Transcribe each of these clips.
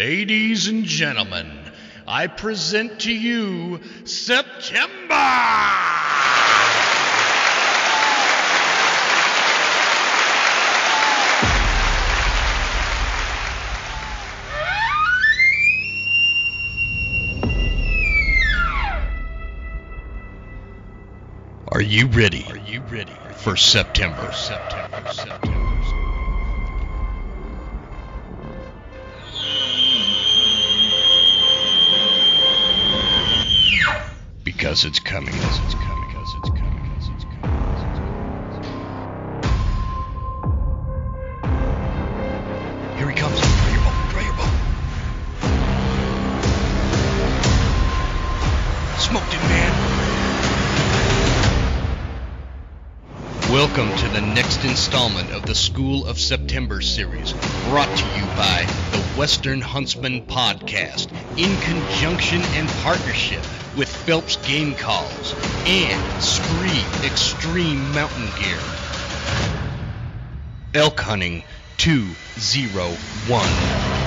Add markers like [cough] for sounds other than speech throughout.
Ladies and gentlemen, I present to you September! Are you ready? Are you ready for September? September, September. Because it's coming. Because it's coming. It's coming. Here he comes. Draw your boat. Draw your boat. Smoked him, man. Welcome to the next installment of the School of September series, brought to you by the Western Huntsman Podcast, in conjunction and partnership with Phelps Game Calls and SKRE Extreme Mountain Gear. Elk Hunting 201.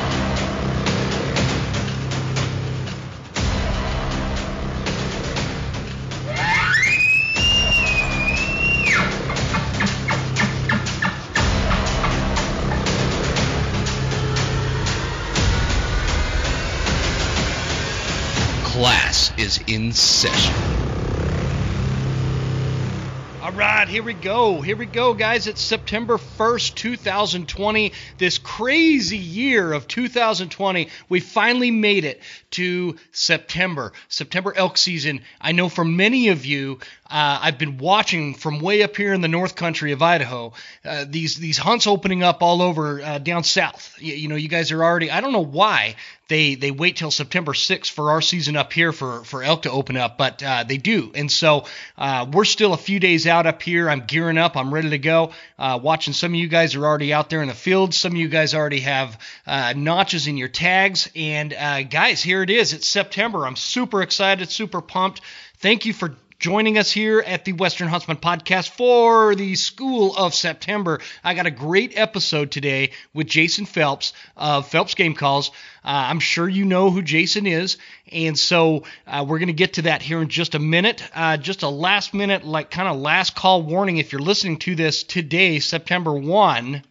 Here we go. Here we go, guys. It's September 1st, 2020. This crazy year of 2020. We finally made it to September. September elk season. I know for many of you, uh, I've been watching from way up here in the North Country of Idaho. Uh, these these hunts opening up all over uh, down south. You, you know, you guys are already. I don't know why they they wait till September 6th for our season up here for for elk to open up, but uh, they do. And so uh, we're still a few days out up here. I'm gearing up. I'm ready to go. Uh, watching some of you guys are already out there in the field. Some of you guys already have uh, notches in your tags. And uh, guys, here it is. It's September. I'm super excited, super pumped. Thank you for joining us here at the Western Huntsman Podcast for the School of September. I got a great episode today with Jason Phelps of Phelps Game Calls. Uh, I'm sure you know who Jason is, and so uh, we're going to get to that here in just a minute. Uh, just a last minute, like kind of last call warning if you're listening to this today, September 1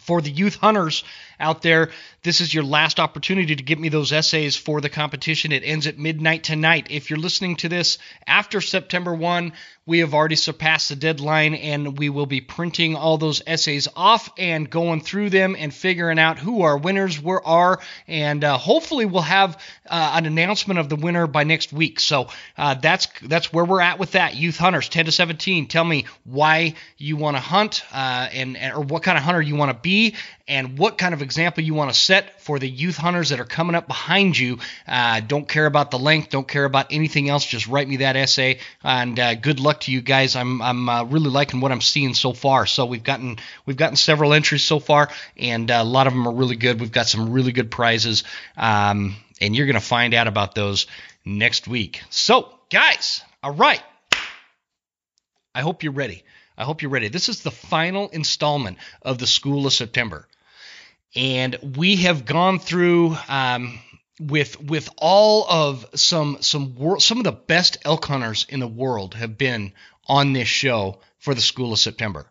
for the youth hunters out there, this is your last opportunity to get me those essays for the competition. It ends at midnight tonight. If you're listening to this after September 1, we have already surpassed the deadline and we will be printing all those essays off and going through them and figuring out who our winners were are and uh, hopefully we'll have uh, an announcement of the winner by next week so uh, that's that's where we're at with that youth hunters 10 to 17 tell me why you want to hunt uh, and, and or what kind of hunter you want to be and what kind of example you want to set for the youth hunters that are coming up behind you. Uh, don't care about the length, don't care about anything else. Just write me that essay, and uh, good luck to you guys. I'm I'm uh, really liking what I'm seeing so far. So we've gotten we've gotten several entries so far, and uh, a lot of them are really good. We've got some really good prizes, um, and you're gonna find out about those next week. So guys, all right. I hope you're ready. I hope you're ready. This is the final installment of the School of September and we have gone through um, with with all of some some wor- some of the best elk hunters in the world have been on this show for the School of September.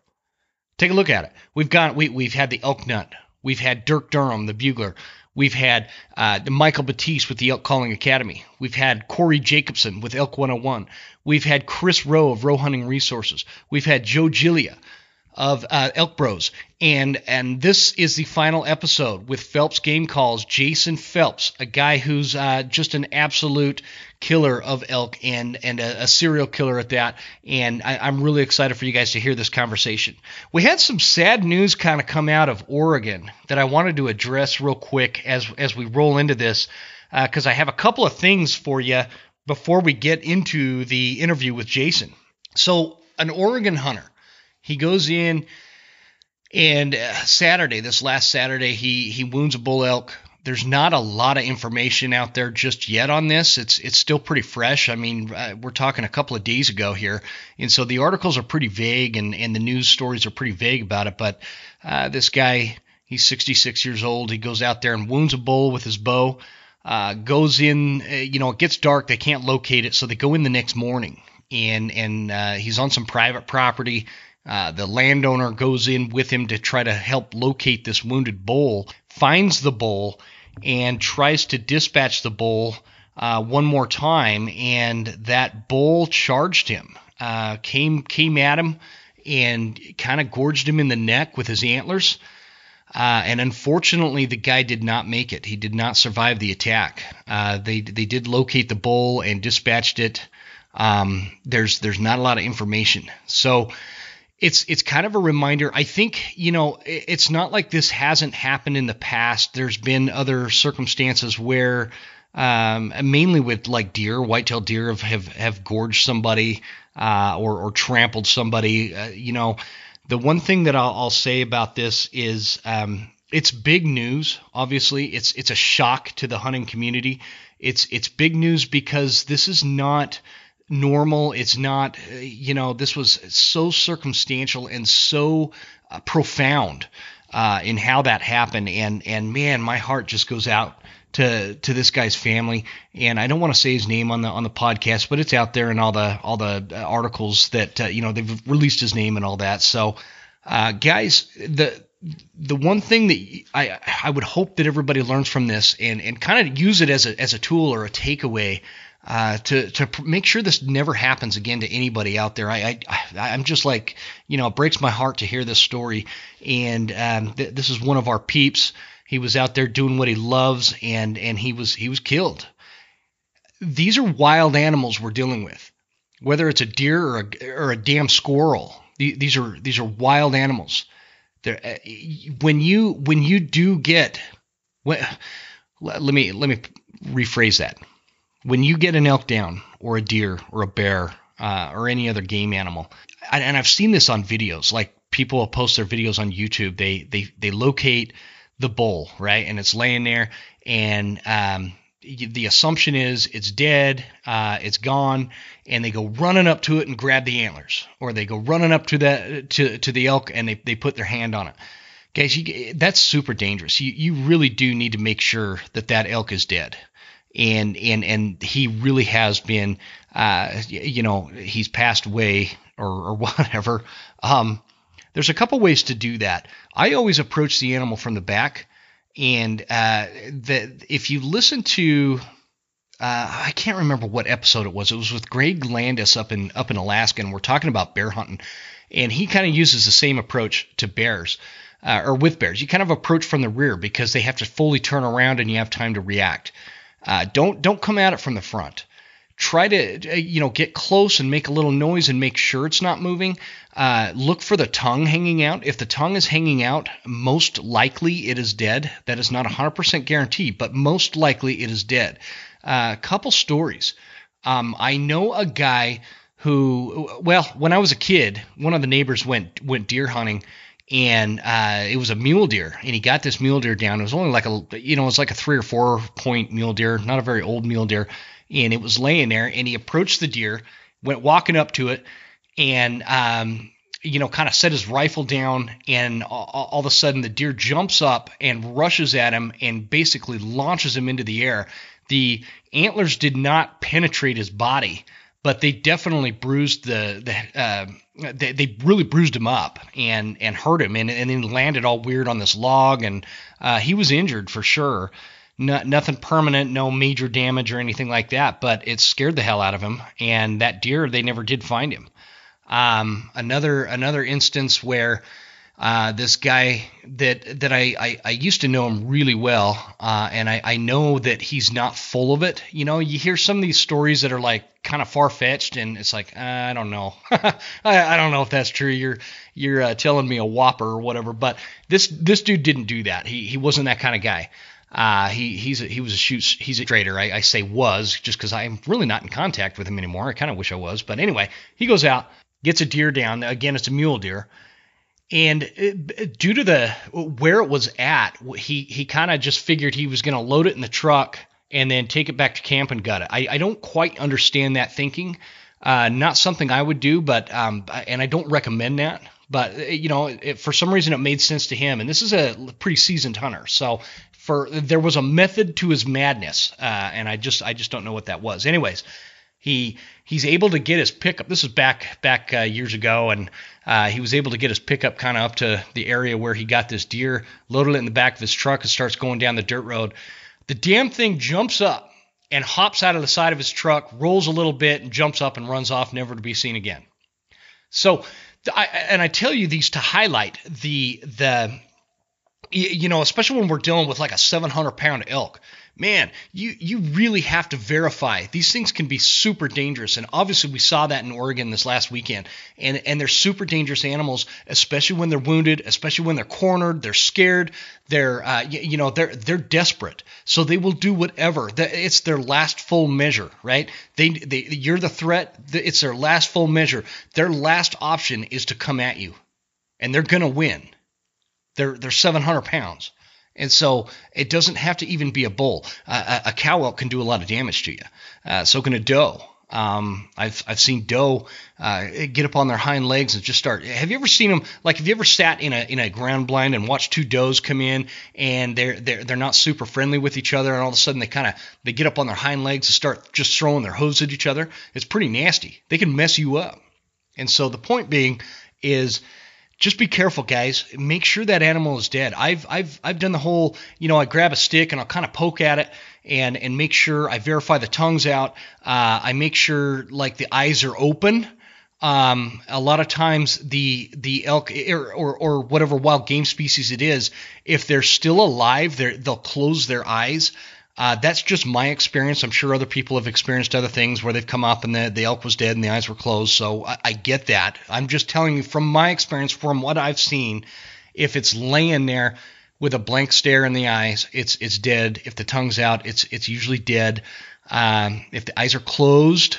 Take a look at it. We've got we we've had the elk nut. We've had Dirk Durham, the bugler. We've had uh, Michael Batiste with the Elk Calling Academy. We've had Corey Jacobson with Elk 101. We've had Chris Rowe of Rowe Hunting Resources. We've had Joe Gilia of uh, Elk Bros. And and this is the final episode with Phelps Game Calls. Jason Phelps, a guy who's uh, just an absolute killer of elk and and a, a serial killer at that. And I, I'm really excited for you guys to hear this conversation. We had some sad news kind of come out of Oregon that I wanted to address real quick as as we roll into this because uh, I have a couple of things for you before we get into the interview with Jason. So an Oregon hunter he goes in and uh, Saturday, this last Saturday, he he wounds a bull elk. There's not a lot of information out there just yet on this. It's it's still pretty fresh. I mean, uh, we're talking a couple of days ago here, and so the articles are pretty vague, and and the news stories are pretty vague about it. But uh, this guy, He's 66 years old. He goes out there and wounds a bull with his bow. Uh, goes in, uh, you know, it gets dark. They can't locate it, so they go in the next morning. And and uh, he's on some private property. Uh, the landowner goes in with him to try to help locate this wounded bull. Finds the bull and tries to dispatch the bull uh, one more time, and that bull charged him. Uh, came came at him and kind of gorged him in the neck with his antlers. Uh, and unfortunately, the guy did not make it. He did not survive the attack. Uh, they they did locate the bull and dispatched it. Um, there's there's not a lot of information, so it's it's kind of a reminder. I think you know it's not like this hasn't happened in the past. There's been other circumstances where, um, mainly with like deer, white-tailed deer have have, have gorged somebody uh, or or trampled somebody. Uh, you know the one thing that I'll, I'll say about this is um, it's big news. Obviously, it's it's a shock to the hunting community. It's it's big news because this is not normal. It's not you know this was so circumstantial and so uh, profound uh, in how that happened. And and man, my heart just goes out to to this guy's family. And I don't want to say his name on the on the podcast, but it's out there in all the all the uh, articles that uh, you know they've released his name and all that. So, uh, guys, the the one thing that I I would hope that everybody learns from this and and kind of use it as a as a tool or a takeaway. Uh, to to make sure this never happens again to anybody out there. I, I I'm just like you know it breaks my heart to hear this story, and um, th- this is one of our peeps. He was out there doing what he loves, and and he was he was killed. These are wild animals we're dealing with, whether it's a deer or a or a damn squirrel. These are these are wild animals. They're, uh, when you when you do get when, let me let me rephrase that. When you get an elk down or a deer or a bear uh, or any other game animal, and I've seen this on videos. Like people will post their videos on YouTube. They they they locate the bull, right? And it's laying there, and um, the assumption is it's dead, uh, it's gone, and they go running up to it and grab the antlers, or they go running up to the to to the elk and they they put their hand on it. Guys, you, that's super dangerous. You you really do need to make sure that that elk is dead, and and and he really has been, uh, you know, he's passed away or or [laughs] whatever. Um, there's a couple ways to do that. I always approach the animal from the back, and uh, that if you listen to, uh, I can't remember what episode it was. It was with Greg Landis up in up in Alaska, and we're talking about bear hunting, and he kind of uses the same approach to bears. Uh, or with bears, you kind of approach from the rear because they have to fully turn around and you have time to react. Uh, don't don't come at it from the front. Try to uh, you know get close and make a little noise and make sure it's not moving. Uh, look for the tongue hanging out. If the tongue is hanging out most likely it is dead. That is not a 100% guarantee but most likely it is dead. A uh, couple stories. Um, i know a guy who well when i was a kid one of the neighbors went went deer hunting and uh, it was a mule deer, and he got this mule deer down. It was only like a, you know, it was like a three or four point mule deer, not a very old mule deer. And it was laying there and he approached the deer went walking up to it and um, you know kind of set his rifle down and all, all, of a sudden the deer jumps up and rushes at him and basically launches him into the air. The antlers did not penetrate his body but they definitely bruised the the uh, they, they really bruised him up and and hurt him and, and then landed all weird on this log and uh, he was injured for sure no, nothing permanent, no major damage or anything like that, but it scared the hell out of him. And that deer, they never did find him. Um, another another instance where uh, this guy that that I, I, I used to know him really well, uh, and I, I know that he's not full of it. You know, you hear some of these stories that are like kind of far fetched, and it's like uh, I don't know, [laughs] I, I don't know if that's true. You're you're uh, telling me a whopper or whatever, but this this dude didn't do that. He he wasn't that kind of guy. Uh, he he's a, he was a shoot he's a trader. I, I say was just because I'm really not in contact with him anymore. I kind of wish I was, but anyway, he goes out, gets a deer down. Again, it's a mule deer, and it, due to the where it was at, he he kind of just figured he was going to load it in the truck and then take it back to camp and gut it. I, I don't quite understand that thinking. Uh, not something I would do, but um, and I don't recommend that but uh, you know, it, for some reason, it made sense to him. And this is a pretty seasoned hunter, so for there was a method to his madness, uh, and I just I just don't know what that was. Anyways, he he's able to get his pickup. This is back back uh, years ago, and uh, he was able to get his pickup kind of up to the area where he got this deer, loaded it in the back of his truck, and starts going down the dirt road. The damn thing jumps up and hops out of the side of his truck, rolls a little bit, and jumps up and runs off, never to be seen again. So, I, and I tell you these to highlight the the you know, especially when we're dealing with like a 700 pound elk man, you you really have to verify. These things can be super dangerous, and obviously we saw that in Oregon this last weekend. And and they're super dangerous animals, especially when they're wounded, especially when they're cornered, they're scared, they're uh, you, you, know they're they're desperate, so they will do whatever. It's their last full measure, right? They, they you're the threat. It's their last full measure. Their last option is to come at you, and they're gonna win. They're they're 700 pounds. And so it doesn't have to even be a bull. Uh, a, cow elk can do a lot of damage to you. Uh, so can a doe. Um, I've I've seen doe uh, get up on their hind legs and just start. Have you ever seen them? Like, have you ever sat in a in a ground blind and watched two does come in and they're they're they're not super friendly with each other, and all of a sudden they kind of they get up on their hind legs and start just throwing their hooves at each other. It's pretty nasty. They can mess you up. And so the point being is just be careful, guys. Make sure that animal is dead. I've I've I've done the whole, you know, I grab a stick and I'll kind of poke at it and and make sure I verify the tongues out. Uh, I make sure like the eyes are open. Um, a lot of times the the elk or, or, or whatever wild game species it is, if they're still alive, they they'll close their eyes. Uh, that's just my experience. I'm sure other people have experienced other things where they've come up and the, the elk was dead and the eyes were closed. So I, I get that. I'm just telling you from my experience, from what I've seen, if it's laying there with a blank stare in the eyes, it's it's dead. If the tongue's out, it's it's usually dead. Um, if the eyes are closed,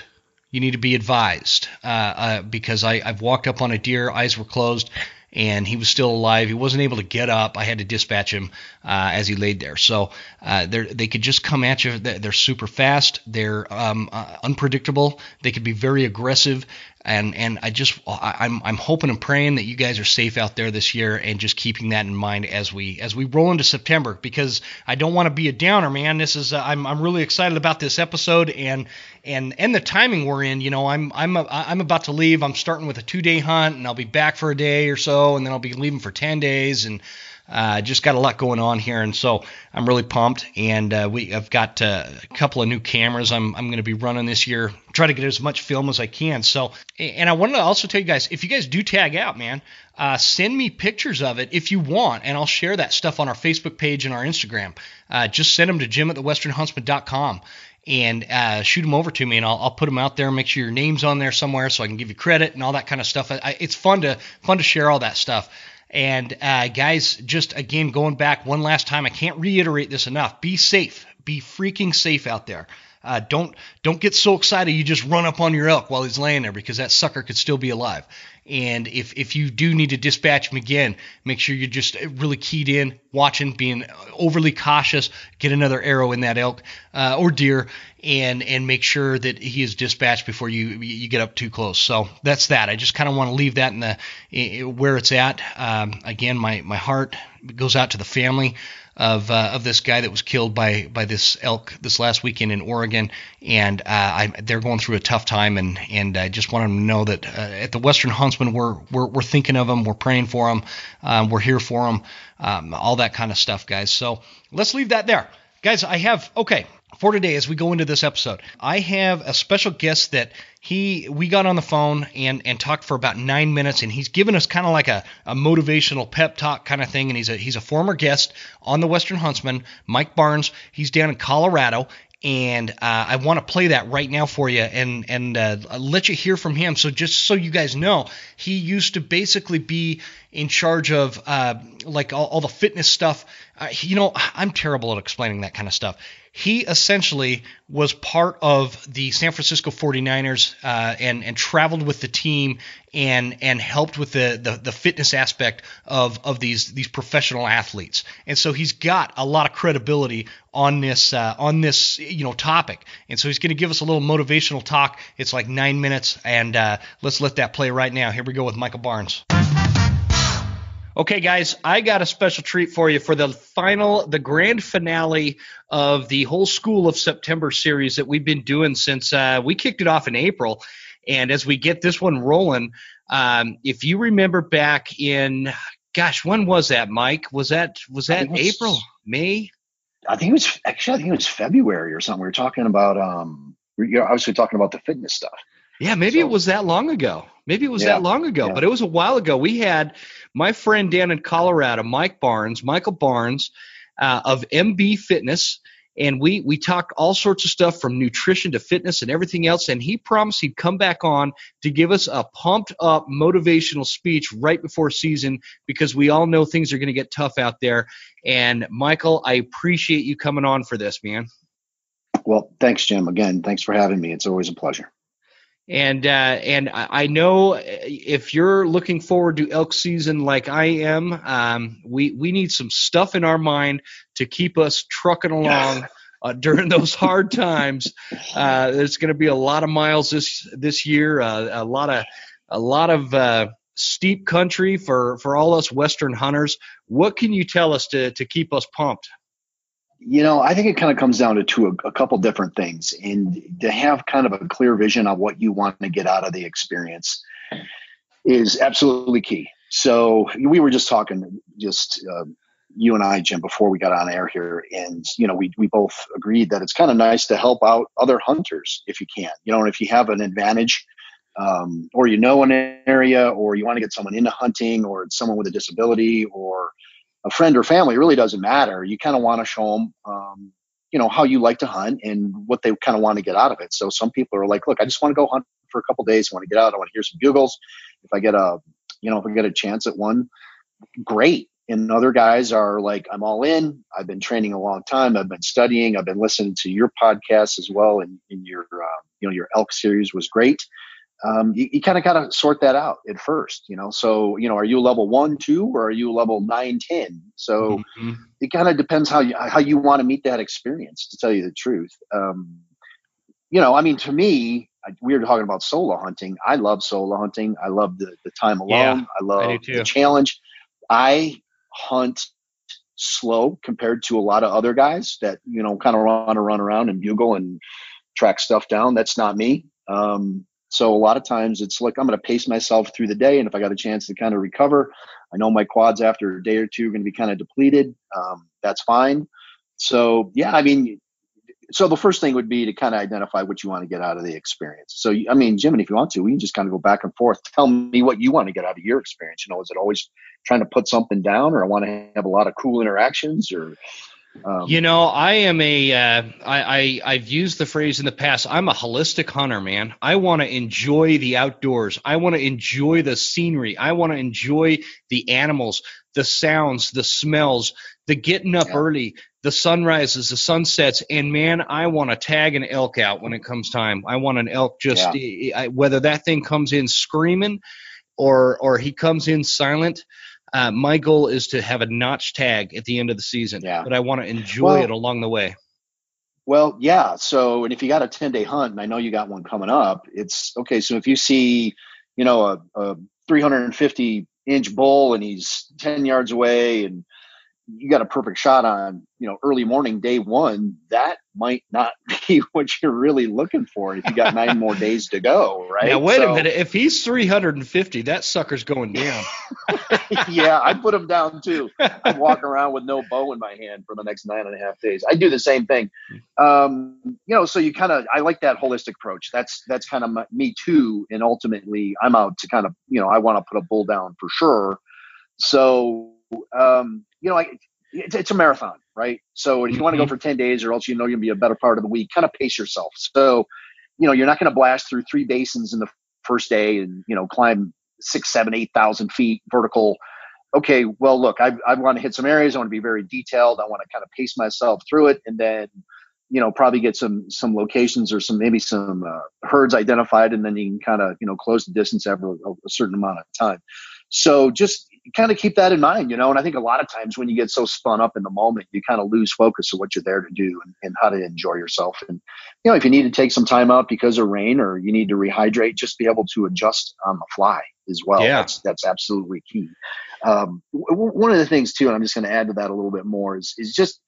you need to be advised uh, uh, because I, I've walked up on a deer, eyes were closed, and he was still alive. He wasn't able to get up. I had to dispatch him uh, as he laid there. So uh, they could just come at you. They're super fast. They're um, uh, unpredictable. They could be very aggressive and and I just I'm I'm hoping and praying that you guys are safe out there this year and just keeping that in mind as we as we roll into September because I don't want to be a downer, man. This is uh, I'm I'm really excited about this episode and and and the timing we're in. You know, I'm I'm a, I'm about to leave. I'm starting with a two day hunt and I'll be back for a day or so and then I'll be leaving for ten days and uh, just got a lot going on here, and so I'm really pumped. And uh, we I've got uh, a couple of new cameras I'm I'm going to be running this year. Try to get as much film as I can. So, and I wanted to also tell you guys if you guys do tag out, man, uh, send me pictures of it if you want, and I'll share that stuff on our Facebook page and our Instagram. Uh, just send them to Jim at the westernhuntsman.com and uh, shoot them over to me, and I'll, I'll put them out there. Make sure your name's on there somewhere, so I can give you credit and all that kind of stuff. I, it's fun to fun to share all that stuff. And uh, guys, just again going back one last time, I can't reiterate this enough. Be safe. Be freaking safe out there. Uh, don't don't get so excited you just run up on your elk while he's laying there because that sucker could still be alive. And if if you do need to dispatch him again, make sure you're just really keyed in, watching, being overly cautious. Get another arrow in that elk uh, or deer, and and make sure that he is dispatched before you you get up too close. So that's that. I just kind of want to leave that in the where it's at. Um, again, my my heart goes out to the family of uh, of this guy that was killed by by this elk this last weekend in Oregon, and uh, I, they're going through a tough time, and and I just want them to know that uh, at the Western Huntsman we're, we're we're thinking of them, we're praying for them, um, we're here for them, um, all that kind of stuff, guys. So let's leave that there, guys. I have okay for today as we go into this episode. I have a special guest that he we got on the phone and and talked for about nine minutes and he's given us kind of like a, a motivational pep talk kind of thing and he's a he's a former guest on the Western Huntsman, Mike Barnes. He's down in Colorado and uh, I want to play that right now for you and and uh, let you hear from him. So just so you guys know, he used to basically be in charge of uh, like all, all, the fitness stuff. Uh, you know, I'm terrible at explaining that kind of stuff he essentially was part of the San Francisco 49ers uh, and and traveled with the team and and helped with the, the, the fitness aspect of of these these professional athletes. And so he's got a lot of credibility on this uh, on this you know topic. And so he's going to give us a little motivational talk. It's like nine minutes, and uh, let's let that play right now. Here we go with Michael Barnes. Okay, guys, I got a special treat for you for the final, the grand finale of the whole School of September series that we've been doing since uh, we kicked it off in April. And as we get this one rolling, um, if you remember back in, gosh, when was that, Mike? Was that was that April, May? I think it was actually I think it was February or something. We were talking about um, you're obviously talking about the fitness stuff. Yeah, maybe so, it was that long ago. Maybe it was yeah, that long ago, yeah. but it was a while ago. We had my friend down in Colorado, Mike Barnes, Michael Barnes uh, of MB Fitness, and we we talked all sorts of stuff from nutrition to fitness and everything else. And he promised he'd come back on to give us a pumped up motivational speech right before season because we all know things are going to get tough out there. And Michael, I appreciate you coming on for this, man. Well, thanks, Jim. Again, thanks for having me. It's always a pleasure. And uh, and I know if you're looking forward to elk season like I am, um, we we need some stuff in our mind to keep us trucking along uh, during those hard times. [laughs] Uh, there's going to be a lot of miles this this year, uh, a lot of a lot of uh, steep country for for all us Western hunters. What can you tell us to to keep us pumped? You know, I think it kind of comes down to, to a, a, couple different things, and to have kind of a clear vision on what you want to get out of the experience is absolutely key. So we were just talking, just uh, you and I, Jim, before we got on air here, and you know, we we both agreed that it's kind of nice to help out other hunters if you can. You know, and if you have an advantage, um, or you know an area, or you want to get someone into hunting, or someone with a disability, or a friend or family, it really doesn't matter. You kind of want to show them, um, you know, how you like to hunt and what they kind of want to get out of it. So some people are like, look, I just want to go hunt for a couple days. I want to get out. I want to hear some bugles. If I get a, you know, if I get a chance at one, great. And other guys are like, I'm all in. I've been training a long time. I've been studying. I've been listening to your podcast as well. And your, uh, you know, your elk series was great um, you, you kind of got to sort that out at first, you know. So, you know, are you level one, two, or are you level nine, ten? So mm-hmm. it kind of depends how you how you want to meet that experience. To tell you the truth, um, you know, I mean, to me, we were talking about solo hunting. I love solo hunting. I love the the time alone. Yeah, I love I the challenge. I hunt slow compared to a lot of other guys that you know kind of run run around and bugle and track stuff down. That's not me. Um, so a lot of times it's like I'm going to pace myself through the day, and if I got a chance to kind of recover, I know my quads after a day or two are going to be kind of depleted. Um, that's fine. So yeah, I mean, so the first thing would be to kind of identify what you want to get out of the experience. So I mean, Jim, and if you want to, we can just kind of go back and forth. Tell me what you want to get out of your experience. You know, is it always trying to put something down, or I want to have a lot of cool interactions, or um, you know, I am a. Uh, I, I have used the phrase in the past. I'm a holistic hunter, man. I want to enjoy the outdoors. I want to enjoy the scenery. I want to enjoy the animals, the sounds, the smells, the getting up yeah. early, the sunrises, the sunsets, and man, I want to tag an elk out when it comes time. I want an elk just yeah. I, whether that thing comes in screaming, or or he comes in silent. Uh, my goal is to have a notch tag at the end of the season, yeah. but I want to enjoy well, it along the way. Well, yeah. So, and if you got a 10 day hunt, and I know you got one coming up, it's okay. So if you see, you know, a, a 350 inch bull and he's 10 yards away and you got a perfect shot on, you know, early morning day one, that might not [laughs] be what you're really looking for if you got [laughs] nine more days to go, right? Now wait so, a minute. If he's 350, that sucker's going down. [laughs] yeah, I put him down too. I'm walking around with no bow in my hand for the next nine and a half days. I do the same thing. Um, you know, so you kind of I like that holistic approach. That's that's kind of me too. And ultimately, I'm out to kind of you know I want to put a bull down for sure. So um, you know, like it's, it's a marathon, right? So if you want to go mm-hmm. for 10 days or else you know you'll be a better part of the week, kind of pace yourself. So, you know, you're not going to blast through three basins in the first day and, you know, climb six, seven, 8,000 feet vertical. Okay, well, look, I, I want to hit some areas. I want to be very detailed. I want to kind of pace myself through it and then, you know, probably get some some locations or some maybe some uh, herds identified, and then you can kind of you know close the distance after a, a certain amount of time. So just kind of keep that in mind, you know. And I think a lot of times when you get so spun up in the moment, you kind of lose focus of what you're there to do and, and, how to enjoy yourself. And you know, if you need to take some time out because of rain or you need to rehydrate, just be able to adjust on the fly. as well. Yeah. That's that's absolutely key. Um, w- one of the things too, and I'm just going to add to that a little bit more is is just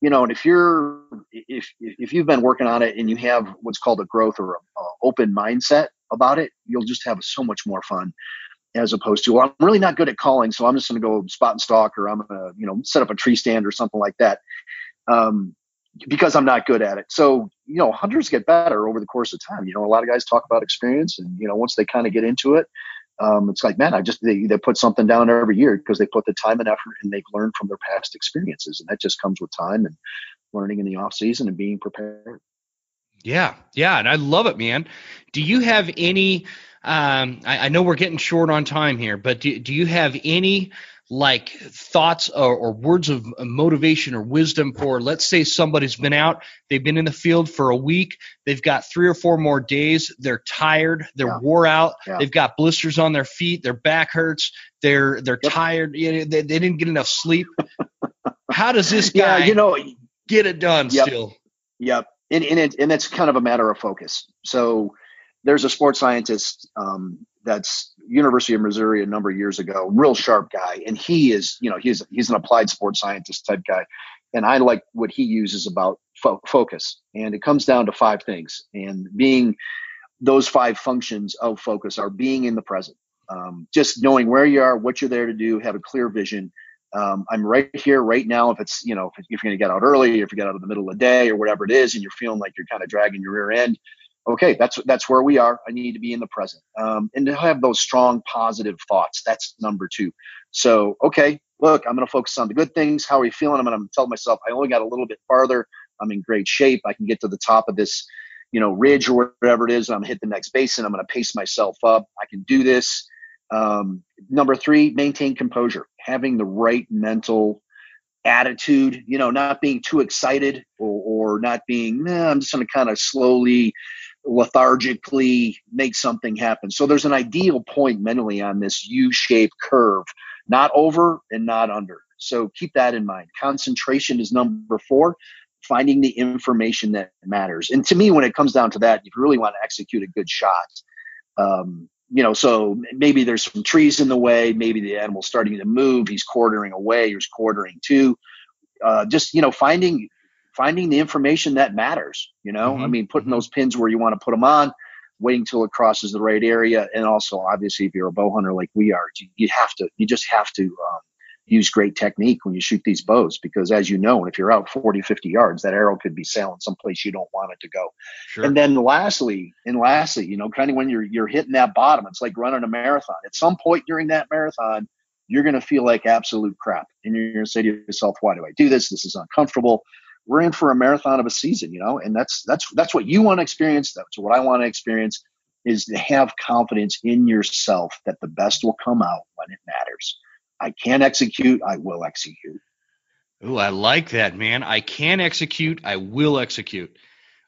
you know, and if you're if if you've been working on it and you have what's called a growth or a, a open mindset about it, you'll just have so much more fun as opposed to well, I'm really not good at calling, so I'm just going to go spot and stalk, or I'm going to you know set up a tree stand or something like that, um, because I'm not good at it. So you know, hunters get better over the course of time. You know, a lot of guys talk about experience, and you know, once they kind of get into it, um, it's like man, I just they they put something down every year because they put the time and effort, and they've learned from their past experiences, and that just comes with time and learning in the off season and being prepared. Yeah, yeah, and I love it, man. Do you have any? Um, I, I know we're getting short on time here, but do, do you have any like thoughts or, or words of motivation or wisdom for let's say somebody's been out they've been in the field for a week they've got three or four more days they're tired they're Yeah. wore out Yeah. they've got blisters on their feet their back hurts they're they're Yep. tired you know, they, they didn't get enough sleep how does this [laughs] guy Yeah, you know, get it done Yep. still Yep, and and, it, and it's kind of a matter of focus. So there's a sports scientist um, that's University of Missouri a number of years ago, real sharp guy, and he is you know he's he's an applied sports scientist type guy, and I like what he uses about fo- focus, and it comes down to five things, and being those five functions of focus are being in the present, um, just knowing where you are, what you're there to do, have a clear vision, um, I'm right here, right now. If it's, you know, if, if you're going to get out early, if you get out in the middle of the day or whatever it is, and you're feeling like you're kind of dragging your rear end, okay, that's that's where we are. I need to be in the present, um, and to have those strong, positive thoughts. That's number two. So, okay, look, I'm going to focus on the good things. How are you feeling? I'm going to tell myself I only got a little bit farther. I'm in great shape. I can get to the top of this, you know, ridge or whatever it is. I'm going to hit the next basin. I'm going to pace myself up. I can do this. Um, number three, maintain composure, having the right mental attitude, you know, not being too excited or, or not being, nah, I'm just going to kind of slowly, lethargically make something happen. So there's an ideal point mentally on this U shaped curve, not over and not under. So keep that in mind. Concentration is number four. Finding the information that matters. And to me, when it comes down to that, if you really want to execute a good shot, um, you know, so maybe there's some trees in the way, maybe the animal's starting to move, he's quartering away, he's quartering to. Uh, just you know, finding finding the information that matters. You know, I Mhm, mean, putting mhm. those pins where you want to put them on, waiting till it crosses the right area, and also obviously if you're a bow hunter like we are, you, you have to, you just have to um, use great technique when you shoot these bows because as you know, if you're out 40, 50 yards, that arrow could be sailing someplace you don't want it to go. Sure. And then lastly, and lastly, you know, kind of when you're you're hitting that bottom, it's like running a marathon. At some point during that marathon, you're going to feel like absolute crap, and you're going to say to yourself, "Why do I do this? This is uncomfortable." We're in for a marathon of a season, you know, and that's that's that's what you want to experience. That's what I want to experience. Is to have confidence in yourself that the best will come out when it matters. I can execute. I will execute. Ooh, I like that, man. I can execute. I will execute.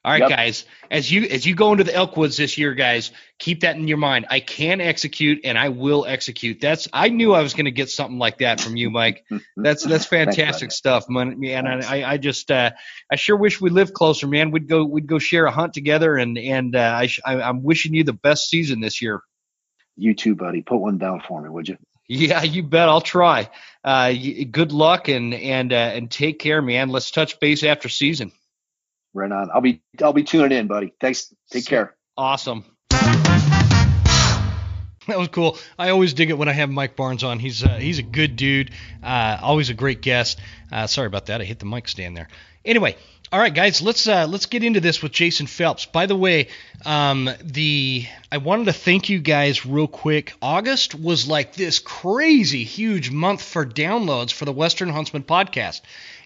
All right, Yep. guys. As you as you go into the Elkwoods this year, guys, keep that in your mind. I can execute and I will execute. That's I knew I was going to get something like that from you, Mike. [laughs] That's that's fantastic stuff, man. Man, Thanks. I, I just uh, I sure wish we lived closer, man. We'd go we'd go share a hunt together, and and uh, I, sh- I I'm wishing you the best season this year. You too, buddy. Put one down for me, would you? Yeah, you bet. I'll try. Uh, y- good luck and and uh, and take care, man. Let's touch base after season. Right on. I'll be I'll be tuning in, buddy. Thanks. Take care. Awesome. [sighs] That was cool. I always dig it when I have Mike Barnes on. He's uh, he's a good dude. Uh, always a great guest. Uh, sorry about that. I hit the mic stand there. Anyway, all right, guys. Let's uh, let's get into this with Jason Phelps. By the way, um, the I wanted to thank you guys real quick. August was like this crazy huge month for downloads for the Western Huntsman podcast.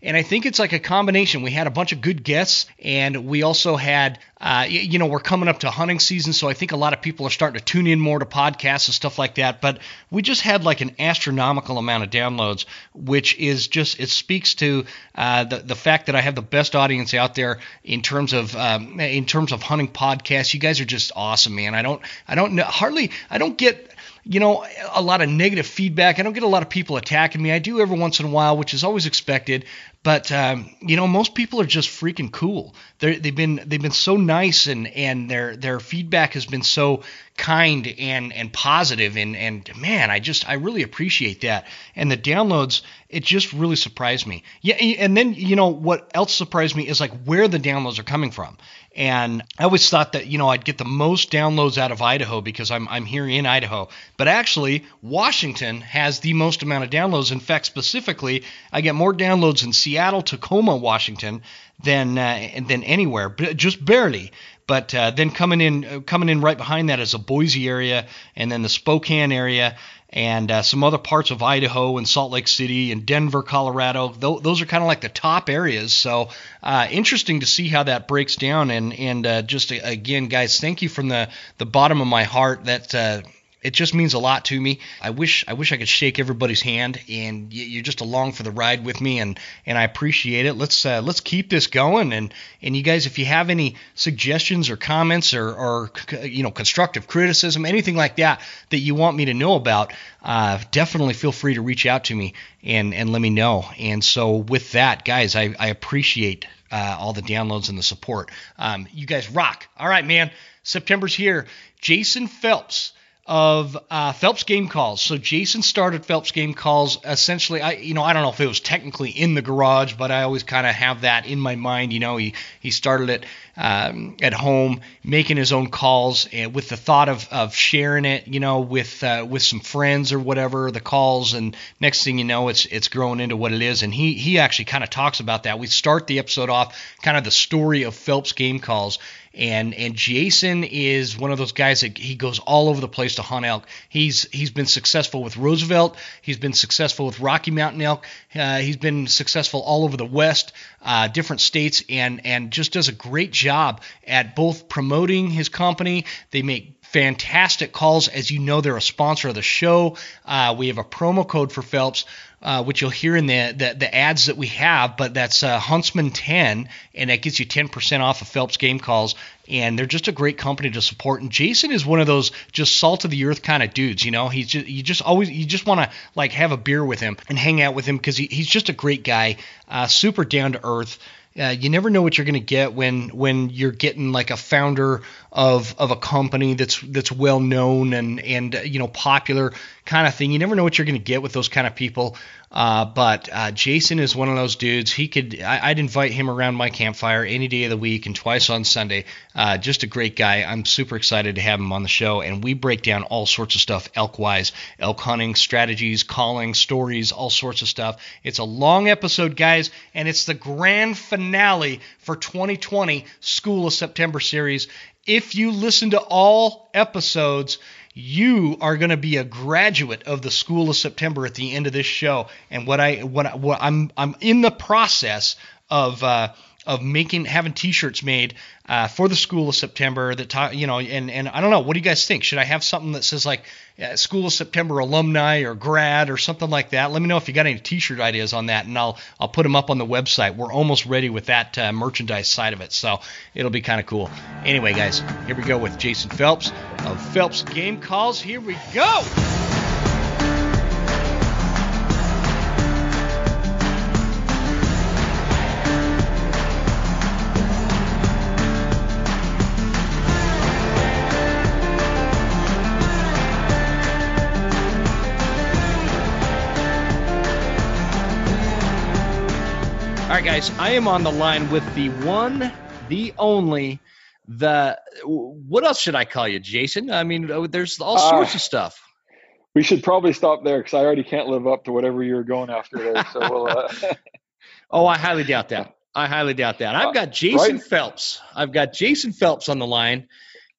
And I think it's like a combination. We had a bunch of good guests, and we also had, uh, you know, we're coming up to hunting season, so I think a lot of people are starting to tune in more to podcasts and stuff like that. But we just had like an astronomical amount of downloads, which is just it speaks to uh, the the fact that I have the best audience out there in terms of um, in terms of hunting podcasts. You guys are just awesome, man. I don't I don't know hardly I don't get you know, a lot of negative feedback. I don't get a lot of people attacking me. I do every once in a while, which is always expected. but um, you know, most people are just freaking cool. they have been they've been so nice, and and their their feedback has been so kind and and positive, and and man, I just I really appreciate that. And the downloads, it just really surprised me. Yeah, and then you know what else surprised me is like where the downloads are coming from. And I always thought that you know I'd get the most downloads out of Idaho because I'm I'm here in Idaho, but actually Washington has the most amount of downloads. In fact, specifically, I get more downloads in Seattle, Tacoma, Washington than uh, than anywhere, just barely. But uh, then coming in uh, coming in right behind that is the Boise area, and then the Spokane area, and uh, some other parts of Idaho and Salt Lake City and Denver, Colorado. Th- those are kind of like the top areas. So uh, interesting to see how that breaks down. And and uh, just again, guys, thank you from the the bottom of my heart. That uh, it just means a lot to me. I wish I wish I could shake everybody's hand, and you're just along for the ride with me, and and I appreciate it. Let's uh, let's keep this going, and and you guys, if you have any suggestions or comments or or you know constructive criticism, anything like that that you want me to know about, uh, definitely feel free to reach out to me and and let me know. And so with that, guys, I I appreciate uh, all the downloads and the support. Um, you guys rock. All right, man. September's here. Jason Phelps of uh, Phelps game calls. So Jason started Phelps game calls essentially. I you know I don't know if it was technically in the garage, but I always kind of have that in my mind. You know he he started it um, at home, making his own calls, and with the thought of, of sharing it, you know, with uh, with some friends or whatever, the calls, and next thing you know, it's it's growing into what it is. And he he actually kind of talks about that. We start the episode off kind of the story of Phelps game calls and and Jason is one of those guys that he goes all over the place to hunt elk. He's he's been successful with Roosevelt. He's been successful with Rocky Mountain elk. Uh, he's been successful all over the West, uh, different states, and and just does a great job at both promoting his company. They make fantastic calls. As you know, they're a sponsor of the show. Uh, we have a promo code for Phelps, uh, which you'll hear in the, the, the ads that we have, but that's uh, Huntsman10, and that gets you 10% off of Phelps game calls. And they're just a great company to support. And Jason is one of those just salt of the earth kind of dudes. You know, he's just you just always you just want to like have a beer with him and hang out with him because he, he's just a great guy, uh, super down to earth. Uh, you never know what you're going to get when when you're getting like a founder of of a company that's that's well known and and you know popular kind of thing. You never know what you're going to get with those kind of people. Uh, but uh, Jason is one of those dudes. He could I, would invite him around my campfire any day of the week and twice on Sunday. Uh, just a great guy. I'm super excited to have him on the show, and we break down all sorts of stuff elk wise, elk hunting strategies, calling stories, all sorts of stuff. It's a long episode, guys, and it's the grand finale for 2020 School of September series. If you listen to all episodes you are going to be a graduate of the School of September at the end of this show. And what I what, what I'm I'm in the process of uh, of making having T-shirts made uh, for the School of September that talk, you know, and and I don't know, what do you guys think? Should I have something that says like uh, School of September alumni or grad or something like that? Let me know if you got any T-shirt ideas on that, and I'll I'll put them up on the website. We're almost ready with that uh, merchandise side of it, so it'll be kind of cool. Anyway, guys, here we go with Jason Phelps of Phelps Game Calls. Here we go. Right, guys, I am on the line with the one, the only, the what else should I call you, Jason? I mean, uh, there's all uh, sorts uh, of stuff. We should probably stop there because I already can't live up to whatever you're going after there. So we'll. Uh... [laughs] oh, I highly doubt that. I highly doubt that. I've got Jason right? Phelps. I've got Jason Phelps on the line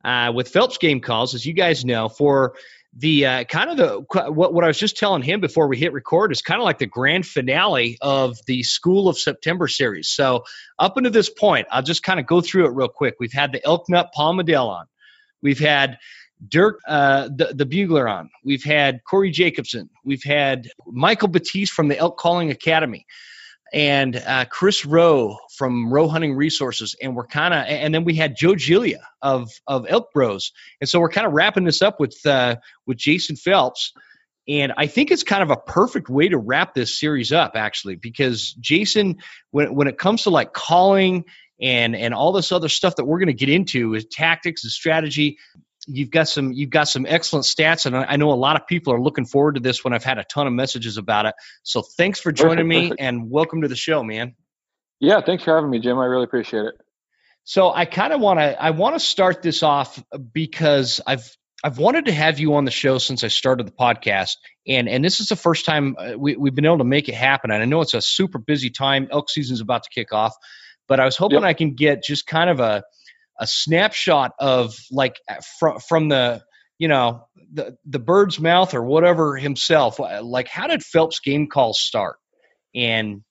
uh, with Phelps Game Calls, as you guys know, for the uh, kind of the what, what I was just telling him before we hit record is kind of like the grand finale of the School of September series. So up until this point, I'll just kind of go through it real quick. We've had the Elk Nut Paul Medel on. We've had Dirk, uh, the, the bugler on. We've had Corey Jacobson. We've had Michael Batiste from the Elk Calling Academy and uh, Chris Rowe from Rowe Hunting Resources, and we're kind of, and then we had Joe Gilia of of Elk Bros, and so we're kind of wrapping this up with uh, with Jason Phelps, And I think it's kind of a perfect way to wrap this series up, actually, because Jason, when, when it comes to like calling and and all this other stuff that we're going to get into is tactics and strategy, you've got some you've got some excellent stats, and I know a lot of people are looking forward to this. When I've had a ton of messages about it, so thanks for joining perfect, me and welcome to the show, man. Yeah, thanks for having me, Jim. I really appreciate it. So I kind of want to I want to start this off because I've I've wanted to have you on the show since I started the podcast, and and this is the first time uh, we, we've been able to make it happen. And I know it's a super busy time; elk season's about to kick off, but I was hoping yep. I can get just kind of a a snapshot of like from from the you know the the bird's mouth or whatever himself. Uh, like, how did Phelps game calls start, and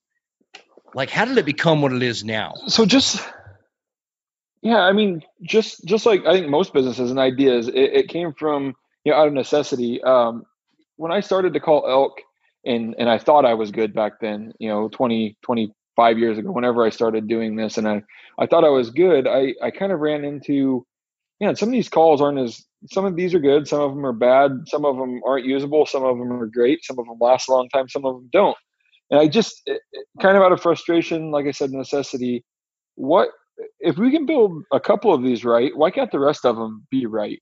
like how did it become what it is now? So just yeah, I mean, just just like I think most businesses and ideas, it, it came from you know out of necessity. Um, when I started to call elk, and and I thought I was good back then, you know, 20, 25 years ago, whenever I started doing this, and I I thought I was good. I I kind of ran into, yeah, some of these calls aren't as some of these are good, some of them are bad, some of them aren't usable, some of them are great, some of them last a long time, some of them don't. And I just it, kind of out of frustration, like I said, necessity. What if we can build a couple of these right, why can't the rest of them be right?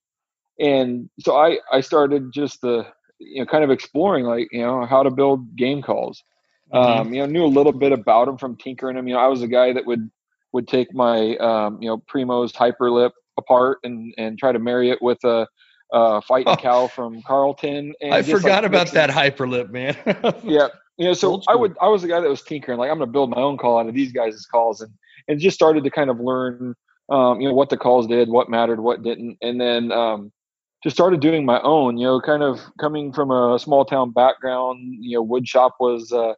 And so I I started just the you know kind of exploring like you know how to build game calls. Mm-hmm. Um, you know, knew a little bit about them from tinkering them. You know, I was a guy that would would take my um, you know Primos hyperlip apart and and try to marry it with a uh, fighting oh. cow from Carlton. And I forgot like, about that hyperlip, man. [laughs] yeah, you know, so I would I was the guy that was tinkering. Like I'm going to build my own call out of these guys' calls, and and just started to kind of learn, um, you know, what the calls did, what mattered, what didn't, and then um, just started doing my own. You know, kind of coming from a small town background. You know, wood shop was, uh,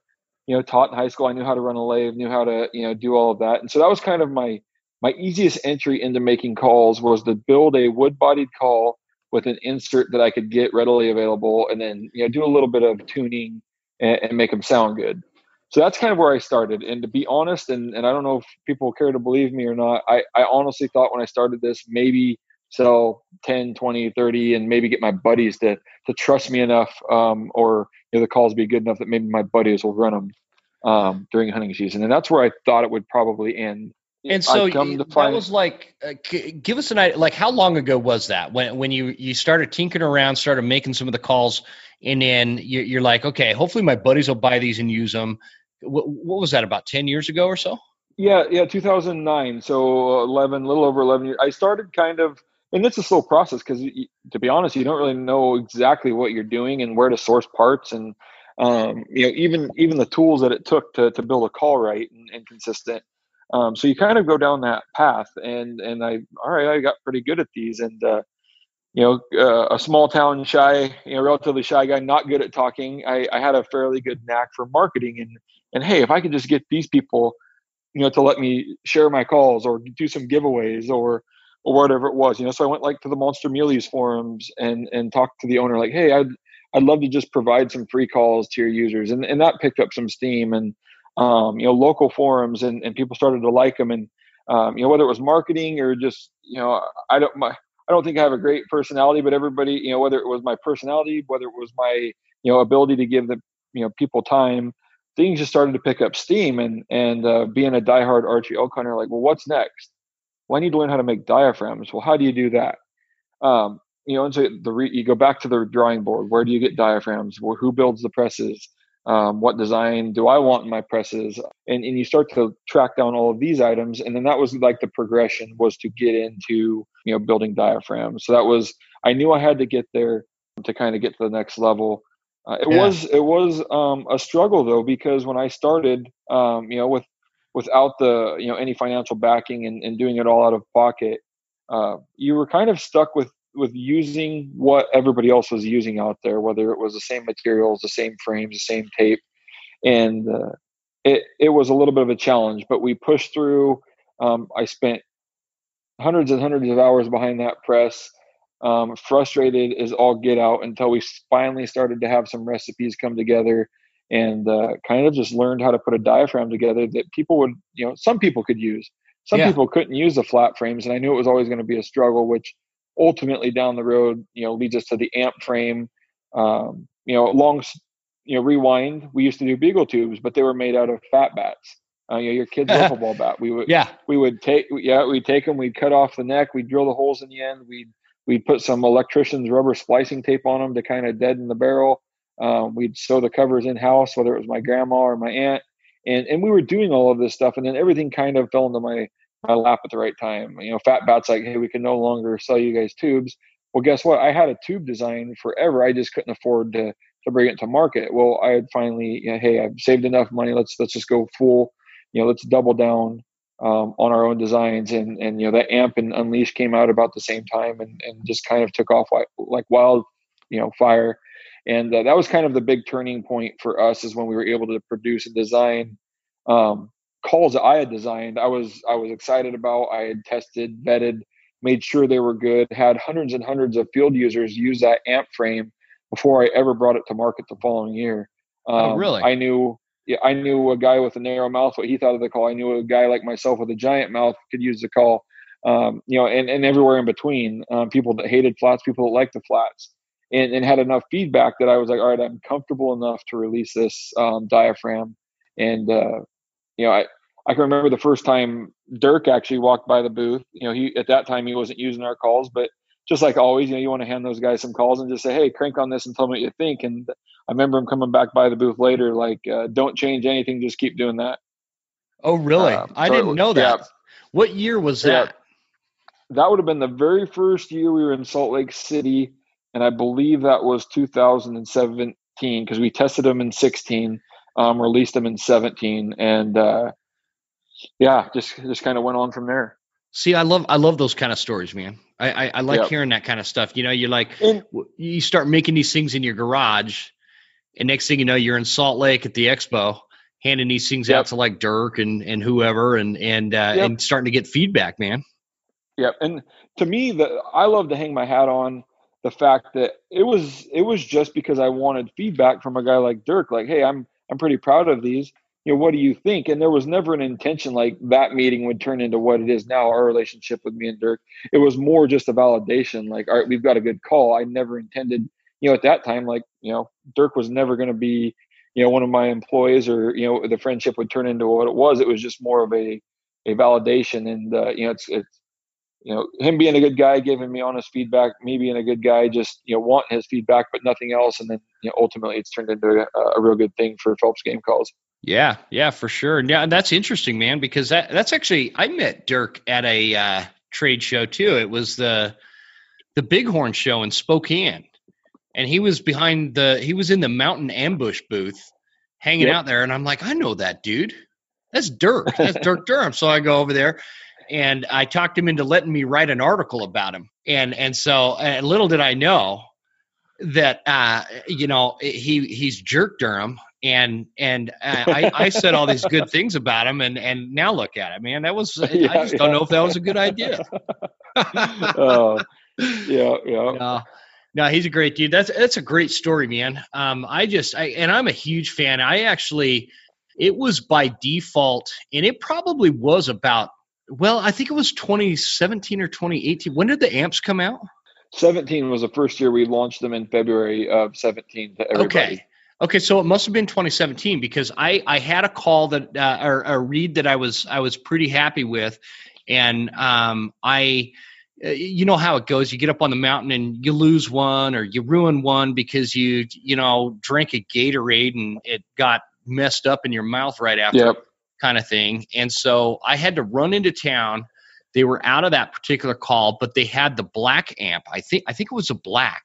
you know, taught in high school. I knew how to run a lathe, knew how to, you know, do all of that, and so that was kind of my my easiest entry into making calls was to build a wood-bodied call with an insert that I could get readily available, and then you know do a little bit of tuning and, and make them sound good so that's kind of where I started. And to be honest, and, and I don't know if people care to believe me or not, I, I honestly thought when I started this, maybe sell 10, 20, 30, and maybe get my buddies to, to trust me enough um, or you know, the calls be good enough that maybe my buddies will run them um, during hunting season. And that's where I thought it would probably end. And so that was like, uh, give us an idea. Like, how long ago was that when when you you started tinkering around, started making some of the calls, and then you're like, okay, hopefully my buddies will buy these and use them what, what was that about 10 years ago or so yeah yeah 2009 so 11 a little over 11 years i started kind of and it's a slow process because to be honest you don't really know exactly what you're doing and where to source parts and um, you know even even the tools that it took to, to build a call right and, and consistent um, so you kind of go down that path and and i all right i got pretty good at these and uh, you know, uh, a small town shy, you know, relatively shy guy, not good at talking. I, I had a fairly good knack for marketing and and hey, if I could just get these people, you know, to let me share my calls or do some giveaways or or whatever it was, you know. So I went like to the Monster Muleys forums and and talked to the owner like, hey, I'd I'd love to just provide some free calls to your users, and and that picked up some steam and um, you know local forums and and people started to like them and um, you know whether it was marketing or just you know I don't my I don't think I have a great personality, but everybody you know whether it was my personality, whether it was my you know ability to give the you know people time things just started to pick up steam and and uh, being a diehard archery elk hunter like well what's next well i need to learn how to make diaphragms? Well how do you do that? Um, you know and so the re- you go back to the drawing board. Where do you get diaphragms? Well, who builds the presses? Um, what design do i want in my presses? And, and you start to track down all of these items and then that was like the progression was to get into you know building diaphragms. So that was i knew i had to get there to kind of get to the next level. Uh, it yeah. was it was um, a struggle though because when I started, um, you know, with without the you know any financial backing and, and doing it all out of pocket, uh, you were kind of stuck with with using what everybody else was using out there, whether it was the same materials, the same frames, the same tape, and uh, it it was a little bit of a challenge. But we pushed through. Um, I spent hundreds and hundreds of hours behind that press um, frustrated as all get out until we finally started to have some recipes come together and uh, kind of just learned how to put a diaphragm together that people would, you know, some people could use. Some yeah. people couldn't use the flat frames, and I knew it was always going to be a struggle, which ultimately down the road, you know, leads us to the amp frame, um, you know, long, you know, rewind. We used to do bugle tubes, but they were made out of fat bats. Uh, you know, your kid's wiffle [laughs] ball bat. We would, yeah, we would take, yeah, we'd take them. We'd cut off the neck. We'd drill the holes in the end. We'd we'd put some electrician's rubber splicing tape on them to kind of deaden the barrel. Um, we'd sew the covers in house, whether it was my grandma or my aunt, and and we were doing all of this stuff. And then everything kind of fell into my my lap at the right time. You know, Fat Bat's like, hey, we can no longer sell you guys tubes. Well, guess what? I had a tube design forever. I just couldn't afford to to bring it to market. Well, I had finally, you know, hey, I've saved enough money. Let's let's just go full. You know, let's double down um, on our own designs. And and you know, that amp and Unleash came out about the same time, and and just kind of took off like like wild, you know, fire. And uh, that was kind of the big turning point for us is when we were able to produce and design um, calls that I had designed. I was I was excited about. I had tested, vetted, made sure they were good. Had hundreds and hundreds of field users use that amp frame before I ever brought it to market the following year. Oh, um, oh, really? I knew. Yeah, I knew a guy with a narrow mouth what he thought of the call. I knew a guy like myself with a giant mouth could use the call. Um, you know, and, and everywhere in between. Um, people that hated flats, people that liked the flats, and, and had enough feedback that I was like, all right, I'm comfortable enough to release this um, diaphragm. And uh, you know, I I can remember the first time Dirk actually walked by the booth. You know, he at that time he wasn't using our calls, but just like always, you know, you want to hand those guys some calls and just say, "Hey, crank on this and tell me what you think." And I remember him coming back by the booth later, like, uh, "Don't change anything, just keep doing that." Oh, really? Uh, I didn't know that. Yeah. What year was that? Yeah. That would have been the very first year we were in Salt Lake City, and I believe that was 2017 because we tested them in 16, um, released them in 17, and uh, yeah, just just kind of went on from there. See, I love I love those kind of stories, man. I I, I like yep. hearing that kind of stuff. You know, you're like and, you start making these things in your garage, and next thing you know, you're in Salt Lake at the expo, handing these things yep. out to like Dirk and and whoever, and and uh, yep. and starting to get feedback, man. Yep, and to me, the I love to hang my hat on the fact that it was it was just because I wanted feedback from a guy like Dirk. Like, hey, I'm I'm pretty proud of these you know, what do you think? And there was never an intention like that meeting would turn into what it is now, our relationship with me and Dirk. It was more just a validation, like, all right, we've got a good call. I never intended, you know, at that time, like, you know, Dirk was never going to be, you know, one of my employees or, you know, the friendship would turn into what it was. It was just more of a, a validation. And, uh, you know, it's, it's, you know, him being a good guy, giving me honest feedback, me being a good guy, just, you know, wanting his feedback, but nothing else. And then, you know, ultimately it's turned into a, a real good thing for Phelps game calls. Yeah, yeah, for sure. Yeah, that's interesting, man, because that that's actually I met Dirk at a uh, trade show too. It was the the Bighorn show in Spokane, and he was behind the he was in the Mountain Ambush booth, hanging yep. out there, and I'm like, I know that dude. That's Dirk. That's Dirk [laughs] Durham. So I go over there, and I talked him into letting me write an article about him, and and so and little did I know that uh, you know he he's Jerk Durham and and I, I said all these good things about him, and and now look at it, man. That was yeah, I just yeah. don't know if that was a good idea. [laughs] [laughs] oh, yeah, yeah. No, no, he's a great dude. That's that's a great story, man. Um, I just I and I'm a huge fan. I actually, it was by default, and it probably was about. Well, I think it was 2017 or 2018. When did the amps come out? 17 was the first year we launched them in February of 17 to everybody. Okay. Okay, so it must have been 2017 because I I had a call that uh, or a reed that I was I was pretty happy with, and um, I uh, you know how it goes. You get up on the mountain and you lose one or you ruin one because you you know drank a Gatorade and it got messed up in your mouth right after, yep. Kind of thing. And so I had to run into town. They were out of that particular call, but they had the black amp. I think I think it was a black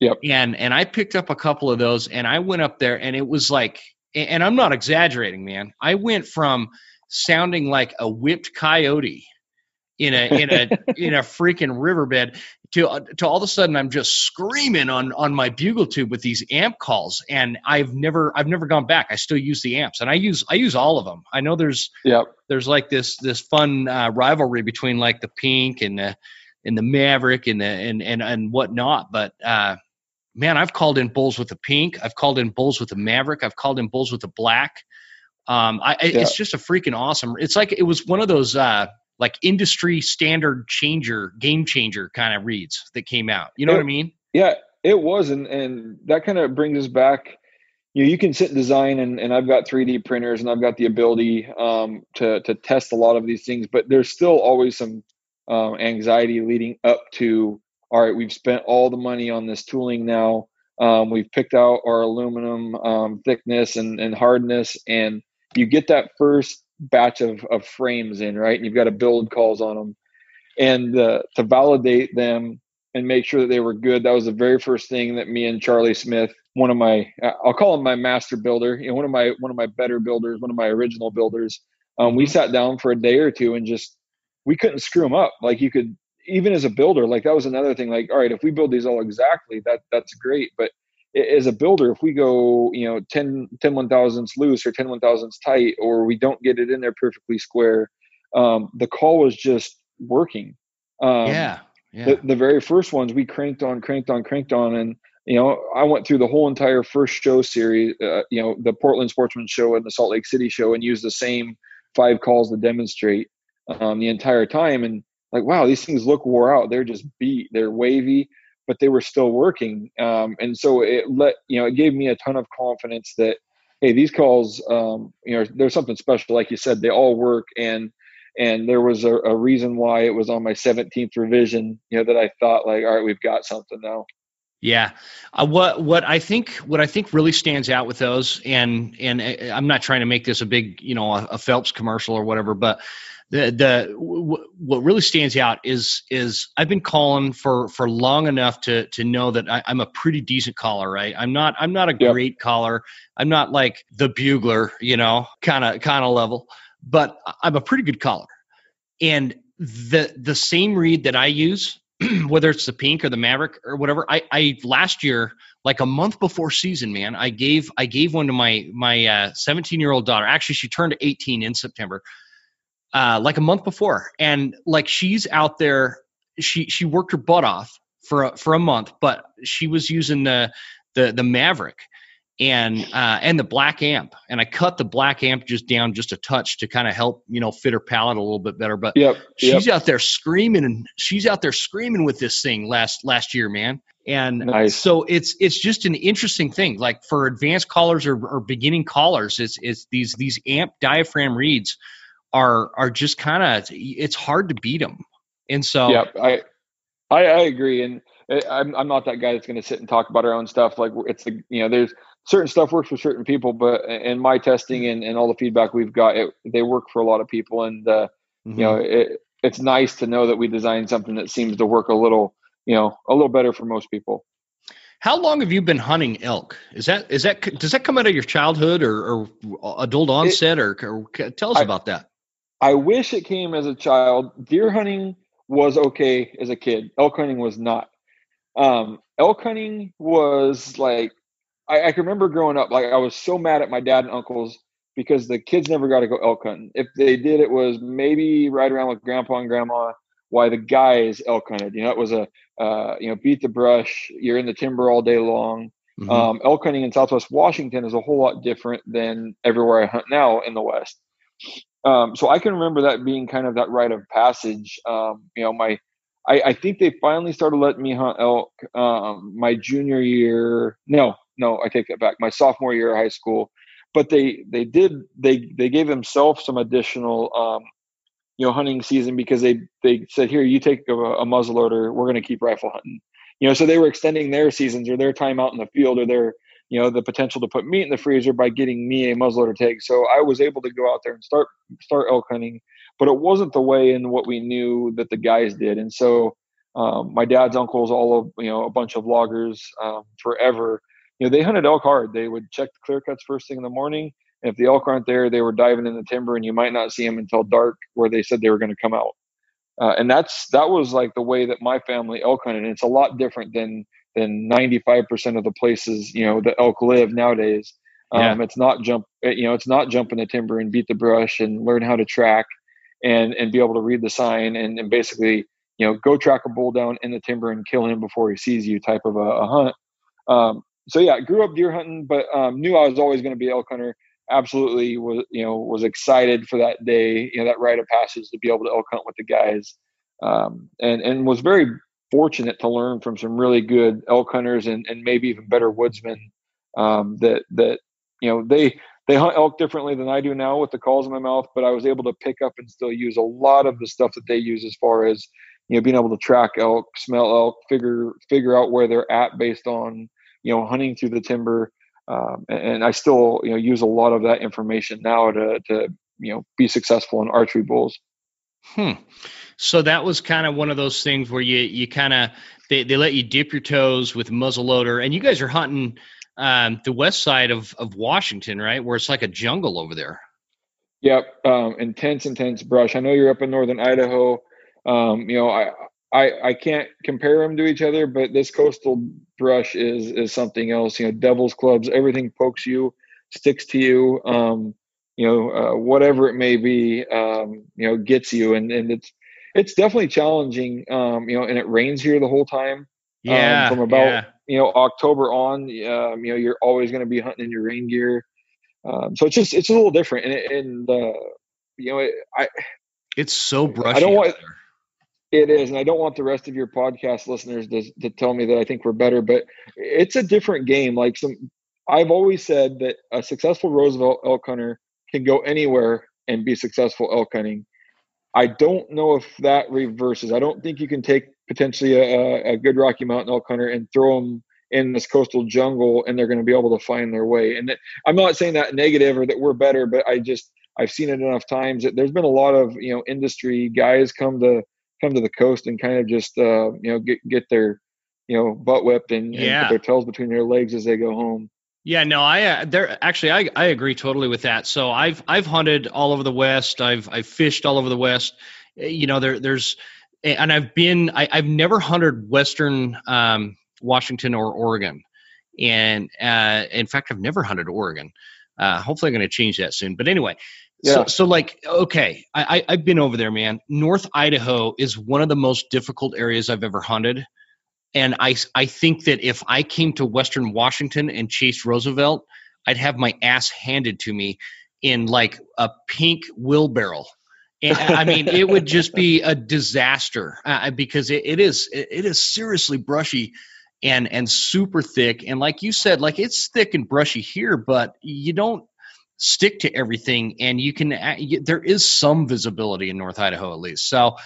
Yep. And and I picked up a couple of those and I went up there and it was like and I'm not exaggerating, man. I went from sounding like a whipped coyote in a in a [laughs] in a freaking riverbed to to all of a sudden I'm just screaming on on my bugle tube with these amp calls and I've never I've never gone back. I still use the amps and I use I use all of them. I know there's yep. there's like this this fun uh, rivalry between like the pink and the and the Maverick and the and and and whatnot, but uh, man, I've called in bulls with the pink. I've called in bulls with the Maverick. I've called in bulls with the black. Um, I, yeah. it's just a freaking awesome. It's like it was one of those uh, like industry standard changer, game changer kind of reeds that came out. You know it, what I mean? Yeah, It was, and and that kind of brings us back. You know, you can sit and design, and, and I've got 3D printers, and I've got the ability um, to to test a lot of these things. But there's still always some um, anxiety leading up to. All right, we've spent all the money on this tooling now. Um, we've picked out our aluminum um, thickness and, and hardness, and you get that first batch of, of frames in, right? And you've got to build calls on them. And uh, to validate them and make sure that they were good, that was the very first thing that me and Charlie Smith, one of my, I'll call him my master builder, you know, one of my one of my better builders, one of my original builders. Um, we sat down for a day or two and just we couldn't screw them up. Like you could, even as a builder, like that was another thing. Like, all right, if we build these all exactly, that that's great. But as a builder, if we go, you know, 10, 10 one thousandths loose or 10 one thousandths tight, or we don't get it in there perfectly square, um, the call was just working. Um, yeah. Yeah. The, the very first ones we cranked on, cranked on, cranked on, and you know, I went through the whole entire first show series, uh, you know, the Portland Sportsman Show and the Salt Lake City Show, and used the same five calls to demonstrate um, the entire time. And like, wow, these things look wore out. They're just beat. They're wavy but they were still working. Um, and so it let you know it gave me a ton of confidence that hey, these calls, um, you know, there's something special. Like you said, they all work, and and there was a, a reason why it was on my 17th revision. You know that I thought like, all right, we've got something now. Yeah, uh, what what I think what I think really stands out with those, and and uh, I'm not trying to make this a big you know a, a Phelps commercial or whatever, but the the w- what really stands out is is I've been calling for for long enough to to know that I, am a pretty decent caller, right? I'm not I'm not a yep. great caller. I'm not like the bugler, you know, kind of kind of level, but I'm a pretty good caller. And the the same reed that I use, [clears throat] whether it's the pink or the Maverick or whatever, I I last year like a month before season, man, I gave I gave one to my my 17 uh, year old daughter. Actually, she turned 18 in September uh, like a month before, and like she's out there. She she worked her butt off for a, for a month, but she was using the the the Maverick and uh, and the black amp, and I cut the black amp just down just a touch to kind of help you know fit her palate a little bit better. But yep, she's yep. out there screaming, and she's out there screaming with this thing last last year, man. And nice. so it's it's just an interesting thing. Like for advanced callers or, or beginning callers, it's it's these these amp diaphragm reeds are are just kind of it's hard to beat them. And so yeah, I I, I agree, and eh, I'm I'm not that guy that's going to sit and talk about our own stuff. Like it's the you know there's certain stuff works for certain people, but in my testing and, and all the feedback we've got, it, they work for a lot of people, and uh, mm-hmm. you know it, it's nice to know that we designed something that seems to work a little you know a little better for most people. How long have you been hunting elk? Is that is that does that come out of your childhood or, or adult onset, it, or, or, tell us I, about that? I wish it came as a child. Deer hunting was okay as a kid. Elk hunting was not. Um, elk hunting was like I, I, can remember growing up. Like I was so mad at my dad and uncles because the kids never got to go elk hunting. If they did, it was maybe right around with grandpa and grandma. Why the guys elk hunted? You know, it was a uh, you know beat the brush. You're in the timber all day long. Mm-hmm. Um, elk hunting in Southwest Washington is a whole lot different than everywhere I hunt now in the West. Um, so I can remember that being kind of that rite of passage. Um, you know, my I, I, think they finally started letting me hunt elk um, my junior year. No, no, I take that back. My sophomore year of high school. But they they did they they gave themselves some additional um, you know hunting season because they they said here you take a, a muzzleloader we're going to keep rifle hunting you know so they were extending their seasons or their time out in the field or their you know the potential to put meat in the freezer by getting me a muzzleloader tag. So I was able to go out there and start start elk hunting, but it wasn't the way in what we knew that the guys did. And so um, my dad's uncles, all of you know a bunch of loggers um, forever. You know they hunted elk hard. They would check the clear cuts first thing in the morning. And if the elk aren't there, they were diving in the timber, and you might not see them until dark, where they said they were going to come out. Uh, and that's that was like the way that my family elk hunted. And it's a lot different than than 95% of the places you know the elk live nowadays. Yeah. um, it's not jump eh, you know it's not jump in the timber and beat the brush and learn how to track and and be able to read the sign and, and basically you know go track a bull down in the timber and kill him before he sees you type of a, a hunt. Um, so yeah grew up deer hunting but um, knew i was always going to be elk hunter. Absolutely was you know was excited for that day you know that rite of passage to be able to elk hunt with the guys. Um, and and was very fortunate to learn from some really good elk hunters and, and maybe even better woodsmen um, that that you know they they hunt elk differently than I do now with the calls in my mouth, but I was able to pick up and still use a lot of the stuff that they use as far as you know being able to track elk, smell elk, figure figure out where they're at based on you know hunting through the timber, um, and, and, I still you know use a lot of that information now to to you know be successful in archery bulls. Hmm. So that was kind of one of those things where you you kind of they, they let you dip your toes with muzzleloader, and you guys are hunting um, the west side of of Washington, right, where it's like a jungle over there. Yep, um, intense, intense brush. I know you're up in northern Idaho. Um, you know, I, I I can't compare them to each other, but this coastal brush is is something else. You know, devil's clubs, everything pokes you, sticks to you. Um, you know, uh, whatever it may be, um, you know, gets you, and and it's it's definitely challenging. Um, you know, and it rains here the whole time. Um, yeah. from about yeah. you know October on, um, you know, you're always going to be hunting in your rain gear. Um, so it's just it's a little different, and, and uh, you know, it, I it's so brushy. I don't want. It is, and I don't want the rest of your podcast listeners to, to tell me that I think we're better, but it's a different game. Like some, I've always said that a successful Roosevelt elk hunter can go anywhere and be successful elk hunting. I don't know if that reverses. I don't think you can take potentially a, a good Rocky Mountain elk hunter and throw them in this coastal jungle and they're going to be able to find their way. And I'm not saying that negative or that we're better, but I just I've seen it enough times that there's been a lot of you know industry guys come to come to the coast and kind of just uh, you know get get their you know butt whipped and, yeah. and put their tails between their legs as they go home. Yeah, no, I uh, there actually I, I agree totally with that. So I've I've hunted all over the West. I've I've fished all over the West. Eh, you know, there there's and I've been I, have never hunted Western um, Washington or Oregon, and uh, in fact I've never hunted Oregon. Uh, hopefully I'm going to change that soon. But anyway, yeah. so so like okay, I, I I've been over there, man. North Idaho is one of the most difficult areas I've ever hunted and I, I think that if I came to Western Washington and chased Roosevelt, I'd have my ass handed to me in like a pink wheelbarrow. And I mean, it would just be a disaster uh, because it, it is it, it is seriously brushy and and super thick. And like you said, like it's thick and brushy here, but you don't stick to everything, and you can uh, there is some visibility in North Idaho at least. So,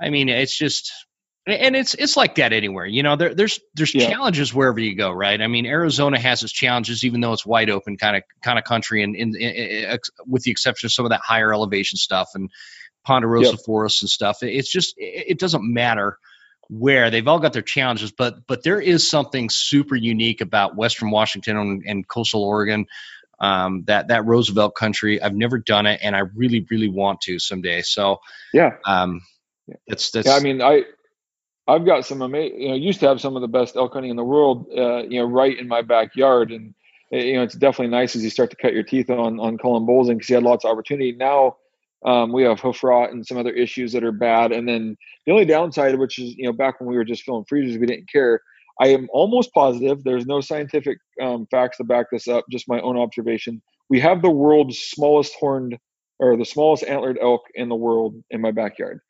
I mean, it's just and it's it's like that anywhere. You know, there, there's there's yeah. challenges wherever you go, right? I mean, Arizona has its challenges, even though it's wide open kind of kind of country, and in, in, in, with the exception of some of that higher elevation stuff and ponderosa yep. forests and stuff. It's just it doesn't matter where they've all got their challenges, but but there is something super unique about Western Washington and, and coastal Oregon. Um, that that Roosevelt country. I've never done it, and I really really want to someday. So yeah, um, that's that's. Yeah, I mean, I I've got some amazing, you know, used to have some of the best elk hunting in the world, uh, you know, right in my backyard. And, eh, you know, it's definitely nice as you start to cut your teeth on, on Cullen Bulls because you had lots of opportunity. Now um, we have hoof rot and some other issues that are bad. And then the only downside, which is, you know, back when we were just filling freezers, we didn't care. I am almost positive there's no scientific um, facts to back this up, just my own observation. We have the world's smallest horned or the smallest antlered elk in the world in my backyard.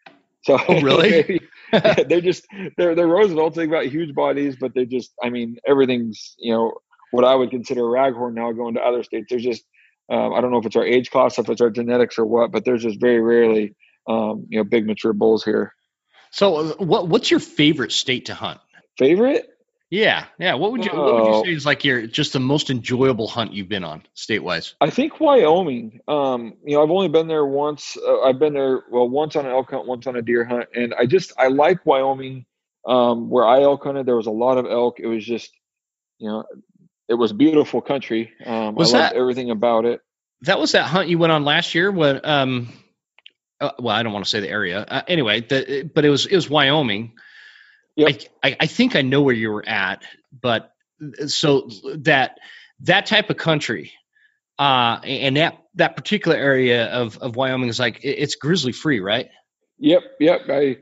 So oh, really, [laughs] they're [laughs] just they're they're Roosevelts. They've got huge bodies, but they just I mean everything's you know what I would consider a raghorn now going to other states. There's just um, I don't know if it's our age class, if it's our genetics or what, but there's just very rarely um, you know big mature bulls here. So uh, what what's your favorite state to hunt? Favorite? Yeah, yeah. What would you What would you say is like your just the most enjoyable hunt you've been on state wise? I think Wyoming. Um, you know, I've only been there once. Uh, I've been there well once on an elk hunt, once on a deer hunt, and I just I like Wyoming. Um, where I elk hunted, there was a lot of elk. It was just, you know, it was beautiful country. Um, was I loved that, everything about it. That was that hunt you went on last year. When um, uh, well, I don't want to say the area. Uh, anyway, the, but it was it was Wyoming. Yep. I, I think I know where you were at, but so that that type of country, uh, and that that particular area of of Wyoming is like it's grizzly free, right? Yep, yep. I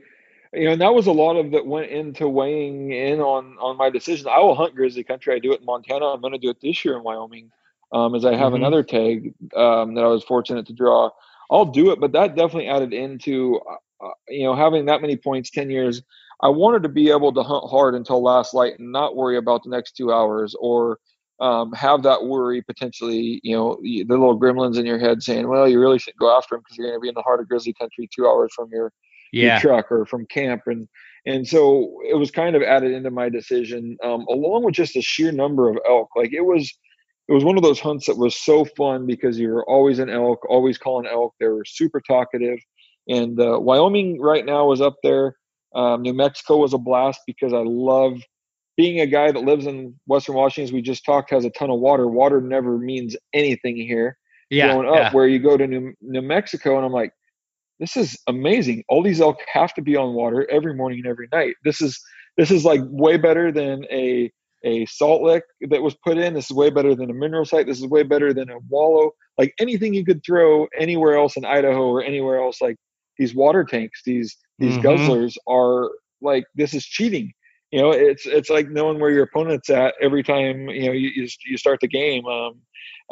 you know, and that was a lot of that went into weighing in on on my decision. I will hunt grizzly country. I do it in Montana. I'm going to do it this year in Wyoming, um, as I have mm-hmm. another tag um, that I was fortunate to draw. I'll do it, but that definitely added into uh, uh, you know having that many points, ten years. I wanted to be able to hunt hard until last light and not worry about the next two hours or um, have that worry potentially, you know, the little gremlins in your head saying, well, you really shouldn't go after them because you're going to be in the heart of grizzly country two hours from your, yeah. your truck or from camp. And, and so it was kind of added into my decision, um, along with just the sheer number of elk. Like it was, it was one of those hunts that was so fun because you were always an elk, always calling elk. They were super talkative. And uh, Wyoming right now was up there. Um, New Mexico was a blast because I love being a guy that lives in Western Washington, as we just talked, has a ton of water. Water never means anything here. Yeah, growing up, yeah. where you go to New, New Mexico, and I'm like, this is amazing. All these elk have to be on water every morning and every night. This is this is like way better than a a salt lick that was put in. This is way better than a mineral site. This is way better than a wallow. Like anything you could throw anywhere else in Idaho or anywhere else, like these water tanks, these these mm-hmm. guzzlers are like this is cheating you know it's it's like knowing where your opponent's at every time you know you you, start the game um,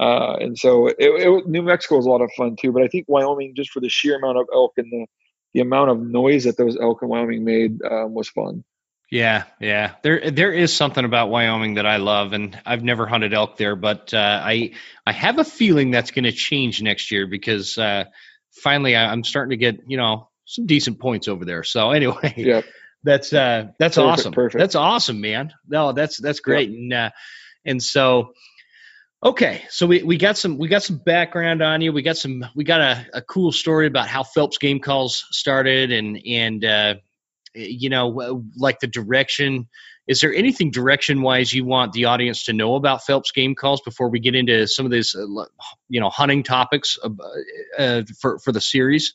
uh, and so it, it, New Mexico is a lot of fun too but I think Wyoming just for the sheer amount of elk and the the amount of noise that those elk in Wyoming made um, was fun yeah, yeah. There there is something about Wyoming that I love, and I've never hunted elk there, but uh, I I have a feeling that's going to change next year because uh, finally I'm starting to get you know some decent points over there. So anyway, [laughs] yeah. That's uh that's perfect, awesome. Perfect. That's awesome, man. No, that's that's great. And uh, and so okay, so we, we got some we got some background on you. We got some we got a, a cool story about how Phelps game calls started and and uh you know like the direction is there anything direction wise you want the audience to know about Phelps game calls before we get into some of these uh, you know hunting topics uh, uh, for for the series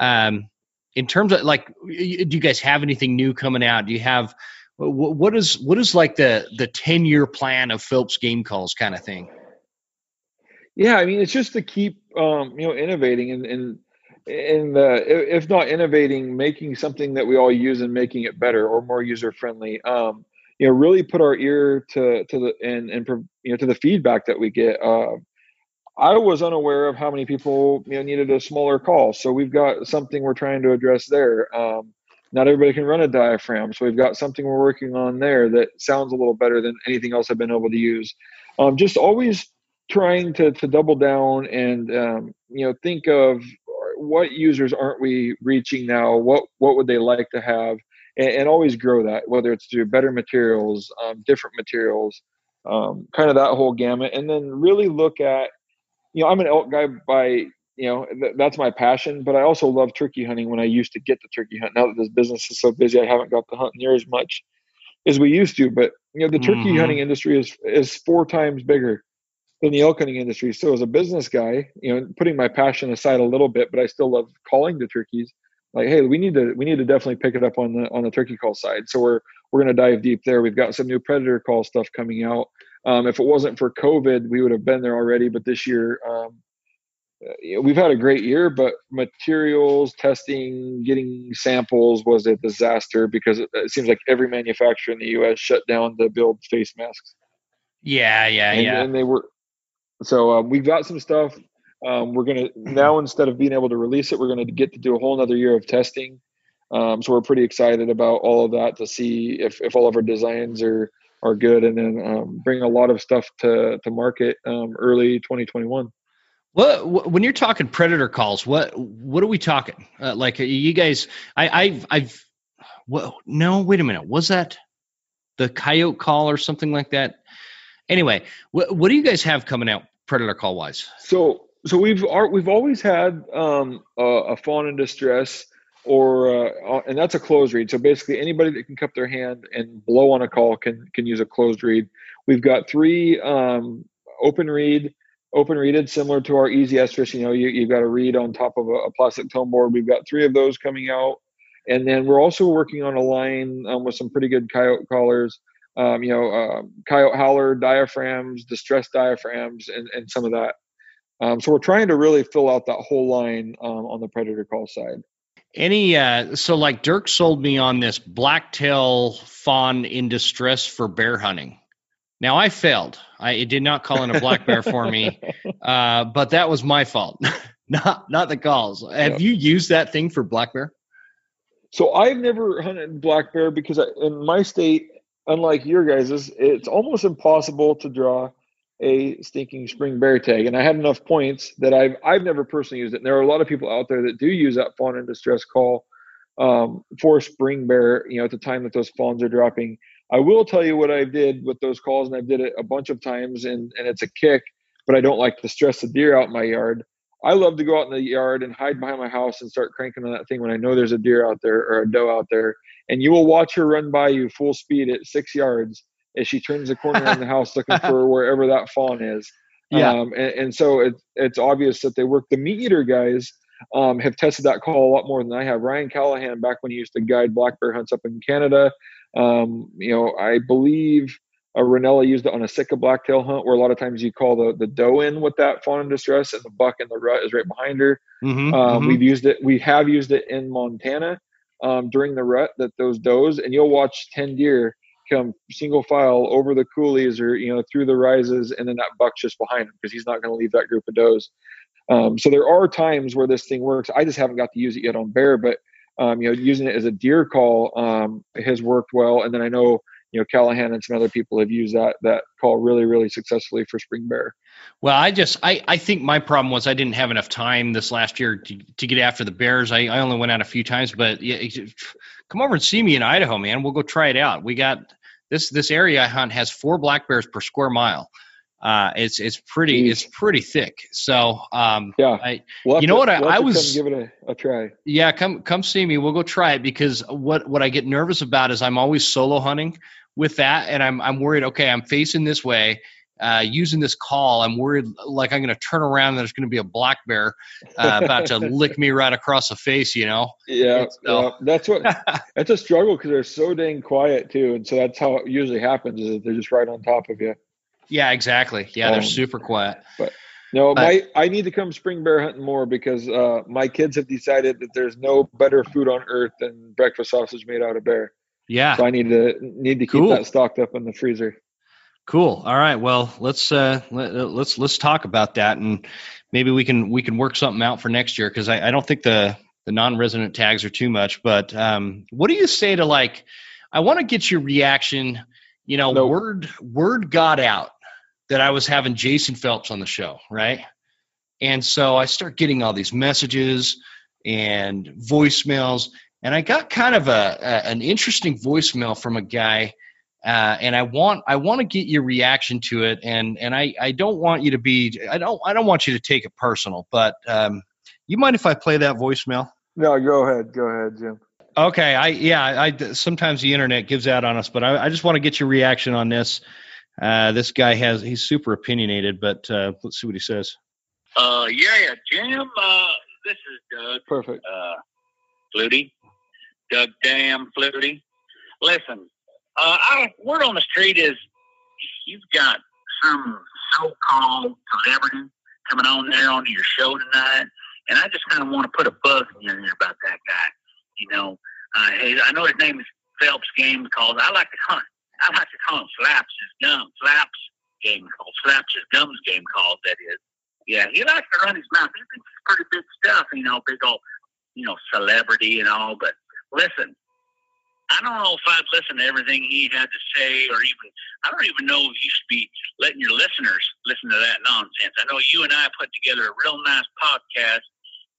um in terms of like do you guys have anything new coming out? Do you have what is what is like the the 10 year plan of phelps game calls kind of thing? Yeah i mean it's just to keep um you know innovating and and and uh, if not innovating making something that we all use and making it better or more user friendly um you know really put our ear to to the and and you know to the feedback that we get uh I was unaware of how many people you know needed a smaller call. So we've got something we're trying to address there. Um, not everybody can run a diaphragm, so we've got something we're working on there that sounds a little better than anything else I've been able to use. Um, just always trying to to double down and um, you know think of what users aren't we reaching now? What what would they like to have? And, and always grow that, whether it's through better materials, um, different materials, um, kind of that whole gamut, and then really look at you know, I'm an elk guy by, you know, th- that's my passion, but I also love turkey hunting when I used to get the turkey hunt. Now that this business is so busy, I haven't got to hunt near as much as we used to. But, you know, the turkey mm-hmm. hunting industry is, is four times bigger than the elk hunting industry. So as a business guy, you know, putting my passion aside a little bit, but I still love calling the turkeys. Like, hey, we need to we need to definitely pick it up on the on the turkey call side. So we're we're going to dive deep there. We've got some new predator call stuff coming out. Um, if it wasn't for COVID, we would have been there already. But this year, um, uh, we've had a great year, but materials, testing, getting samples was a disaster because it, it, seems like every manufacturer in the U.S. shut down to build face masks. Yeah, yeah, and, yeah. And they were so uh, we've got some stuff. Um, we're gonna now instead of being able to release it, we're gonna get to do a whole another year of testing. Um, so we're pretty excited about all of that to see if if all of our designs are are good, and then um, bring a lot of stuff to to market um, early 2021. What when you're talking predator calls, what what are we talking? Uh, like you guys, I, I've I've well, no, wait a minute, was that the coyote call or something like that? Anyway, what what do you guys have coming out predator call wise? So so we've we've always had um, a, a fawn in distress or uh, and that's a closed reed. So basically, anybody that can cup their hand and blow on a call can can use a closed reed. We've got three um, open reed. open reeded, similar to our easy estrus. You know, you, you've got a reed on top of a, a, plastic tone board. We've got three of those coming out, and then we're also working on a line um, with some pretty good coyote callers. Um, you know, uh, coyote howler diaphragms, distress diaphragms, and, and some of that. Um, so we're trying to really fill out that whole line um, on the predator call side. Any uh so like Dirk sold me on this blacktail fawn in distress for bear hunting. Now I failed. I it did not call in a black bear for me, [laughs] uh, but that was my fault, [laughs] not not the calls. Have you used that thing for black bear? So I've never hunted black bear because I, in my state, unlike your guys's, it's almost impossible to draw a stinking spring bear tag. And I had enough points that I've I've never personally used it. And there are a lot of people out there that do use that fawn in distress call um, for spring bear. You know, at the time that those fawns are dropping. I will tell you what I did with those calls, and I did it a bunch of times, and and it's a kick. But I don't like to stress the deer out in my yard. I love to go out in the yard and hide behind my house and start cranking on that thing when I know there's a deer out there or a doe out there. And you will watch her run by you full speed at six yards as she turns the corner in the house [laughs] looking for wherever that fawn is. Yeah. Um, and, and, so it, it's obvious that they work. The MeatEater guys um, have tested that call a lot more than I have. Ryan Callahan, back when he used to guide black bear hunts up in Canada, um, you know, I believe uh, Rinella used it on a Sitka blacktail hunt, where a lot of times you call the the doe in with that fawn in distress, and the buck in the rut is right behind her. Mm-hmm, um, mm-hmm. We've used it. We have used it in Montana um, during the rut. That those does, and you'll watch ten deer come single file over the coulees or you know through the rises, and then that buck's just behind him because he's not going to leave that group of does. Um, so there are times where this thing works. I just haven't got to use it yet on bear, but um, you know, using it as a deer call um, has worked well. And then I know you know Callahan and some other people have used that that call really really successfully for spring bear. Well, I just I I think my problem was I didn't have enough time this last year to, to get after the bears. I, I only went out a few times, but yeah, come over and see me in Idaho, man. We'll go try it out. We got this this area I hunt has four black bears per square mile. Uh, it's it's pretty Jeez. it's pretty thick. So um, yeah, I we'll you know to, what I, we'll I was give it a, a, try. Yeah, come come see me. We'll go try it because what what I get nervous about is I'm always solo hunting with that, and I'm I'm worried. Okay, I'm facing this way, uh, using this call. I'm worried like I'm going to turn around and there's going to be a black bear uh, about to [laughs] lick me right across the face. You know? Yeah, so. yeah. that's what [laughs] that's a struggle because they're so dang quiet too, and so that's how it usually happens. Is that they're just right on top of you. Yeah, exactly. Yeah, they're um, super quiet. But no, my I need to come spring bear hunting more because uh, my kids have decided that there's no better food on earth than breakfast sausage made out of bear. Yeah. So I need to need to keep cool. that stocked up in the freezer. Cool. All right. Well, let's uh, let, us let's, let's talk about that, and maybe we can we can work something out for next year because I, I don't think the the non-resident tags are too much. But um, what do you say to like? I want to get your reaction. You know, nope. word word got out that I was having Jason Phelps on the show, right? And so I start getting all these messages and voicemails, and I got kind of a, a an interesting voicemail from a guy, uh, and I want I want to get your reaction to it, and and I I don't want you to be I don't I don't want you to take it personal, but um, you mind if I play that voicemail? No, go ahead, go ahead, Jim. Okay, I yeah, I sometimes the internet gives out on us, but I, I just want to get your reaction on this. Uh, this guy has he's super opinionated, but uh, let's see what he says. Uh, yeah, yeah, Jim. Uh, this is Doug. Perfect. Uh, Fluty. Doug Damn Fluty. Listen, uh, I, word on the street is you've got some so-called celebrity coming on there onto your show tonight, and I just kind of want to put a bug in your ear about that guy. You know, uh, hey, I know his name is Phelps Game Calls. I like to hunt. I like to call him Flaps his gum. Flaps game called. Flaps his gums game called. That is. Yeah, he likes to run his mouth. He thinks it's pretty big stuff. You know, big old, you know, celebrity and all. But listen, I don't know if I'd listen to everything he had to say, or even I don't even know if you should be letting your listeners listen to that nonsense. I know you and I put together a real nice podcast,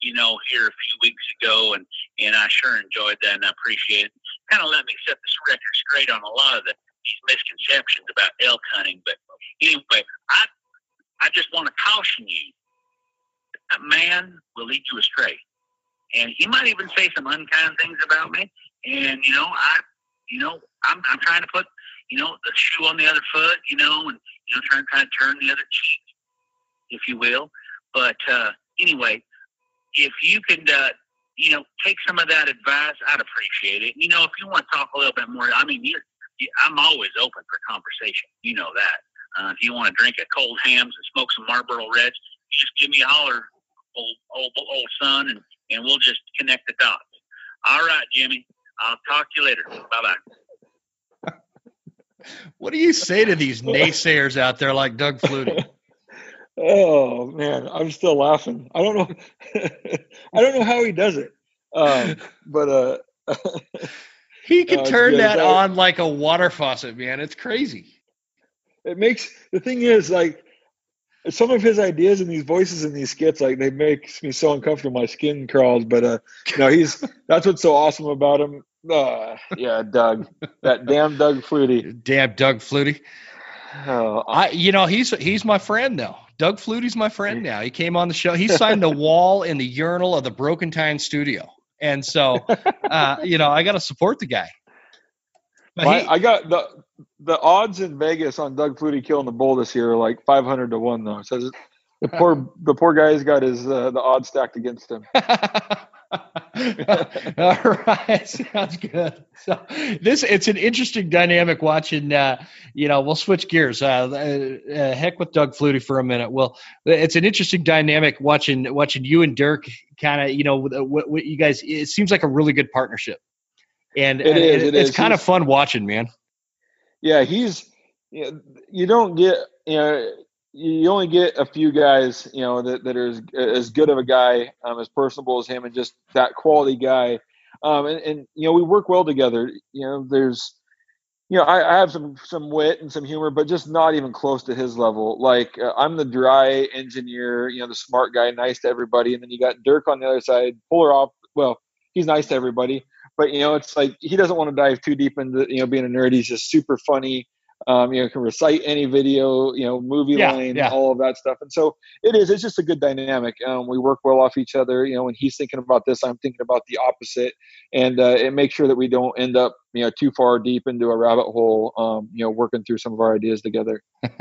you know, here a few weeks ago, and and I sure enjoyed that and I appreciate it. Kind of let me set this record straight on a lot of the these misconceptions about elk hunting. But anyway, I I just want to caution you. A man will lead you astray, and he might even say some unkind things about me. And you know, I, you know, I'm I'm trying to put you know the shoe on the other foot, you know, and you know, trying to kind of turn the other cheek, if you will. But uh, anyway, if you could, uh, you know, take some of that advice, I'd appreciate it. You know, if you want to talk a little bit more, I mean, you I'm always open for conversation. You know that. Uh, if you want to drink a cold Hamm's and smoke some Marlboro Reds, you just give me a holler, old old old son, and and we'll just connect the dots. All right, Jimmy. I'll talk to you later. Bye bye. [laughs] what do you say to these naysayers out there like Doug Fluty? [laughs] oh man, I'm still laughing. I don't know. [laughs] I don't know how he does it. Um, but uh, he can it's turn good. that So- on like a water faucet, man. It's crazy. it makes the thing is like some of his ideas and these voices in these skits like they makes me so uncomfortable my skin crawls but uh no he's [laughs] that's what's so awesome about him uh, yeah doug that damn doug fluty Damn Doug Fluty. oh, I, you know, he's he's my friend now. Doug Fluty's my friend now. He came on the show. He signed the [laughs] wall in the urinal of the Broken Time Studio, and so, uh, you know, I got to support the guy. But my- he- i got the the odds in vegas on doug fluty killing the bull this year are like 500 to 1 though so the poor the poor guy's got his uh, the odds stacked against him [laughs] All right, sounds good. So this it's an interesting dynamic watching. Uh, you know, we'll switch gears. Uh, uh, uh, heck with Doug Fluty for a minute. Well, it's an interesting dynamic watching watching you and Dirk kind of. You know, what, what you guys. It seems like a really good partnership, and It and is, it it's is. kind of fun watching, man. Yeah, he's you, you don't get you know you only get a few guys you know that, that are as, as good of a guy um, as personable as him and just that quality guy. Um, and, and you know we work well together. You know there's you know I, I have some some wit and some humor but just not even close to his level. Like uh, i'm the dry engineer you know the smart guy nice to everybody and then you got dirk on the other side polar off well he's nice to everybody but you know it's like he doesn't want to dive too deep into you know being a nerd. He's just super funny um, you know can recite any video you know movie Yeah, line yeah. all of that stuff. And so it is it's just a good dynamic. Um, we work well off each other. You know when he's thinking about this i'm thinking about the opposite. And uh, it makes sure that we don't end up you know too far deep into a rabbit hole um, you know working through some of our ideas together [laughs]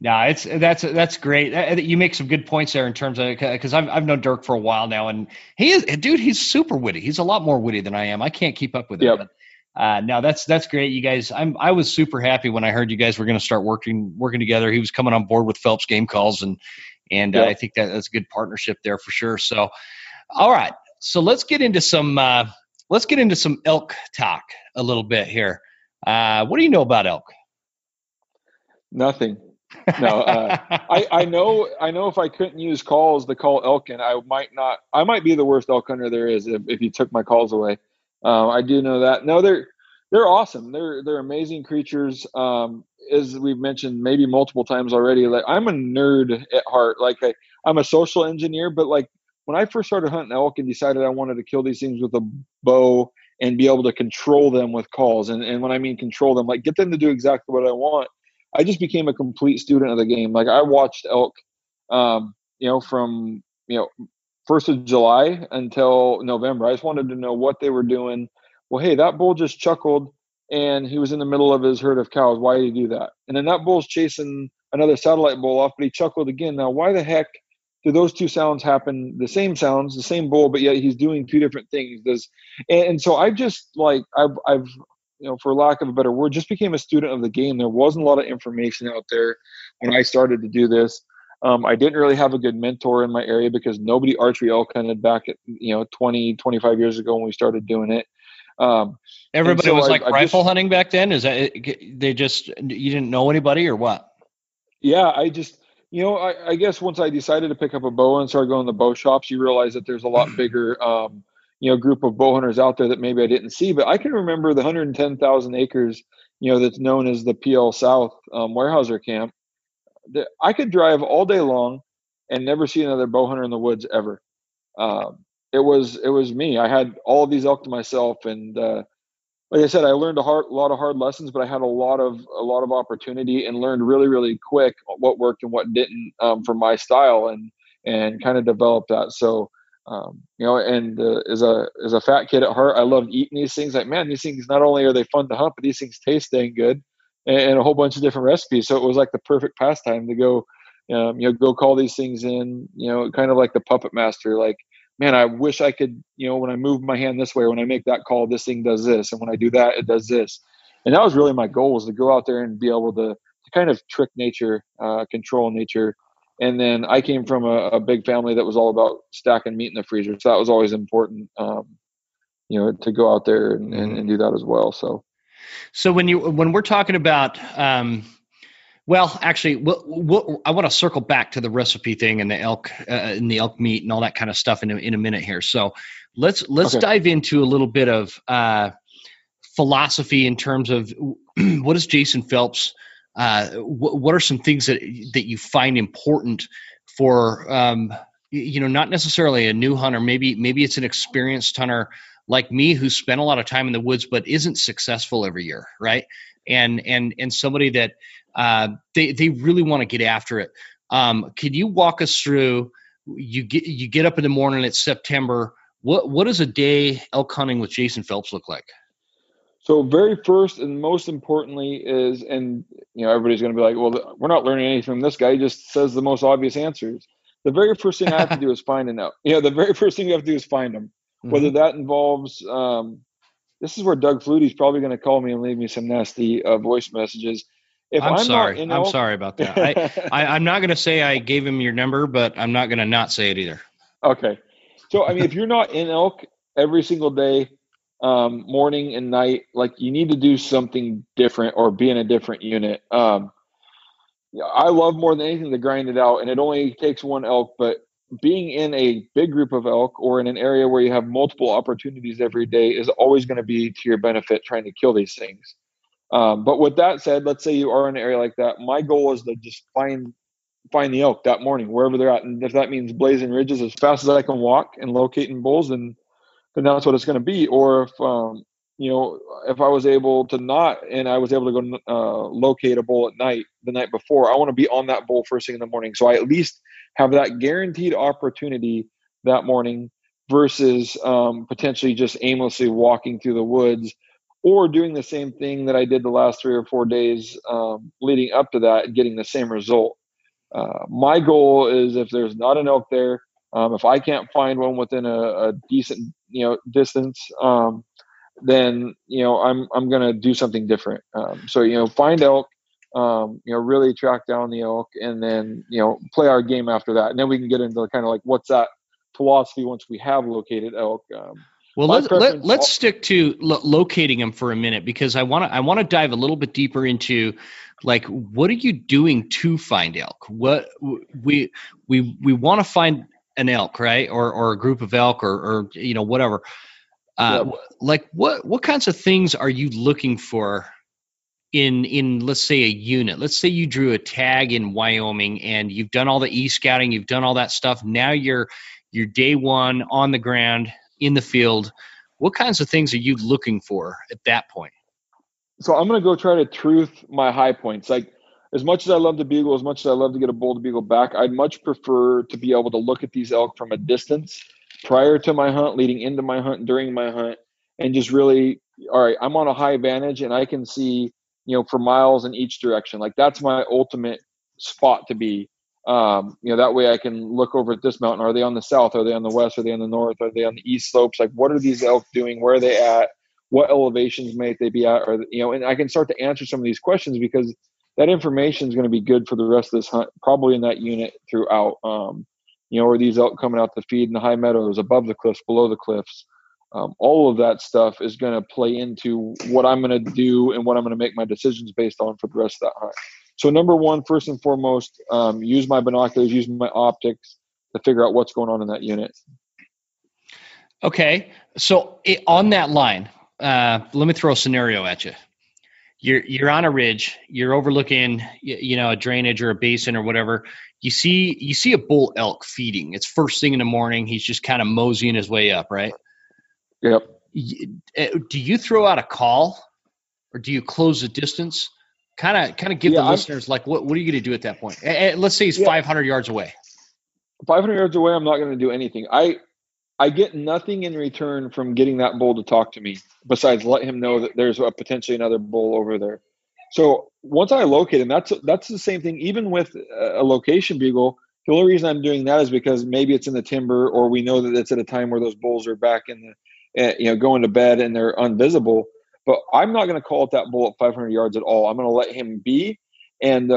no, it's that's that's great. Uh, You make some good points there in terms of because I've I've known Dirk for a while now, and he is dude. He's super witty. He's a lot more witty than I am. I can't keep up with him. Yep. But, uh, no, that's that's great, you guys. I'm I was super happy when I heard you guys were going to start working working together. He was coming on board with Phelps Game Calls, and and uh, I think that that's a good partnership there for sure. So, all right, so let's get into some uh, let's get into some elk talk a little bit here. Uh, what do you know about elk? nothing no uh, I, I know I know if I couldn't use calls to call Elkin, I might not. I might be the worst elk hunter there is if, if you took my calls away. Um, I do know that. No, they're they're awesome. They're they're amazing creatures. Um, as we've mentioned maybe multiple times already, like I'm a nerd at heart. Like I, I'm a social engineer, but like when I first started hunting elk and decided I wanted to kill these things with a bow and be able to control them with calls, and and when I mean control them, like get them to do exactly what I want. I just became a complete student of the game. Like I watched elk, um, you know, from you know first of July until November. I just wanted to know what they were doing. Well, hey, that bull just chuckled, and he was in the middle of his herd of cows. Why did he do that? And then that bull's chasing another satellite bull off, but he chuckled again. Now, why the heck do those two sounds happen? The same sounds, the same bull, but yet he's doing two different things. Does and, and so I just like I've I've you know, for lack of a better word, just became a student of the game. There wasn't a lot of information out there when I started to do this. Um, I didn't really have a good mentor in my area because nobody archery elk hunted back at, you know, 20, 25 years ago when we started doing it. Um, Everybody so was I- like I just- rifle hunting back then. Is that they just you didn't know anybody or what? yeah, I just, you know, I, I guess once I decided to pick up a bow and start going to bow shops, you realize that there's a lot [clears throat] bigger, um, you know, group of bow hunters out there that maybe I didn't see. But I can remember the 110,000 acres, you know, that's known as the Pe Ell South um, Weyerhaeuser Camp. I could drive all day long and never see another bow hunter in the woods ever. Um, it was it was me. I had all these elk to myself, and uh, like I said, I learned a, hard, lot of hard lessons, but I had a lot of a lot of opportunity and learned really really quick what worked and what didn't um, for my style, and and kind of developed that. So um, you know, and uh, as a as a fat kid at heart, I loved eating these things. Like man, these things not only are they fun to hunt, but these things taste dang good, and, and a whole bunch of different recipes. So it was like the perfect pastime to go, um, you know, go call these things in. You know, kind of like the puppet master, like man, I wish I could, you know, when I move my hand this way, when I make that call, this thing does this, and when I do that, it does this. And that was really my goal was to go out there and be able to, to kind of trick nature, uh, control nature. And then I came from a, a, big family that was all about stacking meat in the freezer, so that was always important, um, you know, to go out there and, and, and do that as well. So, so when you when we're talking about um, Well, actually, what, what, I want to circle back to the recipe thing and the elk uh, and the elk meat and all that kind of stuff in a, in a minute here. So let's let's okay. dive into a little bit of uh, philosophy in terms of [clears throat] what is Jason Phelps. Uh, what, what, are some things that that you find important for um, you know not necessarily a new hunter maybe maybe it's an experienced hunter like me who spent a lot of time in the woods but isn't successful every year right and and and somebody that uh, they they really want to get after it. Um, can you walk us through? You get you get up in the morning. It's September. What what does a day elk hunting with Jason Phelps look like? So very first and most importantly is, and you know everybody's going to be like, well, we're not learning anything from this guy. He just says the most obvious answers. The very first thing I have to do [laughs] is find elk. You know, the very first thing you have to do is find them. Mm-hmm. Whether that involves, um, this is where Doug Fluty's probably going to call me and leave me some nasty uh, voice messages. If I'm, I'm sorry, I'm sorry about that. [laughs] I, I am not going to say I gave him your number, but I'm not going to not say it either. Okay, so I mean, if you're not in elk every single day, um, morning and night, like you need to do something different or be in a different unit. Um, I love more than anything to grind it out, and it only takes one elk, but being in a big group of elk or in an area where you have multiple opportunities every day is always going to be to your benefit trying to kill these things. Um, but with that said, let's say you are in an area like that. My goal is to just find find the elk that morning wherever they're at, and if that means blazing ridges as fast as I can walk and locating bulls, then then that's what it's going to be. Or if um, you know if I was able to not and I was able to go uh, locate a bull at night the night before, I want to be on that bull first thing in the morning, so I at least have that guaranteed opportunity that morning versus um, potentially just aimlessly walking through the woods or doing the same thing that I did the last three or four days um, leading up to that, and getting the same result. Uh, my goal is if there's not an elk there, um, if I can't find one within a, a decent you know distance, um, then you know I'm I'm gonna do something different. Um, so you know find elk, um, you know really track down the elk, and then you know play our game after that, and then we can get into kind of like what's that philosophy once we have located elk. Um, well, let's let, let's stick to lo- locating them for a minute because I want to I want to dive a little bit deeper into like what are you doing to find elk? What we we we want to find an elk, right? Or or a group of elk or or you know whatever. Uh, like what what kinds of things are you looking for in in let's say a unit let's say you drew a tag in wyoming and you've done all the e-scouting you've done all that stuff now you're you're day one on the ground in the field. What kinds of things are you looking for at that point? So I'm going to go try to truth my high points. Like as much as I love to bugle, as much as I love to get a to bugle back, I'd much prefer to be able to look at these elk from a distance prior to my hunt, leading into my hunt, during my hunt, and just really, all right, I'm on a high vantage and I can see, you know, for miles in each direction. Like that's my ultimate spot to be. Um, you know that way i can look over at this mountain. Are they on the south? Are they on the west? Are they on the north? Are they on the east slopes? Like what are these elk doing? Where are they at? What elevations might they be at? Or you know and i can start to answer some of these questions because that information is going to be good for the rest of this hunt probably in that unit throughout um, you know are these elk coming out to feed in the high meadows above the cliffs below the cliffs um, all of that stuff is going to play into what i'm going to do and what i'm going to make my decisions based on for the rest of that hunt so number one, first and foremost, um, use my binoculars, use my optics to figure out what's going on in that unit. Okay, so it, on that line, uh, let me throw a scenario at you. You're you're on a ridge. You're overlooking, you, know, a drainage or a basin or whatever. You see you see a bull elk feeding. It's first thing in the morning. He's just kind of moseying his way up, right? Yep. Uh, do you throw out a call, or do you close the distance? Kind of, kind of give yeah, the I'm, listeners like, what, what are you going to do at that point? And let's say he's yeah. 500 yards away. 500 yards away, I'm not going to do anything. I, I get nothing in return from getting that bull to talk to me besides let him know that there's a potentially another bull over there. So once I locate him, that's that's the same thing. Even with a location bugle, the only reason I'm doing that is because maybe it's in the timber, or we know that it's at a time where those bulls are back in the, uh, you know, going to bed and they're invisible. But I'm not going to call it that bull at 500 yards at all. I'm going to let him be. And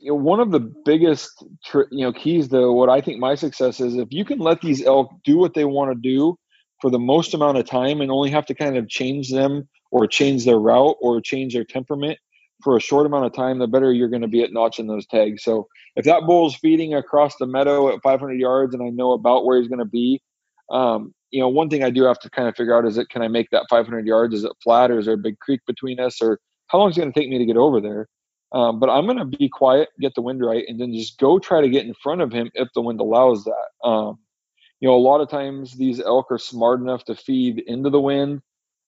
you know, one of the biggest you know keys, though, what I think my success is, if you can let these elk do what they want to do for the most amount of time, and only have to kind of change them or change their route or change their temperament for a short amount of time, the better you're going to be at notching those tags. So if that bull's feeding across the meadow at 500 yards and I know about where he's going to be, um, you know, one thing I do have to kind of figure out is it can I make that 500 yards? Is it flat or is there a big creek between us or how long is it going to take me to get over there? Um, but I'm going to be quiet, get the wind right, and then just go try to get in front of him if the wind allows that. Um, you know, a lot of times these elk are smart enough to feed into the wind.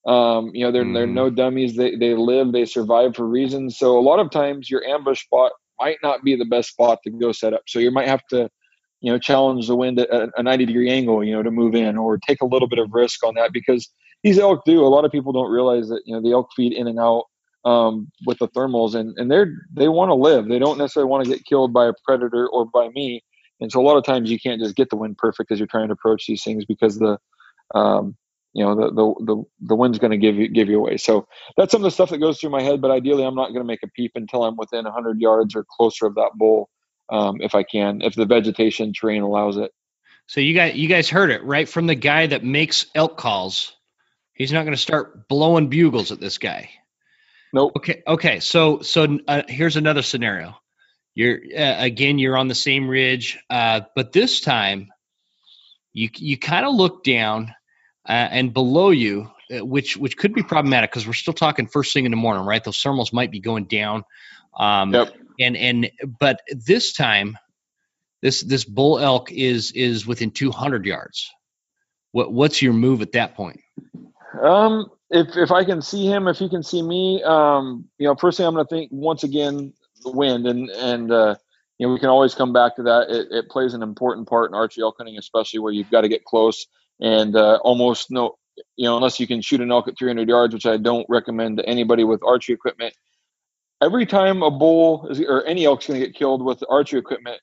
Um, you know, they're mm. they're no dummies. They they live, they survive for reasons. So a lot of times your ambush spot might not be the best spot to go set up. So you might have to, you know, challenge the wind at a 90 degree angle, you know, to move in or take a little bit of risk on that because these elk do. A lot of people don't realize that you know the elk feed in and out um, with the thermals, and and they're they want to live. They don't necessarily want to get killed by a predator or by me. And so a lot of times you can't just get the wind perfect as you're trying to approach these things because the um, you know the the the, the wind's going to give you give you away. So that's some of the stuff that goes through my head. But ideally, I'm not going to make a peep until I'm within 100 yards or closer of that bull, um, if I can, if the vegetation terrain allows it. So you guys you guys heard it right from the guy that makes elk calls. He's not going to start blowing bugles at this guy. Nope. Okay. Okay. So so uh, here's another scenario. You're uh, again you're on the same ridge, uh, but this time you you kind of look down uh, and below you, uh, which which could be problematic because we're still talking first thing in the morning, right? Those thermals might be going down. Um, yep. And and but this time, this this bull elk is is within 200 yards. What what's your move at that point? Um, if if I can see him, if he can see me, um, you know, first thing I'm going to think once again the wind and and uh, you know we can always come back to that. It, it plays an important part in archery elk hunting, especially where you've got to get close and uh, almost no, you know, unless you can shoot an elk at 300 yards, which I don't recommend to anybody with archery equipment. Every time a bull is, or any elk's going to get killed with archery equipment,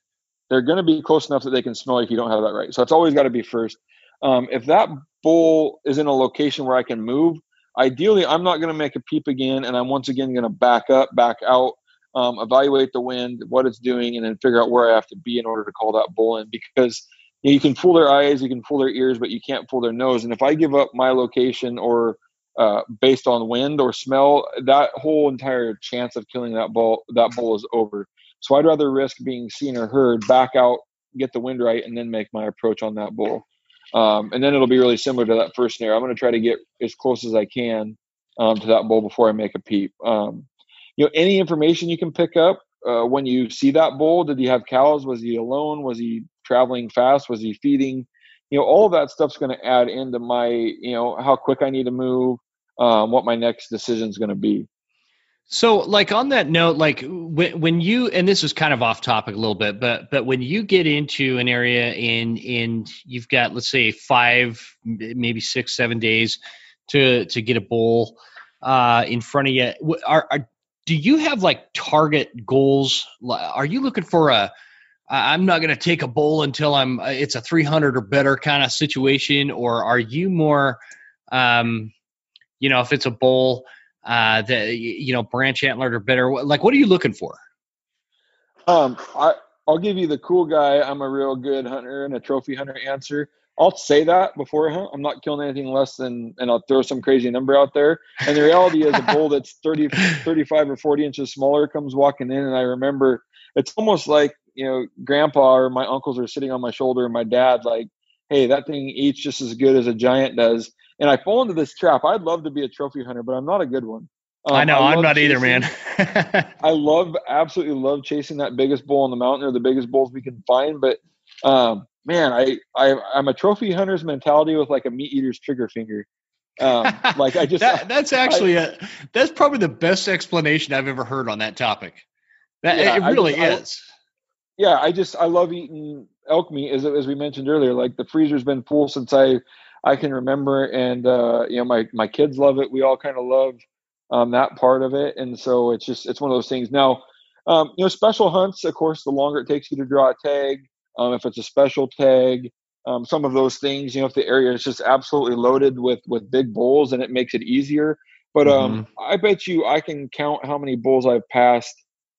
they're going to be close enough that they can smell if you don't have that right. So it's always got to be first. Um, if that bull is in a location where I can move, ideally I'm not going to make a peep again, and I'm once again going to back up, back out, um, evaluate the wind, what it's doing, and then figure out where I have to be in order to call that bull in. Because you, know, you can fool their eyes, you can fool their ears, but you can't fool their nose. And if I give up my location or uh, based on wind or smell, that whole entire chance of killing that bull that bull is over. So I'd rather risk being seen or heard, back out, get the wind right, and then make my approach on that bull. Um, and then it'll be really similar to that first snare. I'm going to try to get as close as I can um, to that bull before I make a peep. Um, you know, any information you can pick up uh, when you see that bull. Did he have cows? Was he alone? Was he traveling fast? Was he feeding? You know, all of that stuff's going to add into my, you know, how quick I need to move, um, what my next decision is going to be. So, like on that note, like when when you and this is kind of off topic a little bit, but but when you get into an area in in you've got let's say five, maybe six, seven days to to get a bowl uh, in front of you, are, are do you have like target goals? Are you looking for a I'm not going to take a bowl until I'm it's a 300 or better kind of situation, or are you more, um, you know, if it's a bull uh, that you know branch antlered or better? Like, what are you looking for? Um, I I'll give you the cool guy. I'm a real good hunter and a trophy hunter answer. I'll say that before I hunt. I'm not killing anything less than, and I'll throw some crazy number out there. And the reality is, a bull [laughs] that's 30, 35 or 40 inches smaller comes walking in, and I remember it's almost like you know, grandpa or my uncles are sitting on my shoulder, and my dad like, hey, that thing eats just as good as a giant does and I fall into this trap. I'd love to be a trophy hunter, but I'm not a good one. Um, I know I am not chasing, either, man. [laughs] I love, absolutely love chasing that biggest bull on the mountain or the biggest bulls we can find. But um, man, I, I I'm a trophy hunter's mentality with like a meat eater's trigger finger. Um, [laughs] like I just that, [laughs] that's actually I, a that's probably the best explanation I've ever heard on that topic. That yeah, it really just, is. I, yeah, I just I love eating elk meat as as we mentioned earlier. Like the freezer's been full since I I can remember, and uh, you know, my my kids love it. We all kind of love um, that part of it, and so it's just it's one of those things. Now, um, you know, special hunts, of course, the longer it takes you to draw a tag, um, if it's a special tag, um, some of those things, you know, if the area is just absolutely loaded with with big bulls, and it makes it easier. But um, mm-hmm. I bet you I can count how many bulls I've passed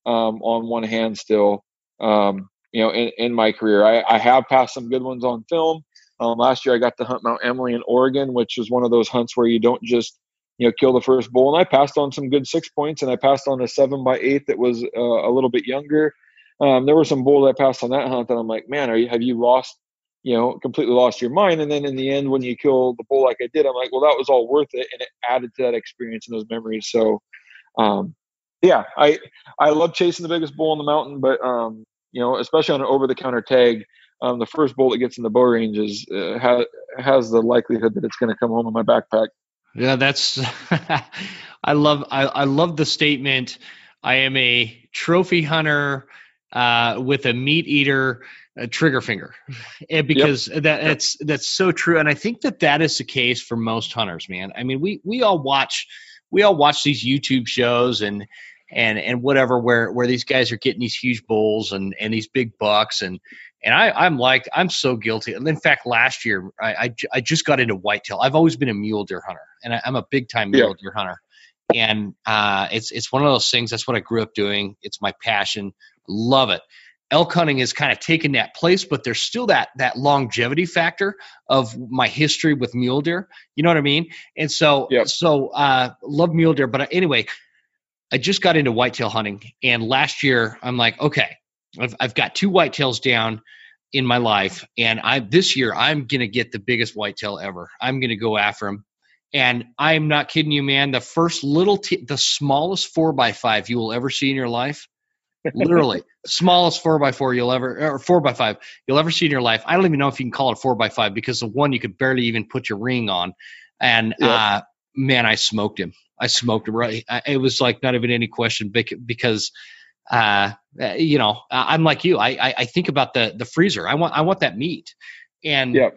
um, on one hand still. Um, you know, in, in my career, I, I have passed some good ones on film. Um, last year, I got to hunt Mount Emily in Oregon, which was one of those hunts where you don't just you know, kill the first bull. And I passed on some good six points, and I passed on a seven by eight that was uh, a little bit younger. Um, there were some bull that I passed on that hunt that I'm like, man, are you have you lost, you know, completely lost your mind? And then in the end, when you kill the bull like I did, I'm like, well, that was all worth it, and it added to that experience and those memories. So, um, yeah, I I love chasing the biggest bull on the mountain, but um, you know, especially on an over the counter tag, um, the first bull that gets in the bow range is uh, has has the likelihood that it's going to come home in my backpack. Yeah, that's [laughs] I love I, I love the statement. I am a trophy hunter uh, with a meat eater a trigger finger, [laughs] and because yep. that that's that's so true. And I think that that is the case for most hunters, man. I mean, we we all watch we all watch these YouTube shows and and and whatever where where these guys are getting these huge bulls and and these big bucks and and I, I'm like, I'm so guilty. And in fact, last year I, I, I, just got into whitetail. I've always been a mule deer hunter, and I, am a big time mule yeah. deer hunter. And uh, it's it's one of those things. That's what I grew up doing. It's my passion. Love it. Elk hunting has kind of taken that place, but there's still that that longevity factor of my history with mule deer. You know what I mean? And so so uh, love mule deer. But anyway, I just got into whitetail hunting, and last year I'm like, okay, I've, I've got two whitetails down in my life, and I this year I'm gonna get the biggest whitetail ever. I'm gonna go after him, and I'm not kidding you, man. The first little, t- the smallest four by five you will ever see in your life, literally [laughs] smallest four by four you'll ever or four by five you'll ever see in your life. I don't even know if you can call it four by five because the one you could barely even put your ring on, and yeah. uh, man, I smoked him. I smoked him right. I, it was like not even any question because uh, you know, I'm like you. I, I, think about the the freezer. I want I want that meat, and yeah.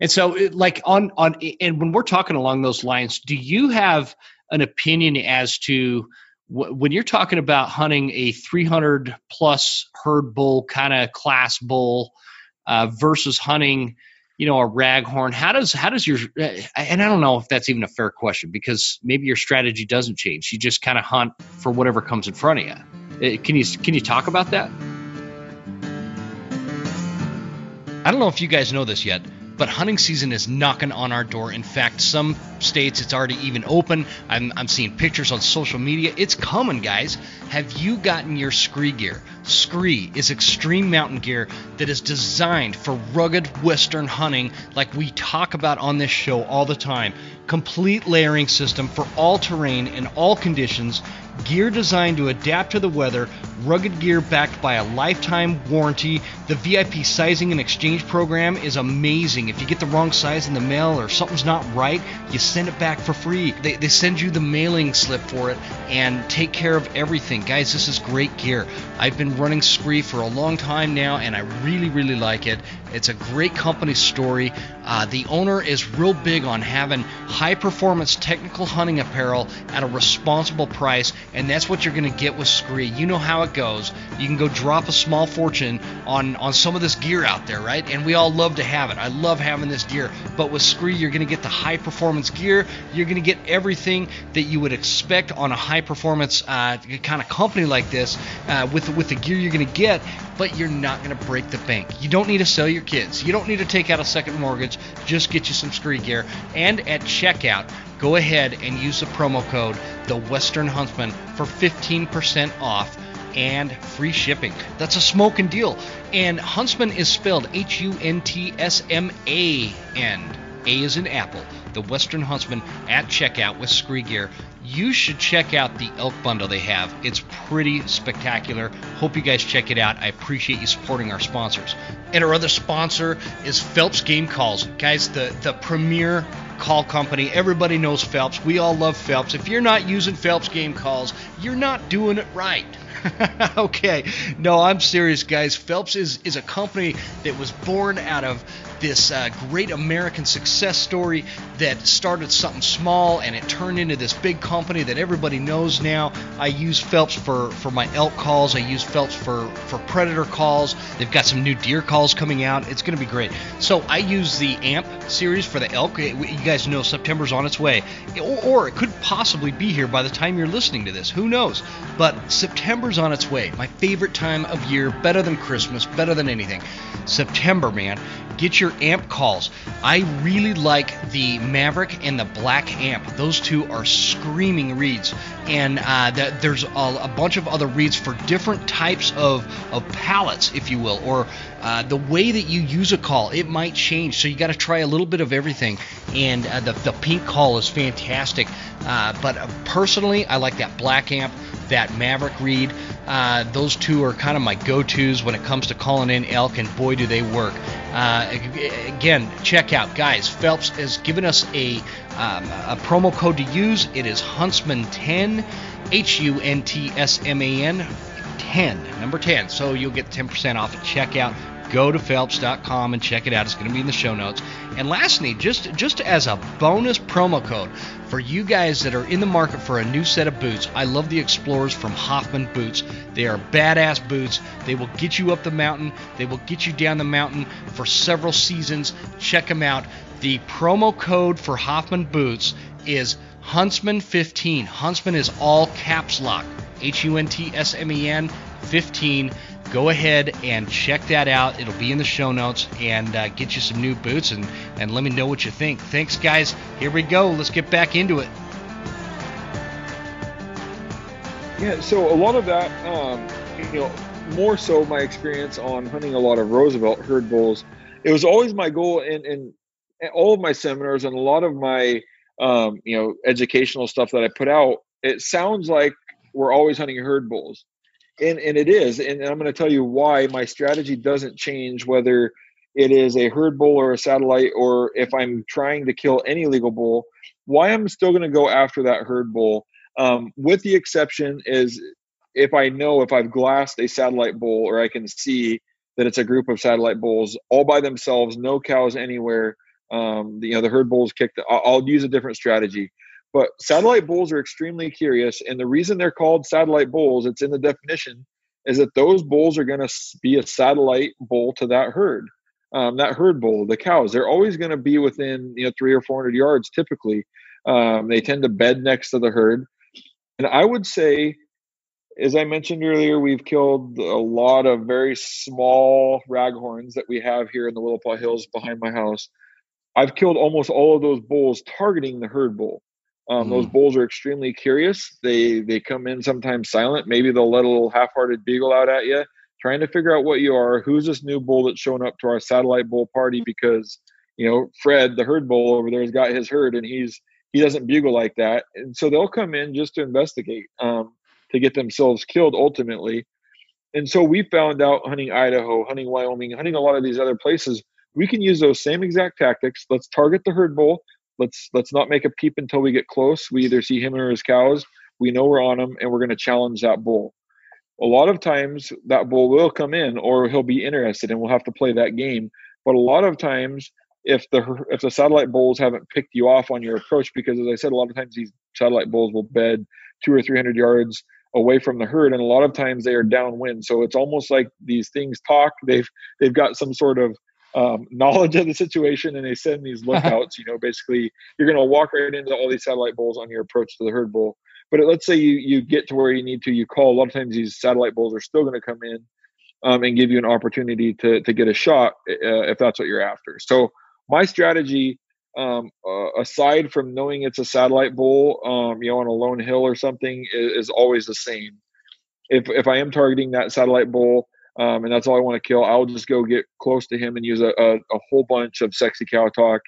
and so like on on and when we're talking along those lines, do you have an opinion as to when you're talking about hunting a 300 plus herd bull kind of class bull uh, versus hunting? you know a raghorn how does how does your uh, and i don't know if that's even a fair question because maybe your strategy doesn't change you just kind of hunt for whatever comes in front of you Uh, can you can you talk about that? I don't know if you guys know this yet, but hunting season is knocking on our door. In fact, some states it's already even open. I'm, I'm seeing pictures on social media. It's coming, guys. Have you gotten your SKRE gear? SKRE is extreme mountain gear that is designed for rugged western hunting, like we talk about on this show all the time. Complete layering system for all terrain and all conditions gear designed to adapt to the weather, rugged gear backed by a lifetime warranty. The VIP sizing and exchange program is amazing. If you get the wrong size in the mail or something's not right, you send it back for free. They, they send you the mailing slip for it and take care of everything. Guys, this is great gear. I've been running SKRE for a long time now and I really, really like it. It's a great company story. Uh, the owner is real big on having high performance technical hunting apparel at a responsible price, and that's what you're going to get with SKRE. You know how it goes. You can go drop a small fortune on, on some of this gear out there, right? And we all love to have it. I love having this gear. But with SKRE, you're going to get the high performance gear. You're going to get everything that you would expect on a high performance uh, kind of company like this uh, with, with the gear you're going to get, but you're not going to break the bank. You don't need to sell your kids. You don't need to take out a second mortgage. Just get you some SKRE gear. And at checkout, go ahead and use the promo code The Western Huntsman for 15% off and free shipping. That's a smoking deal. And Huntsman is spelled H U N T S M A N. A is in Apple. The Western Huntsman at checkout with SKRE Gear you should check out the elk bundle they have. It's pretty spectacular. Hope you guys check it out. I appreciate you supporting our sponsors. And our other sponsor is Phelps Game Calls. Guys, the, the premier call company. Everybody knows Phelps. We all love Phelps. If you're not using Phelps Game Calls, you're not doing it right. [laughs] okay. No, I'm serious, guys. Phelps is, is a company that was born out of this uh, great American success story that started something small and it turned into this big company that everybody knows now. I use Phelps for, for my elk calls. I use Phelps for, for predator calls. They've got some new deer calls coming out. It's going to be great. So I use the AMP series for the elk. You guys know September's on its way, or, or it could possibly be here by the time you're listening to this. Who knows? But September's on its way. My favorite time of year, better than Christmas, better than anything. September, man. Get your amp calls. I really like the Maverick and the Black Amp. Those two are screaming reeds, and uh, there's a, a, bunch of other reeds for different types of of palettes, if you will, or uh, the way that you use a call. It might change, so you got to try a little bit of everything. And uh, the the pink call is fantastic, uh, but uh, personally, I like that Black Amp that Maverick Reed. Uh, those two are kind of my go-tos when it comes to calling in elk, and boy, do they work. Uh, again, check out, guys. Phelps has given us a um, a promo code to use. It is Huntsman10, H-U-N-T-S-M-A-N 10, number 10. So you'll get 10% off at checkout go to phelps.com and check it out. It's going to be in the show notes. And lastly, just just as a bonus promo code for you guys that are in the market for a new set of boots, I love the Explorers from Hoffman Boots. They are badass boots. They will get you up the mountain. They will get you down the mountain for several seasons. Check them out. The promo code for Hoffman Boots is Huntsman15. Huntsman is all caps lock. H U N T S M E N 15 go ahead and check that out. It'll be in the show notes and uh, get you some new boots and, and let me know what you think. Thanks, guys. Here we go. Let's get back into it. Yeah, so a lot of that, um, you know, more so my experience on hunting a lot of Roosevelt herd bulls. It was always my goal in, in all of my seminars and a lot of my, um, you know, educational stuff that I put out. It sounds like we're always hunting herd bulls and and it is and i'm going to tell you why my strategy doesn't change whether it is a herd bull or a satellite or if i'm trying to kill any legal bull. Why i'm still going to go after that herd bull um, with the exception is if i know if i've glassed a satellite bull or i can see that it's a group of satellite bulls all by themselves no cows anywhere um, you know the herd bulls kicked I'll, I'll use a different strategy but satellite bulls are extremely curious, and the reason they're called satellite bulls, it's in the definition, is that those bulls are going to be a satellite bull to that herd. Um, that herd bull, the cows, they're always going to be within you know three or four hundred yards. Typically, um, they tend to bed next to the herd, and I would say, as I mentioned earlier, we've killed a lot of very small raghorns that we have here in the Willapa Hills behind my house. I've killed almost all of those bulls targeting the herd bull. Um, mm. Those bulls are extremely curious. They they come in sometimes silent. Maybe they'll let a little half-hearted bugle out at you, trying to figure out what you are. Who's this new bull that's showing up to our satellite bull party? Because you know Fred, the herd bull over there, has got his herd, and he's he doesn't bugle like that. And so they'll come in just to investigate, um, to get themselves killed ultimately. And so we found out hunting Idaho, hunting Wyoming, hunting a lot of these other places, we can use those same exact tactics. Let's target the herd bull let's let's not make a peep until we get close. We either see him or his cows. We know we're on him, and we're going to challenge that bull. A lot of times that bull will come in, or he'll be interested, and we'll have to play that game. But a lot of times, if the if the satellite bulls haven't picked you off on your approach, because as I said, a lot of times these satellite bulls will bed two or three hundred yards away from the herd, and a lot of times they are downwind. So it's almost like these things talk. They've they've got some sort of um, [laughs] knowledge of the situation and they send these lookouts you know basically you're going to walk right into all these satellite bulls on your approach to the herd bull. But let's say you you get to where you need to you call a lot of times these satellite bulls are still going to come in um, and give you an opportunity to to get a shot uh, if that's what you're after. So my strategy um, uh, aside from knowing it's a satellite bull um, you know on a lone hill or something is, is always the same. If if i am targeting that satellite bull um, and that's all I want to kill. I'll just go get close to him and use a, a, a whole bunch of sexy cow talk.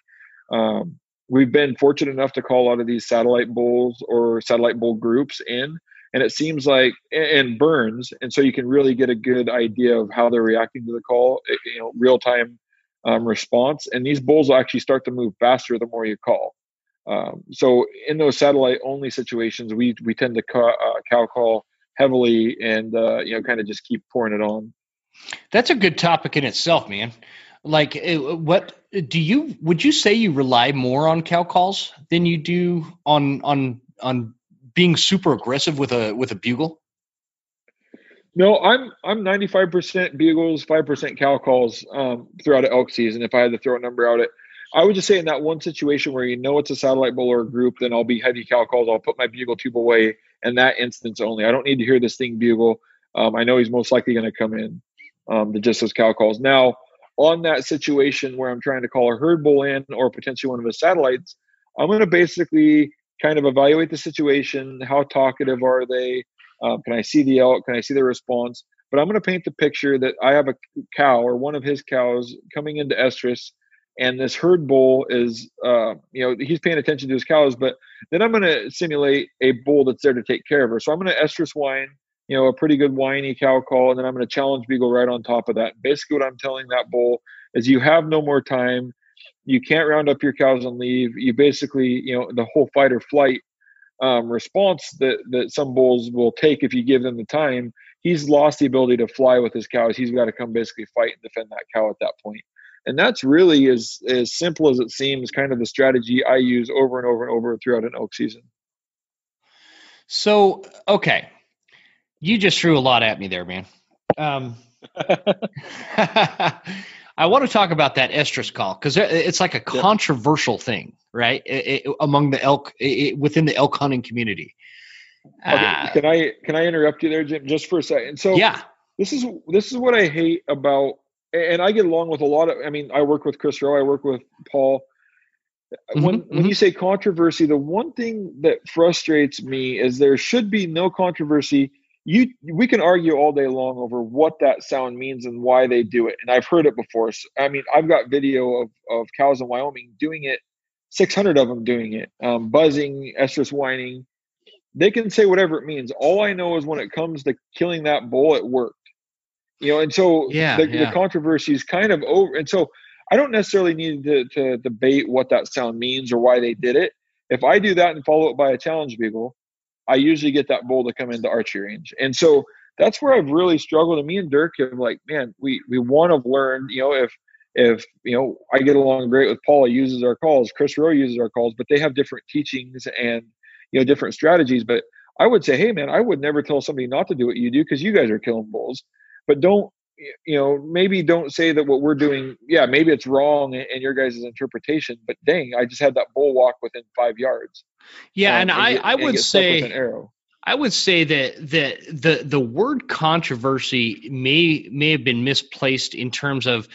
Um, we've been fortunate enough to call a lot of these satellite bulls or satellite bull groups in, and it seems like and burns, and so you can really get a good idea of how they're reacting to the call, eh, you know, real time um, response. And these bulls will actually start to move faster the more you call. Um, so in those satellite only situations, we we tend to ca- uh, cow call heavily and uh, you know kind of just keep pouring it on. That's a good topic in itself, man. Like, uh, what do you would you say you rely more on cow calls than you do on on on being super aggressive with a with a bugle? No, I'm I'm 95% bugles, five percent cow calls um, throughout elk season. If I had to throw a number out, it I would just say in that one situation where you know it's a satellite bull or a group, then I'll be heavy cow calls. I'll put my bugle tube away in that instance only. I don't need to hear this thing bugle. um, I know he's most likely going to come in um, to just those cow calls. Now, on that situation where I'm trying to call a herd bull in or potentially one of his satellites, I'm going to basically kind of evaluate the situation. How talkative are they? Um, can I see the elk? Can I see the response? But I'm going to paint the picture that I have a cow or one of his cows coming into estrus, and this herd bull is, uh, you know, he's paying attention to his cows. But then I'm going to simulate a bull that's there to take care of her. So I'm going to estrus whine, you know, a pretty good whiny cow call, and then I'm going to challenge bugle right on top of that. Basically, what I'm telling that bull is, you have no more time. You can't round up your cows and leave. You basically, you know, the whole fight or flight um, response that that some bulls will take if you give them the time. He's lost the ability to fly with his cows. He's got to come basically fight and defend that cow at that point. And that's really as as simple as it seems. Kind of the strategy I use over and over and over throughout an elk season. So okay, you just threw a lot at me there, man. Um, [laughs] I want to talk about that estrus call because it's like a controversial yeah. thing, right? It, it, among the elk it, within the elk hunting community. Okay. Uh, can I can I interrupt you there, Jim, just for a second? So yeah, this is this is what I hate about, and I get along with a lot of. I mean, I work with Chris Rowe, I work with Paul. Mm-hmm, when mm-hmm. when you say controversy, the one thing that frustrates me is there should be no controversy you we can argue all day long over what that sound means and why they do it and i've heard it before so, i mean i've got video of, of cows in wyoming doing it 600 of them doing it um, buzzing estrus whining they can say whatever it means all i know is when it comes to killing that bull it worked you know and so yeah, the, yeah. the controversy is kind of over and so i don't necessarily need to, to debate what that sound means or why they did it if i do that and follow it by a challenge bugle I usually get that bull to come into archery range. And so that's where I've really struggled. And me and Dirk have like, man, we we want to learn, you know, if if you know I get along great with Paul, he uses our calls, Chris Rowe uses our calls, but they have different teachings and you know different strategies. But I would say, hey man, I would never tell somebody not to do what you do because you guys are killing bulls. But don't you know maybe don't say that what we're doing yeah maybe it's wrong in, your guys' interpretation but dang i just had that bull walk within five yards yeah, um, and, and, I, I would say I would say that that the the word controversy may may have been misplaced in terms of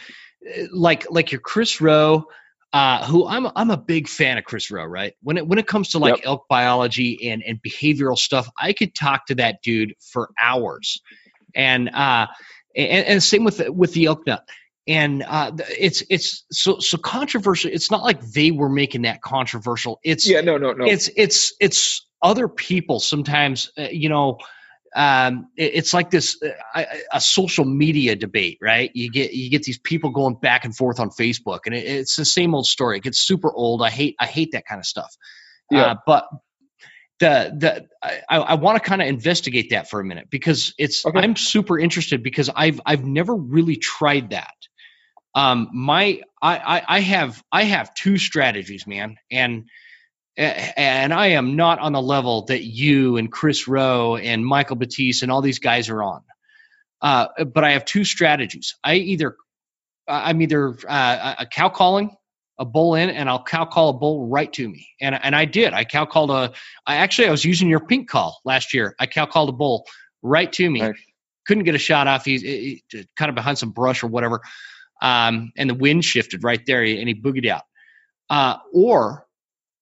uh, like like your Chris Rowe, uh, who I'm I'm a big fan of Chris Rowe, right? When it when it comes to like yep. elk biology and and behavioral stuff, I could talk to that dude for hours, and uh, and, and same with with the elk nut and uh, it's it's so so controversial. It's not like they were making that controversial. It's yeah, no, no, no. It's it's it's other people sometimes. Uh, you know, um, it, it's like this uh, a social media debate, right? You get you get these people going back and forth on Facebook, and it, it's the same old story. It gets super old. I hate I hate that kind of stuff. Yeah. Uh, but the the I, I want to kind of investigate that for a minute because it's okay. I'm super interested because I've I've never really tried that. Um, my I, I I have I have two strategies, man, and and I am not on the level that you and Chris Rowe and Michael Batiste and all these guys are on. Uh, but I have two strategies. I either I'm either uh, a cow calling a bull in and I'll cow call a bull right to me. And and I did. I cow called a I actually I was using your pink call last year. I cow called a bull right to me. Nice. Couldn't get a shot off. He's he, kind of behind some brush or whatever. Um, and the wind shifted right there and he boogied out. Uh, or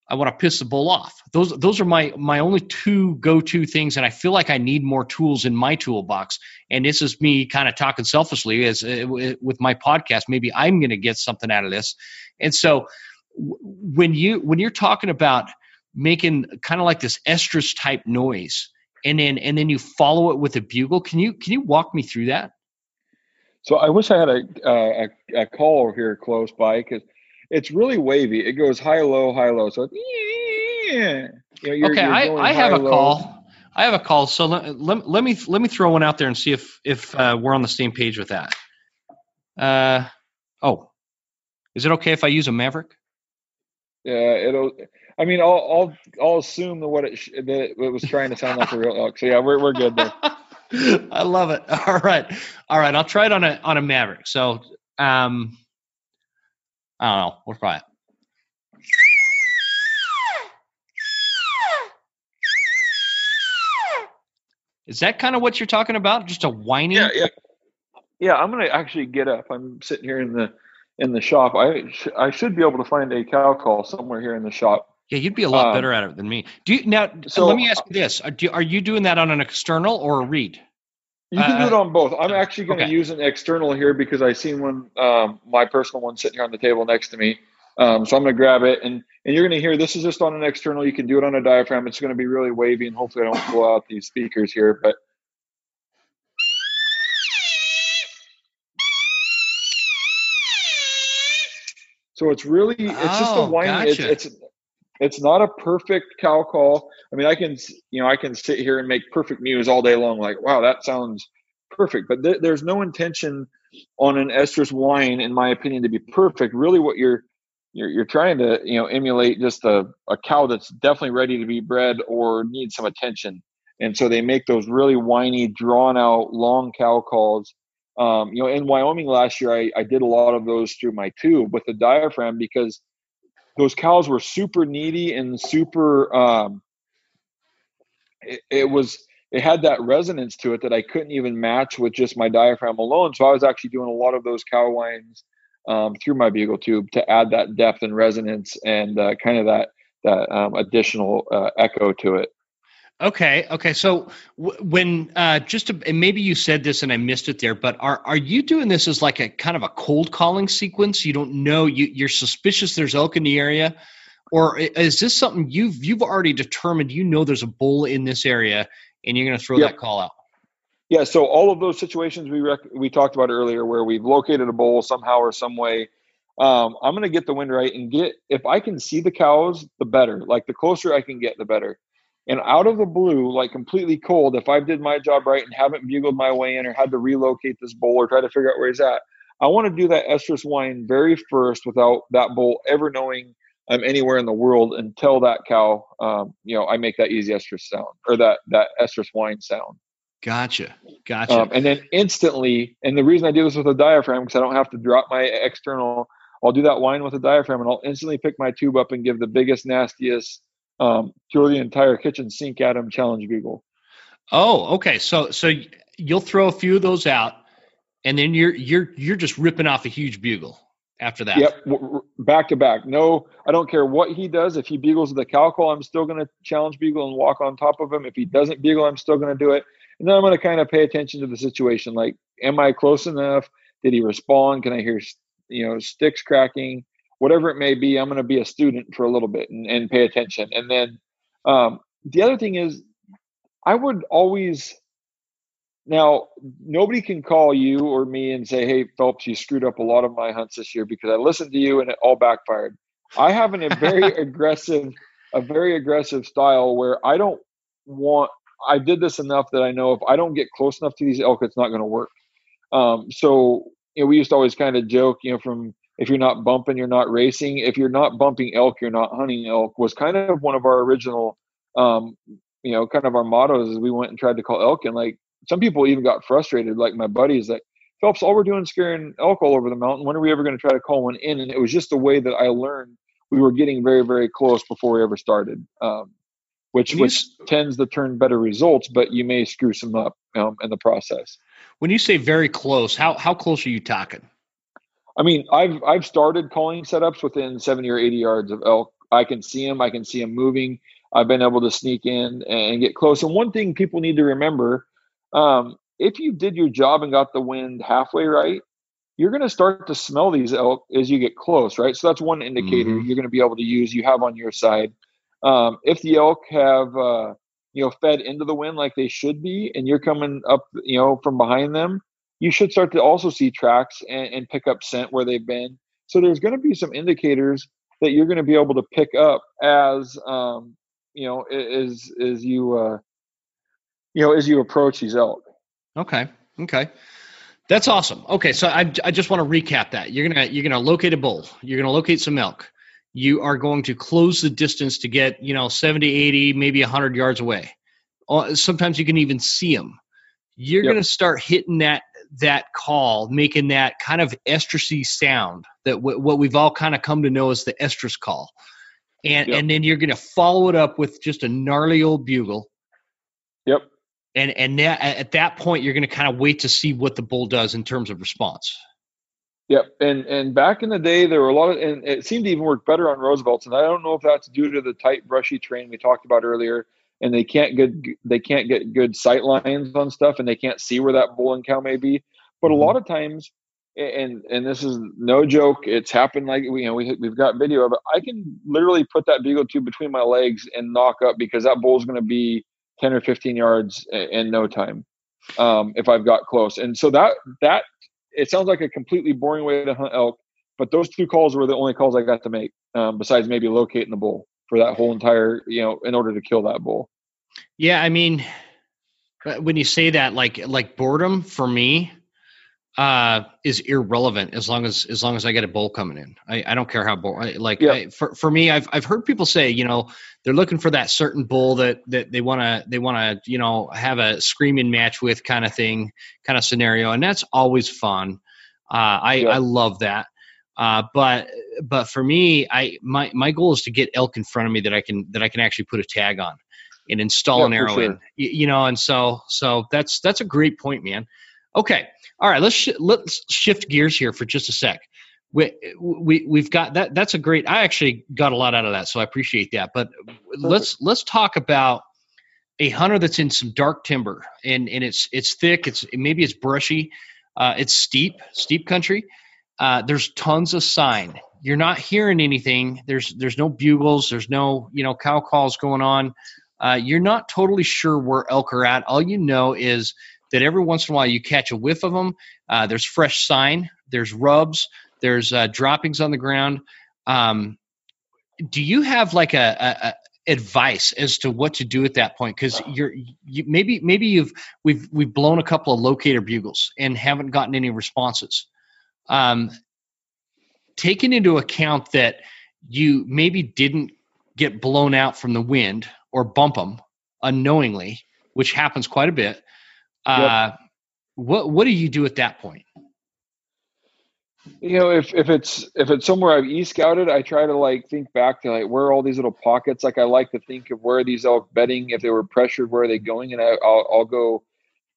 I want to piss the bull off. Those those are my my only two go to things, and I feel like I need more tools in my toolbox. And this is me kind of talking selfishly as uh, with my podcast. Maybe I'm going to get something out of this. And so when you when you're talking about making kind of like this estrus type noise, and then and then you follow it with a bugle, can you can you walk me through that? So I wish I had a a, a call here close by because it's really wavy. It goes high, low, high, low. So yeah. You know, you're, okay, you're I, I have a low. call. I have a call. So let, let, let, me let me throw one out there and see if if uh, we're on the same page with that. Uh oh, is it okay if I use a Maverick? Yeah, it'll. I mean, I'll I'll, I'll assume that what it sh- that it was trying to sound like a real elk. So yeah, we're we're good there. [laughs] I love it. [laughs] All right, all right. I'll try it on a on a Maverick. So um, I don't know. We'll try it. Is that kind of what you're talking about? Just a whining? Yeah, yeah, yeah. I'm gonna actually get up. I'm sitting here in the in the shop. I sh- I should be able to find a cow call somewhere here in the shop. Yeah, you'd be a lot Um, better at it than me. Do you now? so- let me ask you this: are, do, are you doing that on an external or a reed? You can do Uh, it on both. I'm actually going to okay. use an external here because I seen one, um, my personal one sitting here on the table next to me. Um, so I'm going to grab it, and and you're going to hear this is just on an external. You can do it on a diaphragm. It's going to be really wavy, and hopefully I don't blow out these speakers here. But so it's really it's just a Oh, gotcha. It's, it's it's not a perfect cow call. I mean, I can you know I can sit here and make perfect mews all day long. Like wow, that sounds perfect. But th- there's no intention on an estrus whine, in my opinion, to be perfect. Really, what you're you're, you're trying to you know emulate just a, a cow that's definitely ready to be bred or needs some attention. And so they make those really whiny, drawn out, long cow calls. Um, you know, in Wyoming last year, I, I did a lot of those through my tube with the diaphragm because those cows were super needy and super. Um, it, it was it had that resonance to it that I couldn't even match with just my diaphragm alone. So I was actually doing a lot of those cow whines um, through my bugle tube to add that depth and resonance and uh, kind of that that um, additional uh, echo to it. Okay, okay. So w- when uh, just to, and maybe you said this and I missed it there, but are are you doing this as like a kind of a cold calling sequence? You don't know you you're suspicious there's elk in the area, or is this something you've you've already determined? You know there's a bull in this area, and you're going to throw Yep. that call out. Yeah, so all of those situations we rec- we talked about earlier, where we've located a bull somehow or some way, um, I'm going to get the wind right and get. If I can see the cows, the better. Like the closer I can get, the better. And out of the blue, like completely cold, if I did my job right and haven't bugled my way in or had to relocate this bull or try to figure out where he's at, I want to do that estrus whine very first without that bull ever knowing I'm anywhere in the world until that cow, um, you know, I make that easy estrus sound or that that estrus whine sound. Gotcha, gotcha. Um, and then instantly, and the reason I do this with a diaphragm because I don't have to drop my external. I'll do that whine with a diaphragm, and I'll instantly pick my tube up and give the biggest, nastiest, um, throw the entire kitchen sink at him challenge bugle. oh, okay. So so you'll throw a few of those out, and then you're you're you're just ripping off a huge bugle after that. Yep, back to back. No, I don't care what he does. If he bugles the cow call, I'm still going to challenge bugle and walk on top of him. If he doesn't bugle, I'm still going to do it. And then I'm going to kind of pay attention to the situation. Like, am I close enough? Did he respond? Can I hear, you know, sticks cracking? Whatever it may be, I'm going to be a student for a little bit and, and pay attention. And then um, the other thing is, I would always now, nobody can call you or me and say, "Hey, Phelps, you screwed up a lot of my hunts this year because I listened to you and it all backfired." I have an, a very [laughs] aggressive, a very aggressive style where I don't want. I did this enough that I know if I don't get close enough to these elk, it's not going to work. Um, so you know, we used to always kind of joke, you know, from if you're not bumping, you're not racing. If you're not bumping elk, you're not hunting elk. Was kind of one of our original, um, you know, kind of our mottos. As we went and tried to call elk, and like some people even got frustrated, like my buddies, like Phelps, all we're doing is scaring elk all over the mountain. When are we ever going to try to call one in? And it was just the way that I learned we were getting very, very close before we ever started, um, which you which tends to turn better results, but you may screw some up um, in the process. When you say very close, how how close are you talking? I mean, I've I've started calling setups within 70 or 80 yards of elk. I can see them. I can see them moving. I've been able to sneak in and get close. And one thing people need to remember, um, if you did your job and got the wind halfway right, you're going to start to smell these elk as you get close, right? So that's one indicator Mhm. you're going to be able to use. You have on your side. Um, if the elk have uh, you know fed into the wind like they should be, and you're coming up, you know, from behind them, you should start to also see tracks and, and pick up scent where they've been. So there's going to be some indicators that you're going to be able to pick up as um, you know as as you uh, you know as you approach these elk. Okay. Okay. That's awesome. Okay, so I, I just want to recap that. You're gonna you're gonna locate a bull. You're gonna locate some elk. You are going to close the distance to get you know 70, 80, maybe 100 yards away. Uh, Sometimes you can even see them. You're Yep. gonna start hitting that that call, making that kind of estrusy sound that w- what we've all kind of come to know as the estrus call, and Yep. and then you're gonna follow it up with just a gnarly old bugle Yep. and and that, at that point you're going to kind of wait to see what the bull does in terms of response. Yep, and and back in the day, there were a lot of, and it seemed to even work better on Roosevelt's, and I don't know if that's due to the tight, brushy terrain we talked about earlier, and they can't get they can't get good sight lines on stuff, and they can't see where that bull and cow may be. But mm-hmm. a lot of times, and and this is no joke, it's happened like we you know we we've got video of it. I can literally put that bugle tube between my legs and nock up because that bull's going to be ten or fifteen yards in, in no time um, if I've got close. And so that that it sounds like a completely boring way to hunt elk, but those two calls were the only calls I got to make, um, besides maybe locating the bull for that whole entire, you know, in order to kill that bull. Yeah, I mean, when you say that, like like boredom for me, uh, is irrelevant as long as as long as I get a bull coming in. I, I don't care how bull. I, like yeah. I, for for me, I've I've heard people say, you know, they're looking for that certain bull that that they want to they want to you know have a screaming match with kind of thing, kind of scenario, and that's always fun. Uh, I yeah. I love that. Uh, but but for me, I my my goal is to get elk in front of me that I can that I can actually put a tag on and install yeah, an arrow sure. in. You, you know, and so so that's that's a great point, man. Okay. All right. Let's sh- let's shift gears here for just a sec. We, we we've got that. That's a great. I actually got a lot out of that, so I appreciate that. But let's let's talk about a hunter that's in some dark timber and and it's it's thick. It's maybe it's brushy. Uh, it's steep, steep country. Uh, there's tons of sign. You're not hearing anything. There's there's no bugles. There's no you know cow calls going on. Uh, you're not totally sure where elk are at. All you know is that every once in a while you catch a whiff of them. Uh, there's fresh sign, there's rubs, there's uh, droppings on the ground. Um, do you have like a, a, a, advice as to what to do at that point? Because you're you, maybe maybe you've we've we've blown a couple of locator bugles and haven't gotten any responses. Um, taking into account that you maybe didn't get blown out from the wind or bump them unknowingly, which happens quite a bit. Uh, yep. What what do you do at that point? You know, if if it's if it's somewhere I've e scouted, I try to like think back to like where are all these little pockets. Like I like to think of where these elk bedding, if they were pressured, where are they going, and I, will I'll go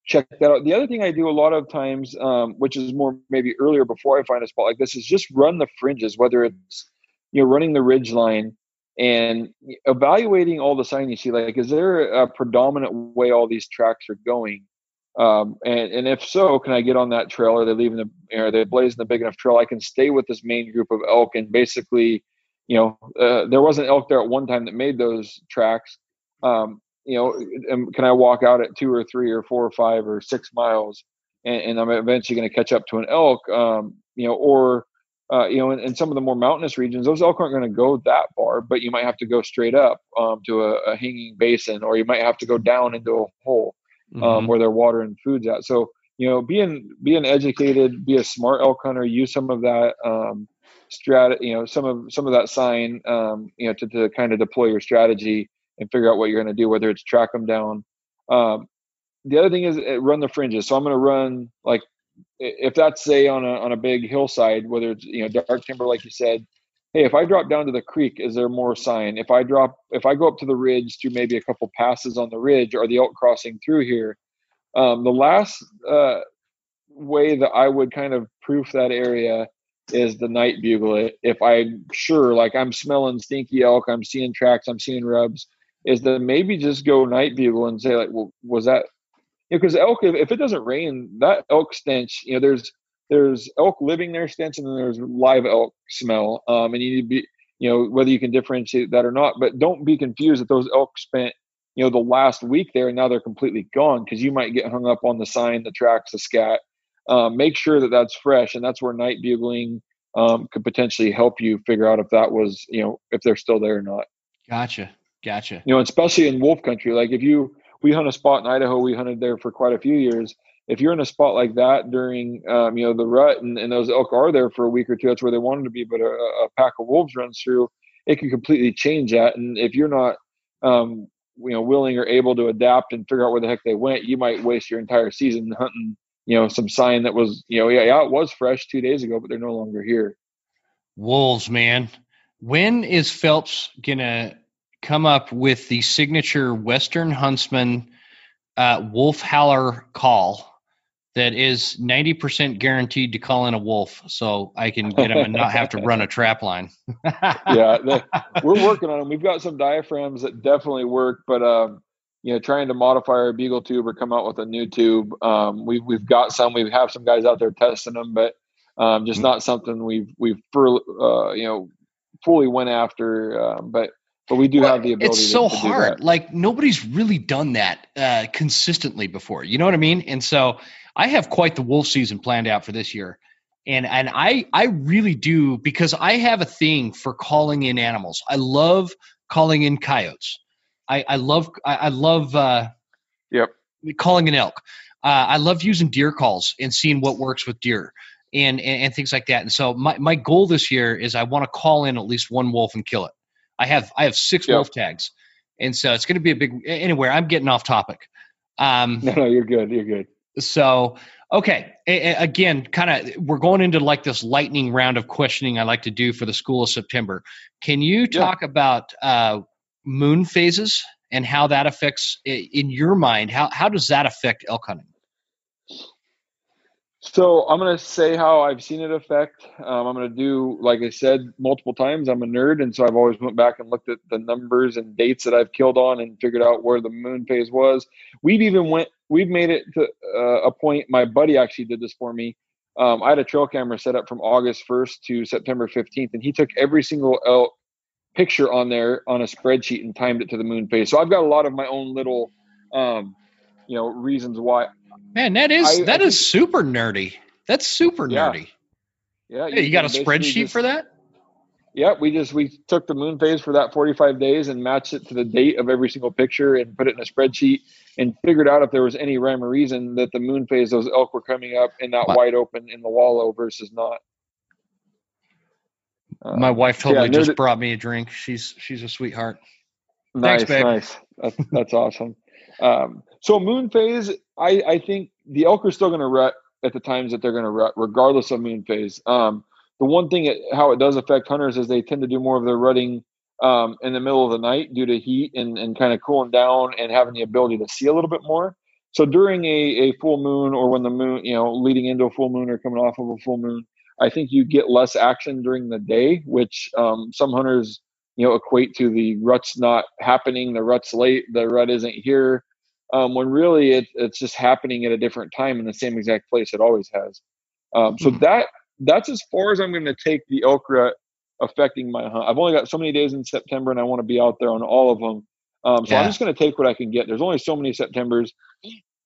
check that out. The other thing I do a lot of times, um, which is more maybe earlier before I find a spot like this, is just run the fringes, whether it's you know running the ridge line and evaluating all the sign you see. Like, is there a predominant way all these tracks are going? Um, and, and if so, can I get on that trail? Are they leaving the, are they blazing the big enough trail? I can stay with this main group of elk and basically, you know, uh, there was an elk there at one time that made those tracks. Um, you know, and can I walk out at two or three or four or five or six miles and, and I'm eventually going to catch up to an elk, um, you know, or, uh, you know, in, in, some of the more mountainous regions, those elk aren't going to go that far, but you might have to go straight up um, to a, a, hanging basin, or you might have to go down into a hole um, mm-hmm. where their water and food's at. So you know, being being educated, be a smart elk hunter, use some of that um, strat, you know, some of some of that sign, um, you know, to, to kind of deploy your strategy and figure out what you're going to do, whether it's track them down. Um, the other thing is uh, run the fringes. So I'm going to run like if that's say on a on a big hillside, whether it's you know dark timber like you said, hey, if I drop down to the creek, is there more sign? If I drop, if I go up to the ridge through maybe a couple passes on the ridge, or the elk crossing through here? Um, the last uh, way that I would kind of proof that area is the night bugle. If I'm sure, like I'm smelling stinky elk, I'm seeing tracks, I'm seeing rubs, is to maybe just go night bugle and say like, well, was that? Because you know, elk, if, it doesn't rain, that elk stench, you know, there's there's elk living there stench and then there's live elk smell. Um, and you need to be, you know, whether you can differentiate that or not. But don't be confused that those elk spent, you know, the last week there and now they're completely gone because you might get hung up on the sign, the tracks, the scat. Um, make sure that that's fresh, and that's where night bugling um, could potentially help you figure out if that was, you know, if they're still there or not. Gotcha, gotcha. You know, especially in wolf country, like if you we hunt a spot in Idaho, we hunted there for quite a few years. If you're in a spot like that during um, you know the rut and, and, those elk are there for a week or two that's where they wanted to be but a, a, pack of wolves runs through it can completely change that. And if you're not um, you know willing or able to adapt and figure out where the heck they went you might waste your entire season hunting you know some sign that was you know yeah, yeah it was fresh two days ago but they're no longer here. Wolves man. When is phelps gonna come up with the signature western huntsman uh, wolf howler call that is 90% guaranteed to call in a wolf so I can get them and not have to [laughs] run a trap line. [laughs] yeah, they, we're working on them. We've got some diaphragms that definitely work, but um, you know, trying to modify our bugle tube or come out with a new tube. Um, we've we've got some. We have some guys out there testing them, but um, just not something we've we've uh, you know fully went after. Um, but but we do well, have the ability. It's so to, to hard. Like nobody's really done that uh, consistently before. You know what I mean? And so I have quite the wolf season planned out for this year. And and I I really do because I have a thing for calling in animals. I love calling in coyotes. I, I love I, I love uh, yep calling an elk. Uh, I love using deer calls and seeing what works with deer and, and, and things like that. And so my, my goal this year is I want to call in at least one wolf and kill it. I have I have six yep. wolf tags, and so it's going to be a big. Anywhere I'm getting off topic. Um, no, no, you're good. You're good. So, okay, a- again, kind of, we're going into like this lightning round of questioning I like to do for the School of September. Can you talk yeah. about uh, moon phases and how that affects, in your mind, how how does that affect elk hunting? So I'm gonna say how I've seen it affect. Um, I'm gonna do, like I said multiple times. I'm a nerd, and so I've always went back and looked at the numbers and dates that I've killed on, and figured out where the moon phase was. We've even went. We've made it to uh, a point. My buddy actually did this for me. Um, I had a trail camera set up from August 1st to September 15th, and he took every single elk picture on there on a spreadsheet and timed it to the moon phase. So I've got a lot of my own little, um, you know, reasons why Man, that is I, that I is think, super nerdy. That's super yeah. nerdy. Yeah, you, you got a spreadsheet just, for that? Yeah, we just we took the moon phase for that 45 days and matched it to the date of every single picture and put it in a spreadsheet and figured out if there was any rhyme or reason that the moon phase those elk were coming up in that wow. wide open in the wallow versus not. Uh, My wife totally yeah, just brought me a drink. She's she's a sweetheart. Nice, Thanks, nice. That's, that's awesome. Um, so moon phase, I, I think the elk are still going to rut at the times that they're going to rut, regardless of moon phase. Um, the one thing it, how it does affect hunters is they tend to do more of their rutting um, in the middle of the night due to heat and, and kind of cooling down and having the ability to see a little bit more. So during a, a full moon or when the moon, you know, leading into a full moon or coming off of a full moon, I think you get less action during the day, which um, some hunters, you know, equate to the rut's not happening, the rut's late, the rut isn't here um, when really it, it's just happening at a different time in the same exact place it always has. Um, so mm-hmm. that that's as far as I'm going to take the okra affecting my hunt. I've only got so many days in September, and I want to be out there on all of them. Um, so yeah. I'm just going to take what I can get. There's only so many Septembers.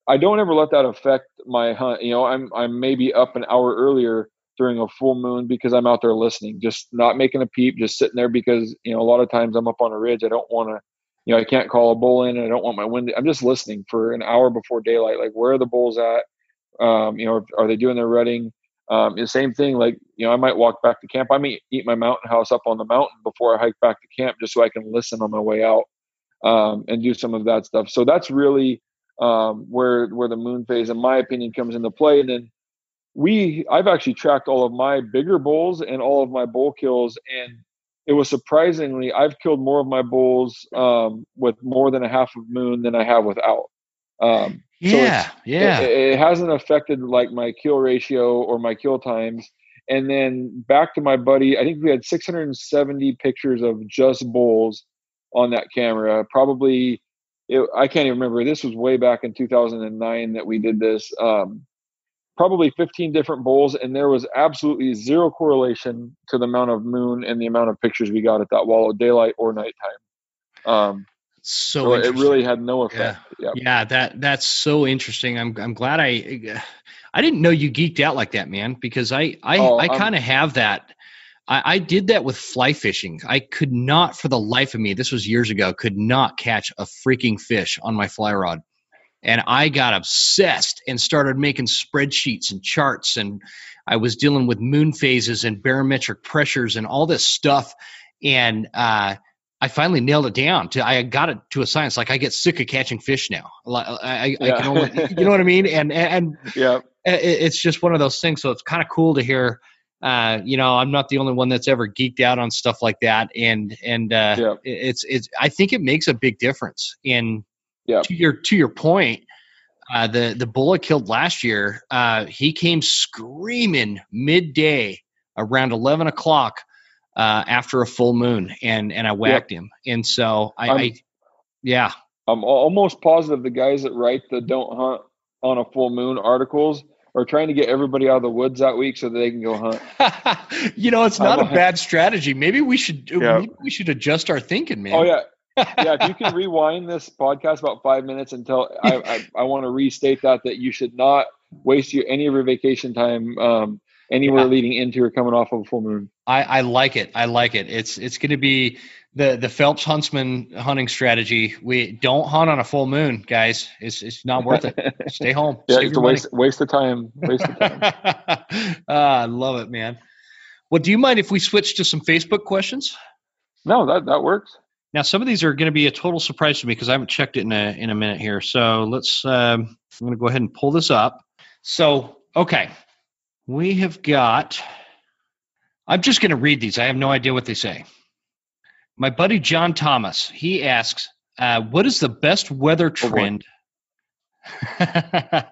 I don't ever let that affect my hunt. You know, I'm I'm maybe up an hour earlier during a full moon because I'm out there listening, just not making a peep, just sitting there because you know a lot of times I'm up on a ridge. I don't want to you know, I can't call a bull in and I don't want my wind. I'm just listening for an hour before daylight. Like, where are the bulls at? Um, you know, are they doing their rutting? Um, the same thing, like, you know, I might walk back to camp. I might eat my mountain house up on the mountain before I hike back to camp just so I can listen on my way out um, and do some of that stuff. So that's really um, where where the moon phase, in my opinion, comes into play. And then we, I've actually tracked all of my bigger bulls and all of my bull kills, and it was surprisingly I've killed more of my bulls um, with more than a half of moon than I have without. Um, yeah, so yeah. It, it, hasn't affected like my kill ratio or my kill times. And then back to my buddy, I think we had 670 pictures of just bulls on that camera. Probably, it, I can't even remember. This was way back in 2009 that we did this. Um, probably 15 different bowls, and there was absolutely zero correlation to the amount of moon and the amount of pictures we got at that wallow, daylight or nighttime. Um, so, so it really had no effect. Yeah. Yep. yeah, that that's so interesting. I'm I'm glad I I didn't know you geeked out like that, man. Because I I oh, I kind of have that. I, I did that with fly fishing. I could not, for the life of me, this was years ago, could not catch a freaking fish on my fly rod and I got obsessed and started making spreadsheets and charts and I was dealing with moon phases and barometric pressures and all this stuff and uh, I finally nailed it down to I got it to a science like I get sick of catching fish now I, I, yeah. I can only you know what I mean and and [laughs] yeah it's just one of those things so it's kind of cool to hear uh, you know, I'm not the only one that's ever geeked out on stuff like that, and and uh, yeah. it's it's. I think it makes a big difference in yeah. to your to your point, Uh, the the bull I killed last year, uh, he came screaming midday around eleven o'clock uh, after a full moon, and and I whacked yep. him. And so I, I, yeah, I'm almost positive the guys that write the "Don't Hunt on a Full Moon" articles are trying to get everybody out of the woods that week so that they can go hunt. [laughs] you know, it's not a bad strategy. Maybe we should yeah. maybe we should adjust our thinking, man. Oh yeah. Yeah, if you can rewind this podcast about five minutes until I, I, I want to restate that that you should not waste your any of your vacation time um, anywhere yeah. leading into or coming off of a full moon. I, I like it. I like it. It's it's going to be the the Phelps huntsman hunting strategy. We don't hunt on a full moon, guys. It's it's not worth it. [laughs] Stay home. yeah, it's a waste waste of time. Waste of time. [laughs] ah, I love it, man. Well, do you mind if we switch to some Facebook questions? No, that that works. Now, some of these are going to be a total surprise to me because I haven't checked it in a in a minute here. So let's. Um, I'm going to go ahead and pull this up. So, okay, we have got. I'm just going to read these. I have no idea what they say. My buddy John Thomas, he asks, uh, "What is the best weather oh, trend? [laughs]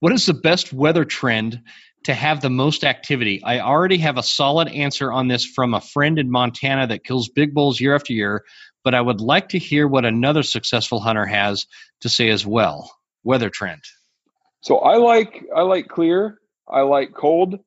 what is the best weather trend to have the most activity? I already have a solid answer on this from a friend in Montana that kills big bulls year after year, but I would like to hear what another successful hunter has to say as well. Weather trend. So I like I like clear, I like cold,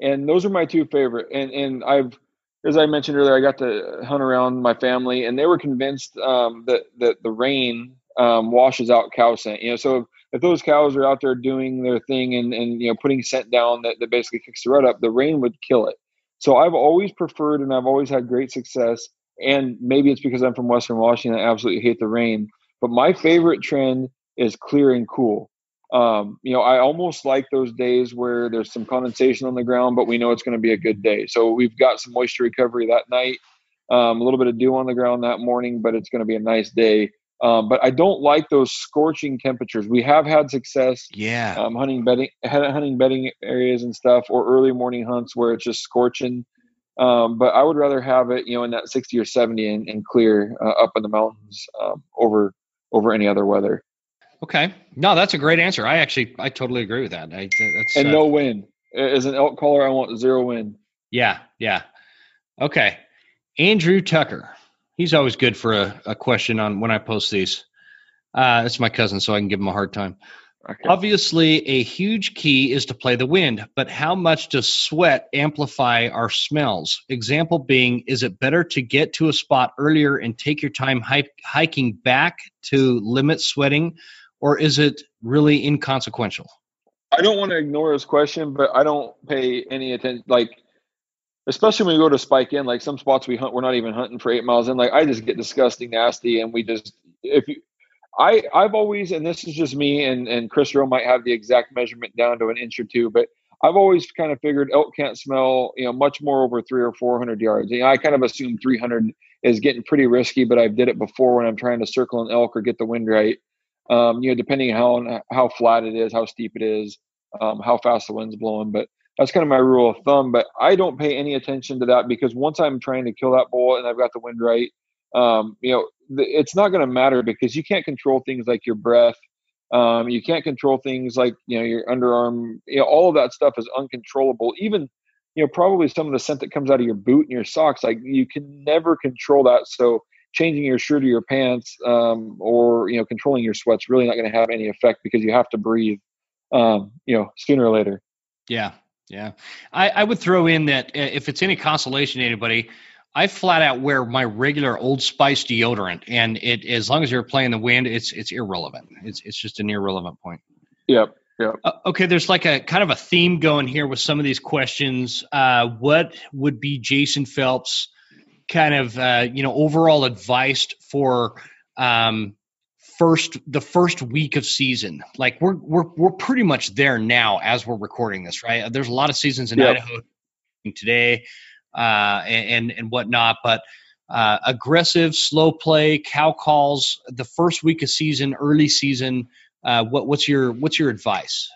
and those are my two favorite. And and I've as I mentioned earlier, I got to hunt around my family, and they were convinced um, that that the rain um, washes out cow scent. You know, so if, if, those cows are out there doing their thing and and you know putting scent down that, that basically kicks the rut up, the rain would kill it. So I've always preferred, and I've always had great success. And maybe it's because I'm from Western Washington. I absolutely hate the rain. But my favorite trend is clear and cool. Um, you know, I almost like those days where there's some condensation on the ground, but we know it's going to be a good day. So we've got some moisture recovery that night, um, a little bit of dew on the ground that morning, but it's going to be a nice day. Um, but I don't like those scorching temperatures. We have had success, yeah, um, hunting bedding, hunting bedding areas and stuff, or early morning hunts where it's just scorching. Um, but I would rather have it, you know, in that 60 or 70 and, and clear uh, up in the mountains um, over over any other weather. Okay. No, that's a great answer. I actually, I totally agree with that. I, that's, and uh, no wind. As an elk caller, I want zero wind. Yeah. Yeah. Okay. Andrew Tucker. He's always good for a, a question on when I post these. Uh, it's my cousin, so I can give him a hard time. Okay. Obviously, a huge key is to play the wind, but how much does sweat amplify our smells? Example being, is it better to get to a spot earlier and take your time hiking back to limit sweating, or is it really inconsequential? I don't want to ignore his question, but I don't pay any attention. Like, especially when we go to spike in, like some spots we hunt, we're not even hunting for eight miles in. Like, I just get disgusting nasty, and we just if you. I I've always, and this is just me, and and Chris Rowe might have the exact measurement down to an inch or two, but I've always kind of figured elk can't smell, you know, much more over three or four hundred yards. You know, I kind of assume three hundred is getting pretty risky, but I've did it before when I'm trying to circle an elk or get the wind right um, you know, depending how how flat it is, how steep it is, um, how fast the wind's blowing. But that's kind of my rule of thumb. But I don't pay any attention to that because once I'm trying to kill that bull and I've got the wind right, um, you know, it's not going to matter because you can't control things like your breath. Um, you can't control things like you know your underarm. You know, all of that stuff is uncontrollable. Even you know probably some of the scent that comes out of your boot and your socks, like you can never control that. So changing your shirt or your pants um, or you know controlling your sweat's really not going to have any effect because you have to breathe um, you know sooner or later yeah yeah I, I would throw in that uh, if it's any consolation to anybody i flat out wear my regular old spice deodorant and it as long as you're playing the wind it's it's irrelevant it's, it's just an irrelevant point yep Yep. Uh, okay, there's like a kind of a theme going here with some of these questions. Uh, what would be Jason Phelps' kind of uh, you know overall advice for um, first the first week of season like we're we're we're pretty much there now as we're recording this right there's a lot of seasons in yep. idaho today uh, and and whatnot but uh, aggressive slow play cow calls the first week of season early season uh, what what's your what's your advice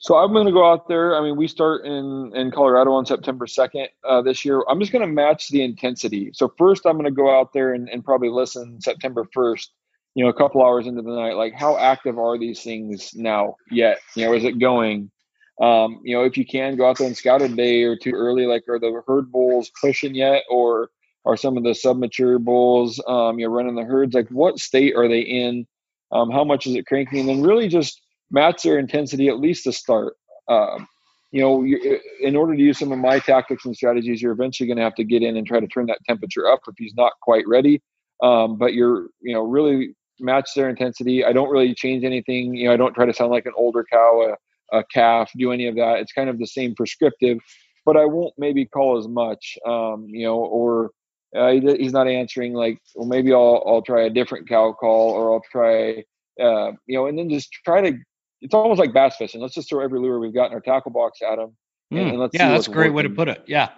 so I'm going to go out there. I mean, we start in in Colorado on September 2nd uh, this year. I'm just going to match the intensity. So first, I'm going to go out there and, and probably listen September 1st. you know, a couple hours into the night, like how active are these things now yet? You know, is it going? Um, you know, if you can go out there and scout a day or two early, like are the herd bulls pushing yet, or are some of the submature bulls, um, you know, running the herds? Like, what state are they in? Um, how much is it cranking? And then really just match their intensity at least to start. Um, you know, in order to use some of my tactics and strategies, you're eventually going to have to get in and try to turn that temperature up if he's not quite ready. Um, but you're, you know, really match their intensity. I don't really change anything. You know, I don't try to sound like an older cow, a, a calf, do any of that. It's kind of the same prescriptive, but I won't maybe call as much. Um, you know, or uh, he's not answering. Like, well, maybe I'll I'll try a different cow call, or I'll try, uh, you know, and then just try to it's almost like bass fishing. Let's just throw every lure we've got in our tackle box at. And, mm. and yeah, that's a great working. way to put it. Yeah,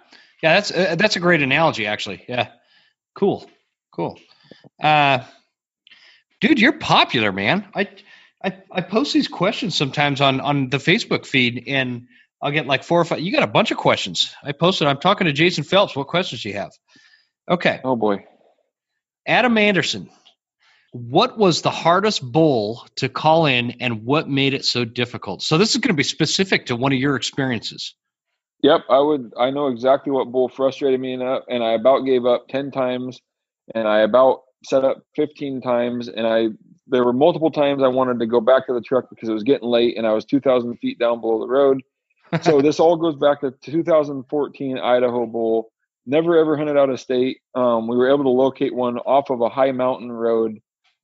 yeah, that's uh, that's a great analogy actually. Yeah, cool, cool. Uh, dude, you're popular, man. I, I I post these questions sometimes on on the Facebook feed, and I'll get like four or five. You got a bunch of questions. I posted. I'm talking to Jason Phelps. What questions do you have? Okay. Oh boy. Adam Anderson what was the hardest bull to call in and what made it so difficult? So this is going to be specific to one of your experiences. Yep, I would. I know exactly what bull frustrated me, enough, and I about gave up ten times, and I about set up fifteen times, and I there were multiple times I wanted to go back to the truck because it was getting late, and I was two thousand feet down below the road. [laughs] so this all goes back to 2014 Idaho bull. Never ever hunted out of state. Um, we were able to locate one off of a high mountain road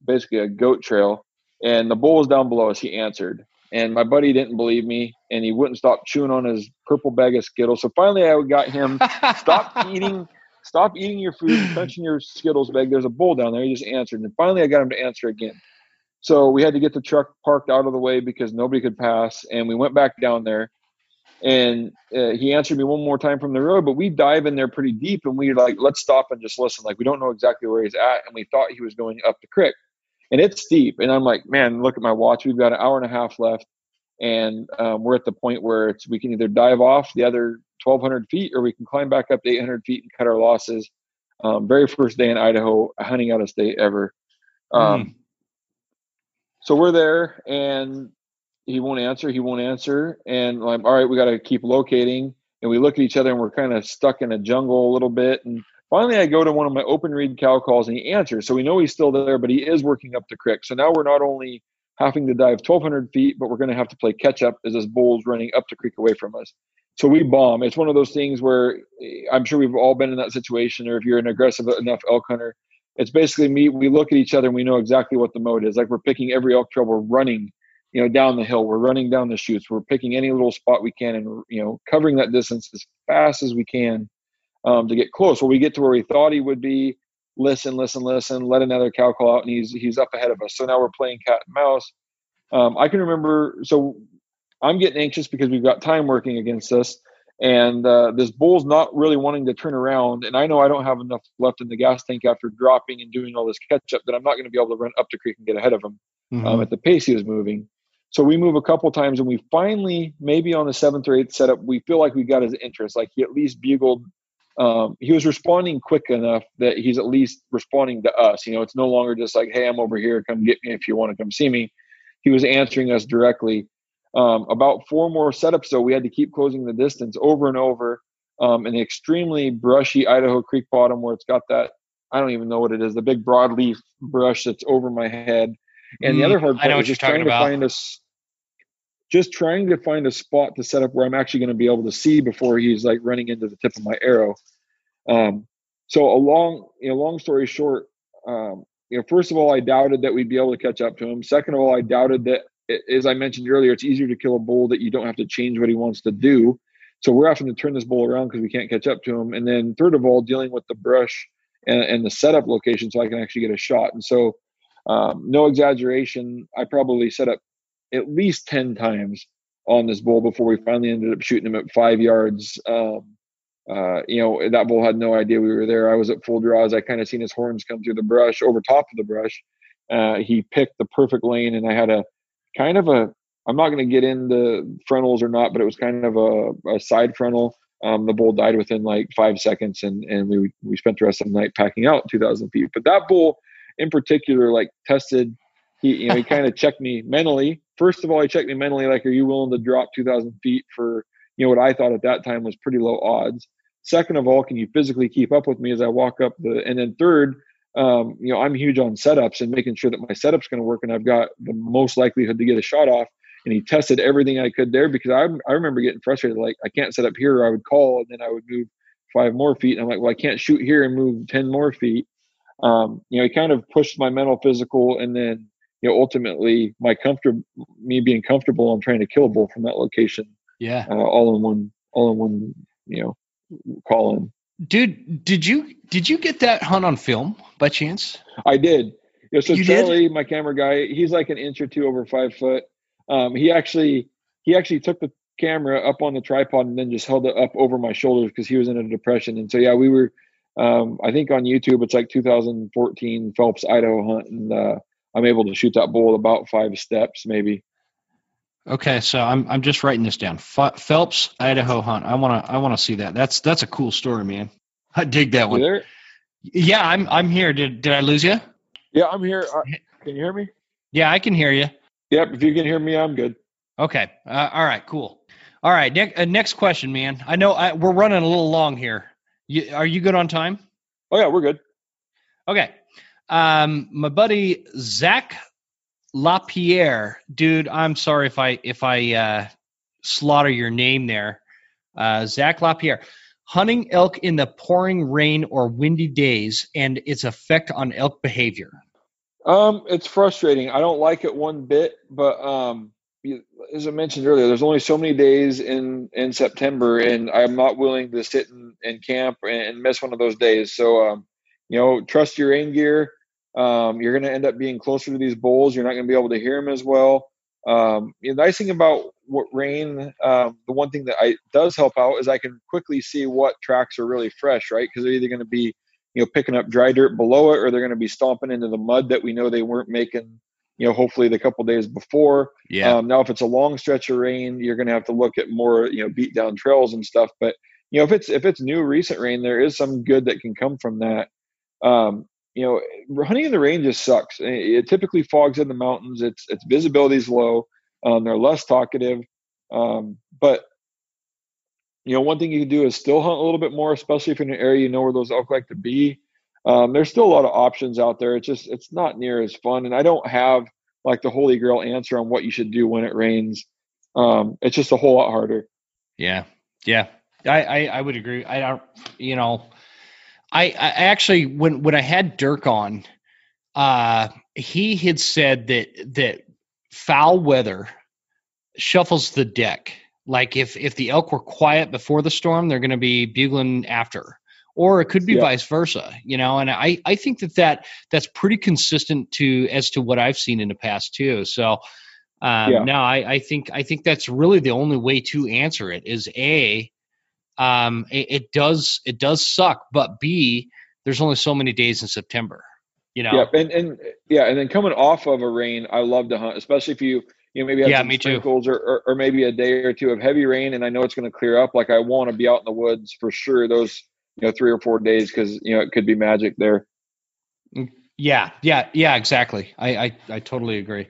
basically a goat trail, and the bull was down below us. He answered, and my buddy didn't believe me, and he wouldn't stop chewing on his purple bag of Skittles. So finally, I got him [laughs] stop eating, stop eating your food, [clears throat] touching your Skittles bag. There's a bull down there. He just answered, and finally, I got him to answer again. So we had to get the truck parked out of the way because nobody could pass, and we went back down there. And uh, he answered me one more time from the road, but we dive in there pretty deep, and we like, let's stop and just listen. Like we don't know exactly where he's at, and we thought he was going up the creek and it's steep. And I'm like, man, look at my watch. We've got an hour and a half left, and um, we're at the point where it's we can either dive off the other 1,200 feet or we can climb back up to 800 feet and cut our losses. Um, very first day in Idaho, hunting out of state ever. Um, mm. So we're there, and he won't answer. He won't answer, and I'm all right. We got to keep locating. And we look at each other, and we're kind of stuck in a jungle a little bit, and Finally, I go to one of my open reed cow calls and he answers. So we know he's still there, but he is working up the creek. So now we're not only having to dive 1,200 feet, but we're going to have to play catch up as this bull's running up the creek away from us. So we bomb. It's one of those things where eh, I'm sure we've all been in that situation, or if you're an aggressive enough elk hunter, it's basically me. We look at each other and we know exactly what the mode is. Like we're picking every elk trail, we're running, you know, down the hill, we're running down the chutes, we're picking any little spot we can, and you know, covering that distance as fast as we can um, to get close. Well, we get to where we thought he would be. Listen, listen, listen. Let another cow call out, and he's he's up ahead of us. So now we're playing cat and mouse. Um, I can remember. So I'm getting anxious because we've got time working against us, and uh, this bull's not really wanting to turn around. And I know I don't have enough left in the gas tank after dropping and doing all this catch up that I'm not going to be able to run up the creek and get ahead of him um, mm-hmm. um, at the pace he was moving. So we move a couple times, and we finally, maybe on the seventh or eighth setup, we feel like we got his interest. Like he at least bugled um, he was responding quick enough that he's at least responding to us. You know, it's no longer just like, "Hey, I'm over here. Come get me if you want to come see me." He was answering us directly. Um, about four more setups, though, we had to keep closing the distance over and over um, in the extremely brushy Idaho Creek bottom, where it's got that I don't even know what it is, the big broadleaf brush that's over my head. And mm, the other hard part is just trying about. to find us just trying to find a spot to set up where I'm actually going to be able to see before he's like running into the tip of my arrow. Um, so a long, you know, long story short, um, you know, first of all, I doubted that we'd be able to catch up to him. Second of all, I doubted that, as I mentioned earlier, it's easier to kill a bull that you don't have to change what he wants to do. So we're having to turn this bull around because we can't catch up to him. And then third of all, dealing with the brush and, and the setup location so I can actually get a shot. And so, um, no exaggeration, I probably set up at least 10 times on this bull before we finally ended up shooting him at five yards. Um, uh, you know, that bull had no idea we were there. I was at full draws. I kind of seen his horns come through the brush, over top of the brush. Uh, he picked the perfect lane, and I had a kind of a. I'm not going to get into frontals or not, but it was kind of a, a side frontal. Um, the bull died within like five seconds, and and we we spent the rest of the night packing out 2,000 feet. But that bull, in particular like tested. He you know he [laughs] kind of checked me mentally. First of all, he checked me mentally, like, are you willing to drop 2,000 feet for you know what I thought at that time was pretty low odds. Second of all, can you physically keep up with me as I walk up the? And then third, um, you know, I'm huge on setups and making sure that my setup's going to work and I've got the most likelihood to get a shot off. And he tested everything I could there because I, I remember getting frustrated. Like I can't set up here. I would call and then I would move five more feet. And I'm like, well, I can't shoot here and move 10 more feet. Um, you know, he kind of pushed my mental, physical, and then, you know, ultimately my comfort, me being comfortable on trying to kill a bull from that location. Yeah. Uh, all in one, all in one, you know, call in. Dude, did you did you get that hunt on film by chance? I did. Yeah, so You Charlie, did? my camera guy, he's like an inch or two over five foot. Um, he actually he actually took the camera up on the tripod and then just held it up over my shoulders because he was in a depression. And so yeah, we were um, I think on YouTube it's like 2014 Phelps Idaho hunt, and uh, I'm able to shoot that bull about five steps maybe. Okay, so I'm I'm just writing this down. Phelps Idaho hunt. I want to I want to see that. That's that's a cool story, man. I dig that one. there? Yeah, I'm I'm here. Did did I lose you? Yeah, I'm here. Uh, can you hear me? Yeah, I can hear you. Yep. If you can hear me, I'm good. Okay. Uh, all right. Cool. All right. Next uh, next question, man. I know I, we're running a little long here. You, are you good on time? Oh yeah, we're good. Okay. Um, my buddy Zach Lapierre, dude. I'm sorry if I if I uh, slaughter your name there. Uh, Zach Lapierre, hunting elk in the pouring rain or windy days and its effect on elk behavior. Um, it's frustrating. I don't like it one bit, but um, as I mentioned earlier, there's only so many days in in September, and I'm not willing to sit and, and camp and, and miss one of those days. So, um, you know, trust your rain gear. Um, you're going to end up being closer to these bulls. You're not going to be able to hear them as well. Um, the nice thing about what rain, um, the one thing that I does help out is I can quickly see what tracks are really fresh, right? Because they're either going to be you know picking up dry dirt below it or they're going to be stomping into the mud that we know they weren't making you know hopefully the couple days before um, now if it's a long stretch of rain you're going to have to look at more you know beat down trails and stuff but you know if it's if it's new recent rain there is some good that can come from that um, you know hunting in the rain just sucks it, typically fogs in the mountains it's its visibility is low um, they're less talkative um, but you know, one thing you can do is still hunt a little bit more, especially if you're in an area you know where those elk like to be. Um, there's still a lot of options out there. It's just it's not near as fun, and I don't have like the holy grail answer on what you should do when it rains. Um, it's just a whole lot harder. Yeah, yeah, I, I, I would agree. I don't, you know, I, I actually when when I had Dirk on, uh, he had said that that foul weather shuffles the deck. Like if if the elk were quiet before the storm, they're going to be bugling after, or it could be Yeah. vice versa. You know, and I I think that that that's pretty consistent to as to what I've seen in the past too. So. Um, Yeah. No, I, I think I think that's really the only way to answer it is a, um, it, it does it does suck, but b, there's only so many days in September. You know, Yeah, and and yeah, and then coming off of a rain, I love to hunt, especially if you you know maybe have Yeah, some sprinkles or, or or maybe a day or two of heavy rain, and I know it's going to clear up. Like I want to be out in the woods for sure those you know three or four days because you know it could be magic there. yeah, yeah, yeah, exactly. I I, I totally agree.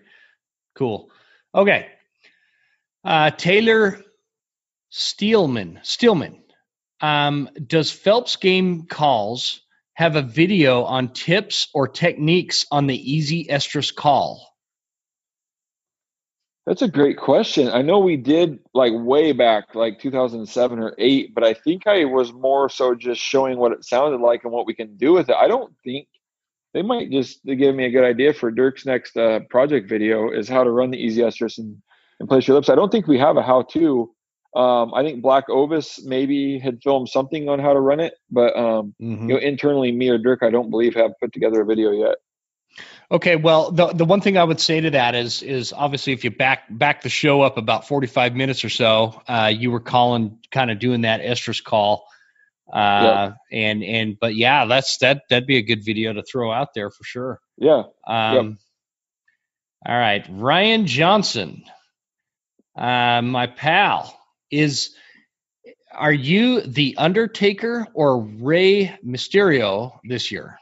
Cool. Okay. Uh, Taylor Steelman Steelman. Um, does Phelps game calls have a video on tips or techniques on the easy estrus call? That's a great question. I know we did like way back, like 2007 or 8, but I think I was more so just showing what it sounded like and what we can do with it. I don't think they might just give me a good idea for Dirk's next uh, project video is how to run the easy estrus and, and place your lips. I don't think we have a how to. Um, I think Black Ovis maybe had filmed something on how to run it, but um, Mm-hmm. you know, internally, me or Dirk, I don't believe have put together a video yet. Okay, well, the the one thing I would say to that is is obviously if you back back the show up about forty five minutes or so, uh, you were calling kind of doing that estrus call, uh, and and but yeah, that's that that'd be a good video to throw out there for sure. Yeah. Um, All right, Ryan Johnson, uh, my pal, is are you the Undertaker or Rey Mysterio this year?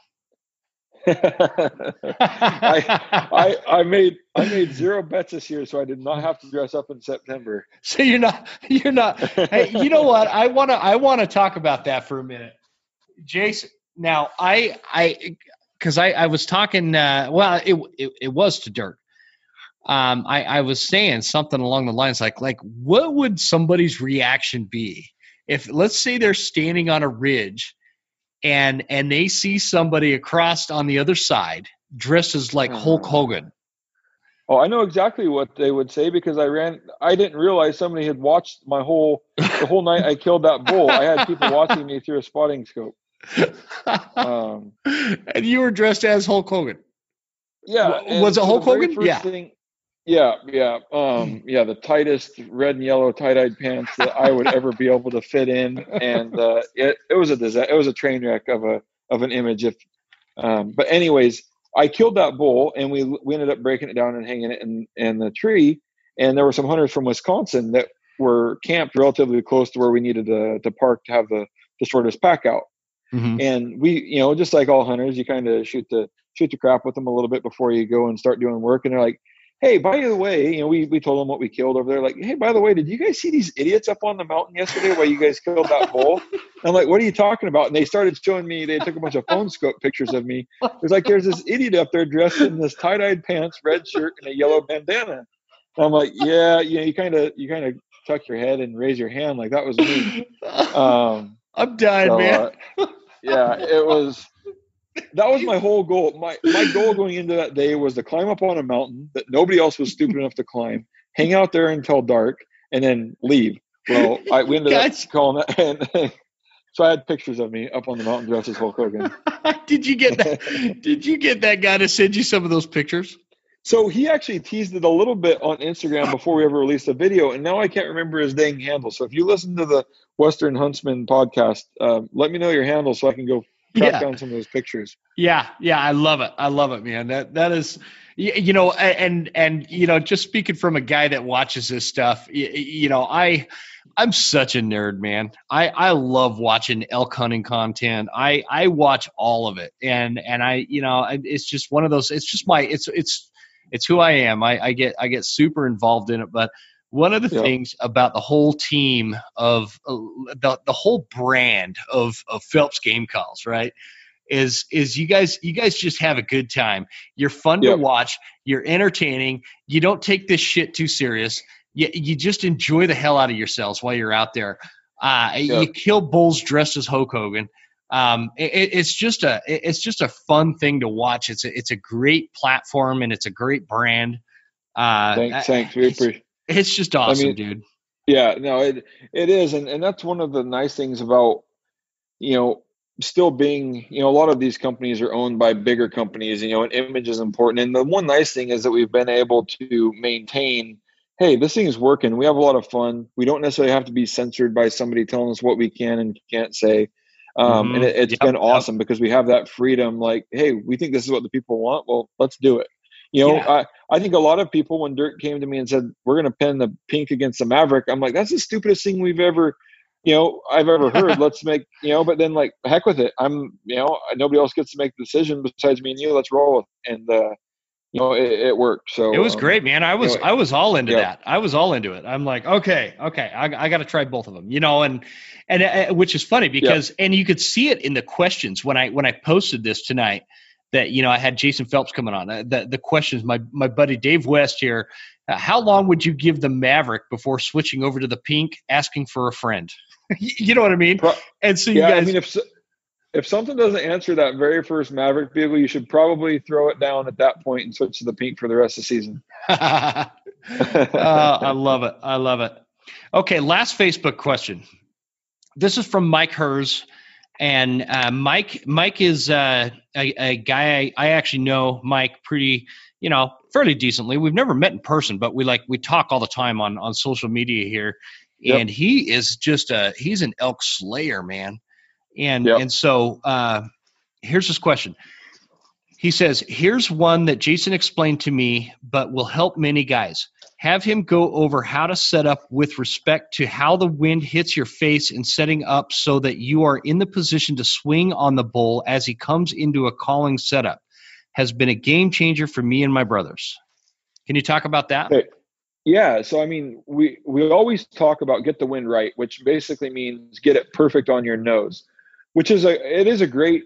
[laughs] I, I I made I made zero bets this year, so I did not have to dress up in September. [laughs] So you're not you're not. hey, you know what? I wanna I wanna talk about that for a minute, Jason. Now I I because I I was talking. Uh, well, it, it it was to Dirk. Um, I I was saying something along the lines like like what would somebody's reaction be if let's say they're standing on a ridge and and they see somebody across on the other side dressed as like Hulk Hmm. Hogan. Oh, I know exactly what they would say because I ran. I didn't realize somebody had watched my whole the whole night I killed that bull. I had people watching me through a spotting scope. Um, [laughs] and you were dressed as Hulk Hogan. yeah, was it Hulk Hogan? Yeah. thing- yeah, yeah, um, [laughs] yeah. The tightest red and yellow tie-dyed pants that I would ever be able to fit in, and uh, it it was a disa- it was a train wreck of a of an image. If, um, but anyways, I killed that bull, and we we ended up breaking it down and hanging it in in the tree. And there were some hunters from Wisconsin that were camped relatively close to where we needed to to park to have the the shortest pack out. Mm-hmm. And we, you know, just like all hunters, you kind of shoot the shoot the crap with them a little bit before you go and start doing work. And they're like, "Hey, by the way, you know, we we told them what we killed over there. Like, hey, by the way, did you guys see these idiots up on the mountain yesterday while you guys killed that bull?" [laughs] I'm like, "What are you talking about?" And they started showing me. They took a bunch of phone scope pictures of me. It was like there's this idiot up there dressed in this tie dyed pants, red shirt, and a yellow bandana. And I'm like, "Yeah, you know, you kind of you kind of tuck your head and raise your hand like that was me." [laughs] Um, I'm dying, so, man. uh, yeah, it was. That was my whole goal. My my goal going into that day was to climb up on a mountain that nobody else was stupid enough to climb, hang out there until dark, and then leave. Well, I we ended Guys. up calling that, [laughs] and so I had pictures of me up on the mountain dressed as Hulk Hogan. [laughs] did you get that? Did you get that guy to send you some of those pictures? So he actually teased it a little bit on Instagram before we ever released a video, and now I can't remember his dang handle. So if you listen to the Western Huntsman podcast, uh, let me know your handle so I can go track Yeah. down some of those pictures. Yeah, yeah, I love it. I love it, man. That that is, you know, and and you know, just speaking from a guy that watches this stuff, y- y- you know, I I'm such a nerd, man. I I love watching elk hunting content. I I watch all of it, and and I you know, it's just one of those. It's just my it's it's it's who I am. I I get I get super involved in it, but. One of the Yeah. things about the whole team of uh, the the whole brand of of Phelps Game Calls, right? is is you guys you guys just have a good time. You're fun to watch. You're entertaining. You don't take this shit too serious. You you just enjoy the hell out of yourselves while you're out there. Uh, You kill bulls dressed as Hulk Hogan. Um, it- it's just a it's just a fun thing to watch. It's a it's a great platform and it's a great brand. Uh, Thanks, thanks. We appreciate. It's just awesome, mean, dude. Yeah, no, it it is, and and that's one of the nice things about you know still being you know a lot of these companies are owned by bigger companies you know and image is important and the one nice thing is that we've been able to maintain hey this thing is working we have a lot of fun we don't necessarily have to be censored by somebody telling us what we can and can't say um, and Mhm. it, it's Yep, been yep. awesome because we have that freedom like hey we think this is what the people want well let's do it you know Yeah. I, I think a lot of people when dirt came to me and said we're going to pin the pink against the maverick i'm like that's the stupidest thing we've ever you know i've ever [laughs] heard let's make you know but then like heck with it i'm you know nobody else gets to make the decision besides me and you let's roll with it. and uh you know it, it worked so It was um, great, man. I was know, I was all into yeah. that. I was all into it. I'm like, okay, okay, I, I got to try both of them, you know, and and uh, which is funny because and you could see it in the questions when I when I posted this tonight that you know I had Jason Phelps coming on. Uh, the the questions my my buddy Dave West here. Uh, how long would you give the Maverick before switching over to the pink, asking for a friend? [laughs] you know what I mean? And so you yeah guys, i mean if so- if something doesn't answer that very first maverick vehicle you should probably throw it down at that point and switch to the pink for the rest of the season [laughs] uh, I love it. I love it. Okay, last Facebook question. This is from Mike Hers, and uh, Mike Mike is uh, a, a guy I, I actually know. Mike pretty, you know, fairly decently. We've never met in person, but we like we talk all the time on on social media here, Yep. and he is just a he's an elk slayer, man. And Yep. and so uh, here's his question. He says, Here's one that Jason explained to me, but will help many guys. Have him go over how to set up with respect to how the wind hits your face and setting up so that you are in the position to swing on the bull as he comes into a calling setup. has been a game changer for me and my brothers. Can you talk about that? Okay. Yeah, so I mean, we we always talk about get the wind right, which basically means get it perfect on your nose, which is a it is a great.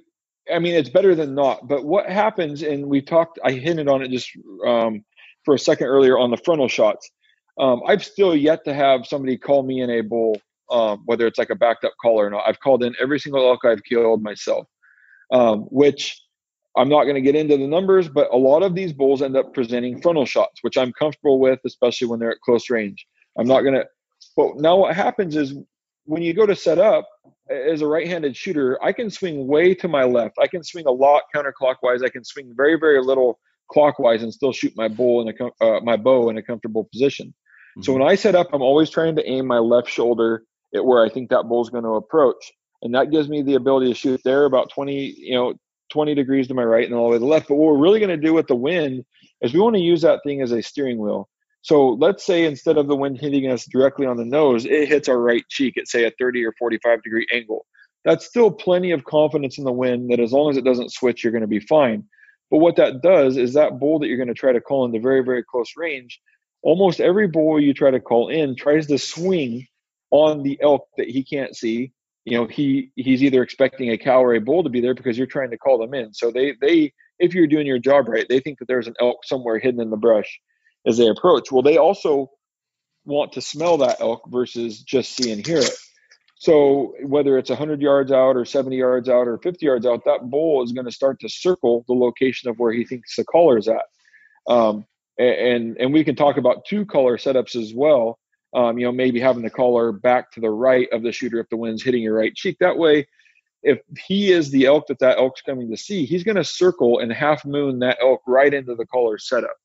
I mean, it's better than not. But what happens, and we talked, I hinted on it just um, for a second earlier on the frontal shots. Um, I've still yet to have somebody call me in a bull, um, whether it's like a backed up call or not. I've called in every single elk I've killed myself, um, which I'm not going to get into the numbers, but a lot of these bulls end up presenting frontal shots, which I'm comfortable with, especially when they're at close range. I'm not going to. But now what happens is when you go to set up as a right-handed shooter, I can swing way to my left. I can swing a lot counterclockwise. I can swing very, very little clockwise and still shoot my bull in a uh, my bow in a comfortable position. Mm-hmm. So when I set up, I'm always trying to aim my left shoulder at where I think that bull's going to approach, and that gives me the ability to shoot there about 20, you know, 20 degrees to my right and all the way to the left. But what we're really going to do with the wind is we want to use that thing as a steering wheel. So let's say instead of the wind hitting us directly on the nose, it hits our right cheek at say a 30 or 45 degree angle. That's still plenty of confidence in the wind that as long as it doesn't switch, you're going to be fine. But what that does is that bull that you're going to try to call into very, very close range, almost every bull you try to call in tries to swing on the elk that he can't see you know he he's either expecting a cow or a bull to be there because you're trying to call them in so they they if you're doing your job right they think that there's an elk somewhere hidden in the brush as they approach well they also want to smell that elk versus just see and hear it so whether it's 100 yards out or 70 yards out or 50 yards out that bull is going to start to circle the location of where he thinks the caller is at um, and and we can talk about two caller setups as well um, you know, maybe having the caller back to the right of the shooter if the wind's hitting your right cheek. That way, if he is the elk that that elk's coming to see, he's going to circle and half moon that elk right into the caller setup.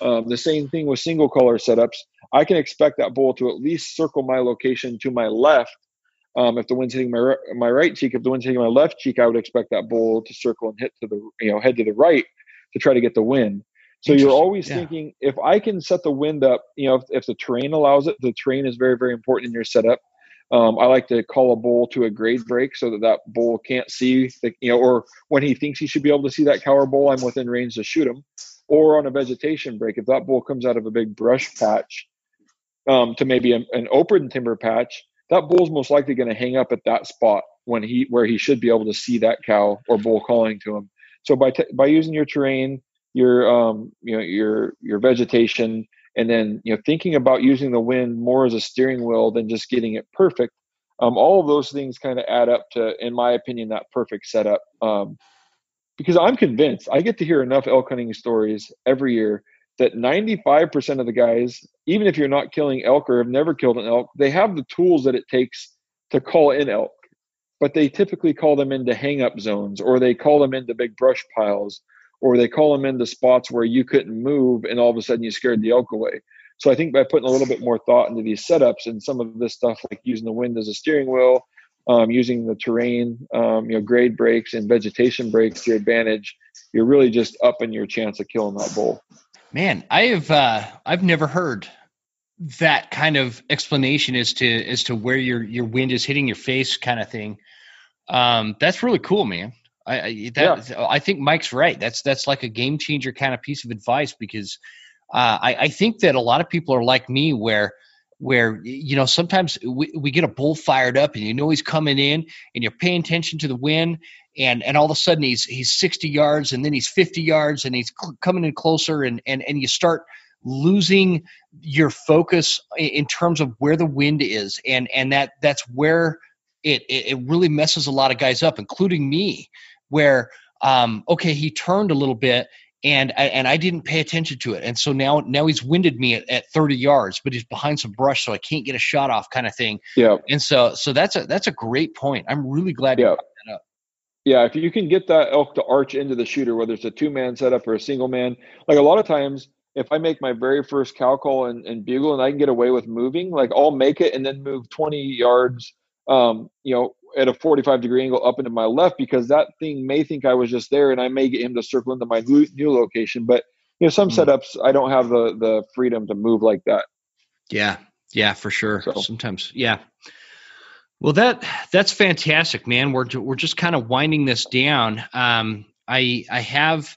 Um, the same thing with single caller setups. I can expect that bull to at least circle my location to my left. Um, if the wind's hitting my my right cheek, if the wind's hitting my left cheek, I would expect that bull to circle and hit to the you know head to the right to try to get the wind. So you're always yeah. thinking if I can set the wind up, you know, if, if, the terrain allows it, the terrain is very, very important in your setup. Um, I like to call a bull to a grade break so that that bull can't see, the, you know, or when he thinks he should be able to see that cow or bull, I'm within range to shoot him. Or on a vegetation break, if that bull comes out of a big brush patch um, to maybe a, an open timber patch, that bull's most likely going to hang up at that spot when he where he should be able to see that cow or bull calling to him. So by t- by using your terrain, your um, you know your your vegetation and then you know thinking about using the wind more as a steering wheel than just getting it perfect um, all of those things kind of add up to in my opinion that perfect setup um, because i'm convinced i get to hear enough elk hunting stories every year that 95% of the guys even if you're not killing elk or have never killed an elk they have the tools that it takes to call in elk but they typically call them into hang up zones or they call them into big brush piles or they call them into spots where you couldn't move and all of a sudden you scared the elk away. So I think by putting a little bit more thought into these setups and some of this stuff like using the wind as a steering wheel, um, using the terrain, um, you know, grade breaks and vegetation breaks to your advantage, you're really just upping your chance of killing that bull. Man, I've uh, I've never heard that kind of explanation as to as to where your your wind is hitting your face, kind of thing. Um, that's really cool, man. I that yeah. I think Mike's right. That's that's like a game changer kind of piece of advice because uh, I, I think that a lot of people are like me where where you know sometimes we, we get a bull fired up and you know he's coming in and you're paying attention to the wind and and all of a sudden he's he's 60 yards and then he's 50 yards and he's cl- coming in closer and and and you start losing your focus in terms of where the wind is. And and that that's where it it, it really messes a lot of guys up including me where um, okay, he turned a little bit and I, and I didn't pay attention to it, and so now now he's winded me at, at 30 yards, but he's behind some brush, so I can't get a shot off, kind of thing. Yeah. And so so that's a that's a great point. I'm really glad yeah. you brought that up. Yeah, if you can get that elk to arch into the shooter, whether it's a two man setup or a single man, like a lot of times, if I make my very first cow call and, and bugle and I can get away with moving, like I'll make it and then move 20 yards, um, you know, at a 45 degree angle up into my left because that thing may think I was just there and I may get him to circle into my new, new location. But you know, some mm-hmm. setups I don't have the the freedom to move like that. Yeah, yeah, for sure. So. Sometimes, yeah. Well, that that's fantastic, man. We're we're just kind of winding this down. Um, I I have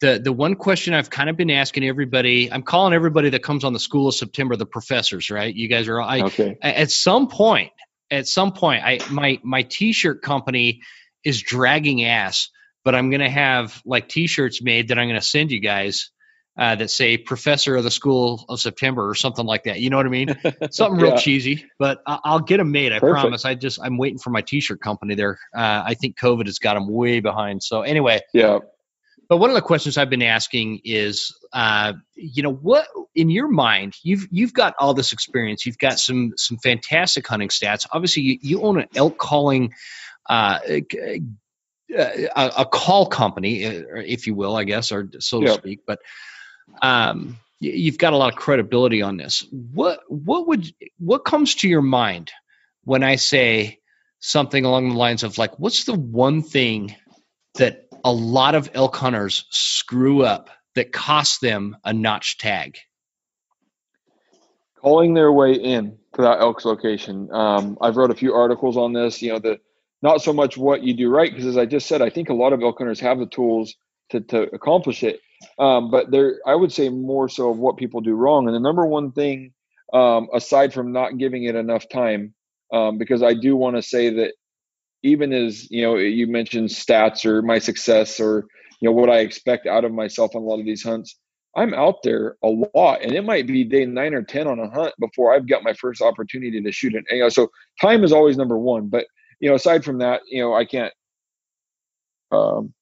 the the one question I've kind of been asking everybody, I'm calling everybody that comes on the School of September the professors, right? You guys are I Okay. at some point, at some point, I my my t-shirt company is dragging ass, but I'm gonna have like t-shirts made that I'm gonna send you guys uh, that say Professor of the School of September or something like that. You know what I mean? [laughs] Something real Yeah. cheesy, but I- I'll get them made. I Perfect. promise. I just I'm waiting for my t-shirt company there. Uh, I think COVID has got them way behind. So anyway, Yeah. But one of the questions I've been asking is, uh, you know, what in your mind you've you've got all this experience, you've got some some fantastic hunting stats. Obviously, you, you own an elk calling, uh, a, a a call company, uh, if you will, I guess, or so to speak. But um, you've got a lot of credibility on this. What what would what comes to your mind when I say something along the lines of like, what's the one thing that a lot of elk hunters screw up that cost them a notch tag? calling their way in to that elk's location. Um, I've wrote a few articles on this. You know, the not so much what you do right, because as I just said, I think a lot of elk hunters have the tools to, to accomplish it. Um, but there, I would say more so of what people do wrong. And the number one thing, um, aside from not giving it enough time, um, because I do want to say that even as you know, you mentioned stats or my success or you know what I expect out of myself on a lot of these hunts. I'm out there a lot, and it might be day nine or ten on a hunt before I've got my first opportunity to shoot it. You know, so time is always number one. But you know, aside from that, you know, I can't, um,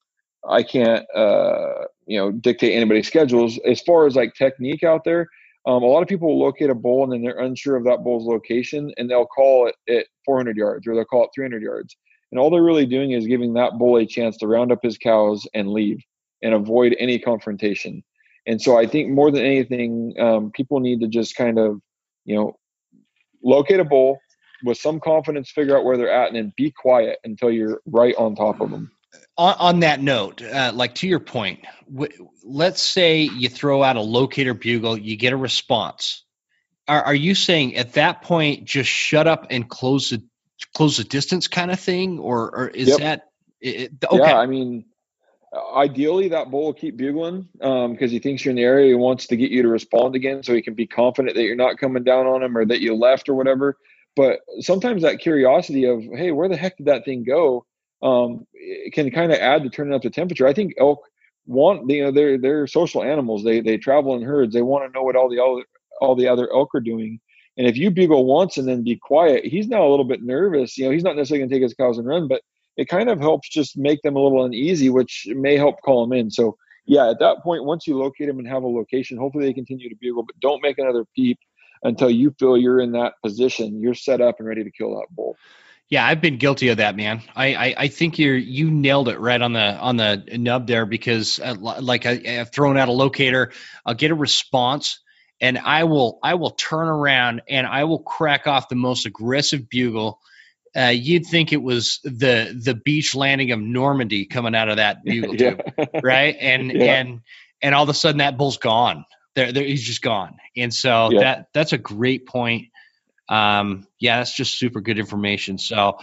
I can't, uh, you know, dictate anybody's schedules. As far as like technique out there, um, a lot of people will locate a bull and then they're unsure of that bull's location, and they'll call it at 400 yards or they'll call it 300 yards, and all they're really doing is giving that bull a chance to round up his cows and leave and avoid any confrontation. And so I think more than anything, um, people need to just kind of, you know, locate a bull with some confidence, figure out where they're at, and then be quiet until you're right on top of them. On, on that note, uh, like to your point, w- let's say you throw out a locator bugle, you get a response. Are, are you saying at that point just shut up and close the close the distance kind of thing, or, or is Yep. that it, okay? Yeah, I mean, ideally that bull will keep bugling because he thinks you're in the area. He wants to get you to respond again, so he can be confident that you're not coming down on him or that you left or whatever. But sometimes that curiosity of, hey, where the heck did that thing go, um, it can kind of add to turning up the temperature. I think elk want, you know, they're they're social animals. They they travel in herds. They want to know what all the other all the other elk are doing. And if you bugle once and then be quiet, he's now a little bit nervous. You know, he's not necessarily going to take his cows and run, but it kind of helps just make them a little uneasy, which may help call them in. So, yeah, at that point, once you locate them and have a location, hopefully they continue to bugle, but don't make another peep until you feel you're in that position. You're set up and ready to kill that bull. Yeah, I've been guilty of that, man. I, I, I think you're you nailed it right on the on the nub there because uh, like I, I've thrown out a locator, I'll get a response, and I will I will turn around and I will crack off the most aggressive bugle. Uh, you'd think it was the the beach landing of Normandy coming out of that [laughs] bugle tube, right? [laughs] And Yeah. and and all of a sudden that bull's gone. There, there he's just gone. And so Yeah. that that's a great point. Um, yeah, that's just super good information. So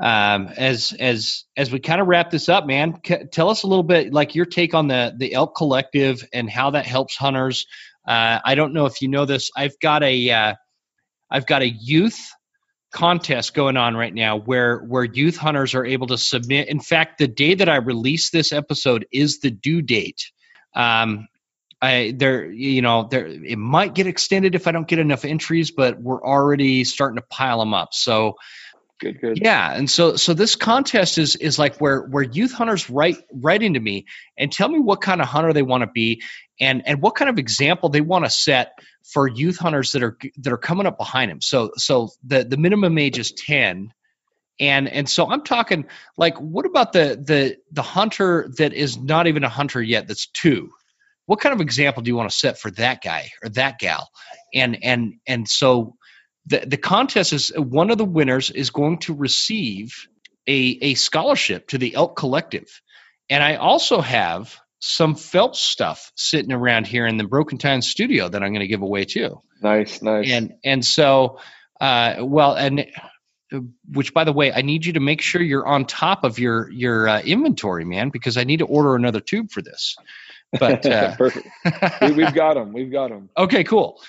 um, as as as we kind of wrap this up, man, c- tell us a little bit like your take on the the elk collective and how that helps hunters. Uh, I don't know if you know this. I've got a uh, I've got a youth contest going on right now where where youth hunters are able to submit. In fact, the day that I release this episode is the due date. Um, I there you know there it might get extended if I don't get enough entries, but we're already starting to pile them up. So Good, good. yeah, and so so this contest is is like where where youth hunters write write into me and tell me what kind of hunter they want to be and and what kind of example they want to set for youth hunters that are that are coming up behind them. So so the the minimum age is 10 and and so I'm talking like what about the the the hunter that is not even a hunter yet that's 2? What kind of example do you want to set for that guy or that gal? And and and so the, the contest is one of the winners is going to receive a, a scholarship to the elk collective and i also have some phelps stuff sitting around here in the broken time studio that i'm going to give away too Nice, nice. and and so uh well and which by the way i need you to make sure you're on top of your your uh, inventory man because i need to order another tube for this But [laughs] uh, perfect. we, have got them. We've got them. [laughs] Okay, cool.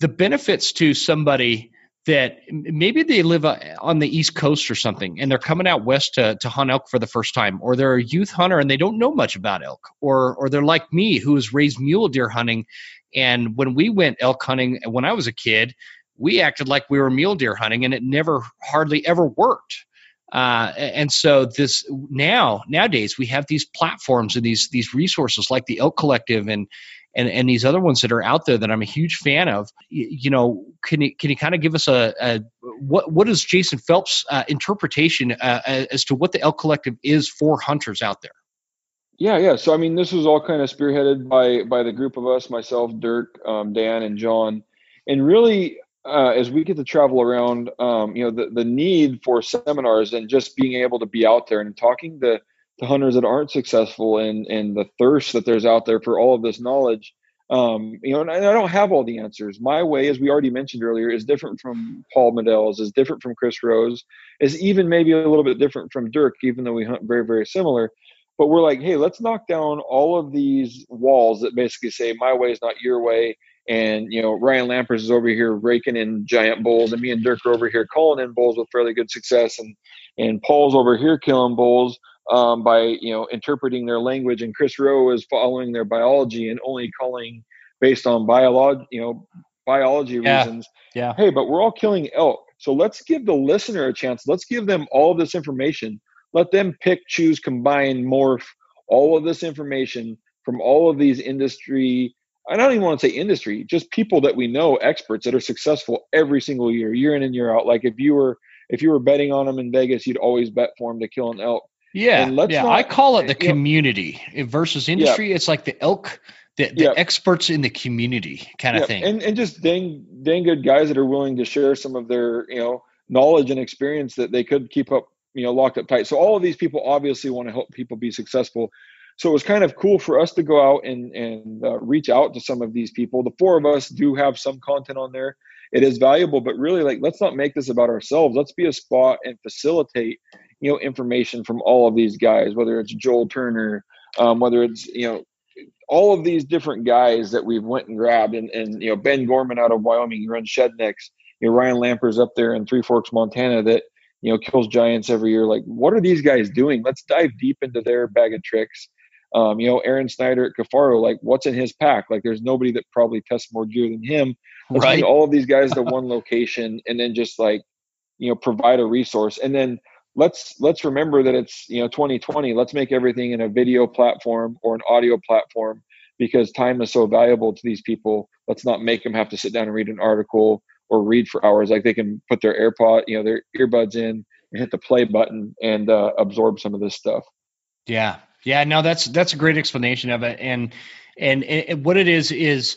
The benefits to somebody that maybe they live uh, on the East Coast or something, and they're coming out west to, to hunt elk for the first time, or they're a youth hunter and they don't know much about elk, or or they're like me who was raised mule deer hunting, and when we went elk hunting when I was a kid, we acted like we were mule deer hunting, and it never hardly ever worked. Uh, and so this now nowadays we have these platforms and these these resources like the Elk Collective and and and these other ones that are out there that I'm a huge fan of. You, know, can you can you kind of give us a, a what what is Jason Phelps' uh, interpretation uh, as to what the Elk Collective is for hunters out there? Yeah, yeah. So I mean, this was all kind of spearheaded by by the group of us, myself, Dirk, um, Dan, and John, and really. Uh, as we get to travel around, um, you know, the, the need for seminars and just being able to be out there and talking to to hunters that aren't successful and and the thirst that there's out there for all of this knowledge um, you know and I, don't have all the answers. My way as we already mentioned earlier is different from paul medel's is different from chris rowe's is even maybe a little bit different from dirk even though we hunt very very similar. But we're like hey let's knock down all of these walls that basically say my way is not your way. And you know ryan lampers is over here raking in giant bulls and me and dirk are over here calling in bulls with fairly good success. And and paul's over here killing bulls um, by you know interpreting their language, and Chris Rowe is following their biology and only calling based on biology, you know, biology yeah. reasons. Yeah. Hey, but we're all killing elk, so let's give the listener a chance. Let's give them all this information. Let them pick, choose, combine, morph all of this information from all of these industry. I don't even want to say industry, just people that we know, experts that are successful every single year, year in and year out. Like if you were if you were betting on them in Vegas, you'd always bet for them to kill an elk. Yeah, yeah. Not, I call it the community know, versus industry. Yeah. It's like the elk, the, the yeah. experts in the community kind of thing. And and just dang dang good guys that are willing to share some of their you know knowledge and experience that they could keep up you know locked up tight. So all of these people obviously want to help people be successful. So it was kind of cool for us to go out and and uh, reach out to some of these people. The four of us do have some content on there. It is valuable, but really like let's not make this about ourselves. Let's be a spot and facilitate you know information from all of these guys, whether it's Joel Turner, um, whether it's you know all of these different guys that we've went and grabbed, and, and you know Ben Gorman out of Wyoming, he runs Shednecks. You know Ryan Lampers up there in Three Forks, Montana, that you know kills giants every year. Like, what are these guys doing? Let's dive deep into their bag of tricks. Um, you know, Aaron Snyder at Kifaru, like what's in his pack? Like there's nobody that probably tests more gear than him. Let's right. all of these guys to [laughs] one location and then just like, you know, provide a resource. And then let's let's remember that it's you know 2020 let's make everything in a video platform or an audio platform because time is so valuable to these people. Let's not make them have to sit down and read an article or read for hours. Like they can put their airpod you know their earbuds in and hit the play button and uh, absorb some of this stuff. Yeah. Yeah no that's that's a great explanation of it. And and, and what it is is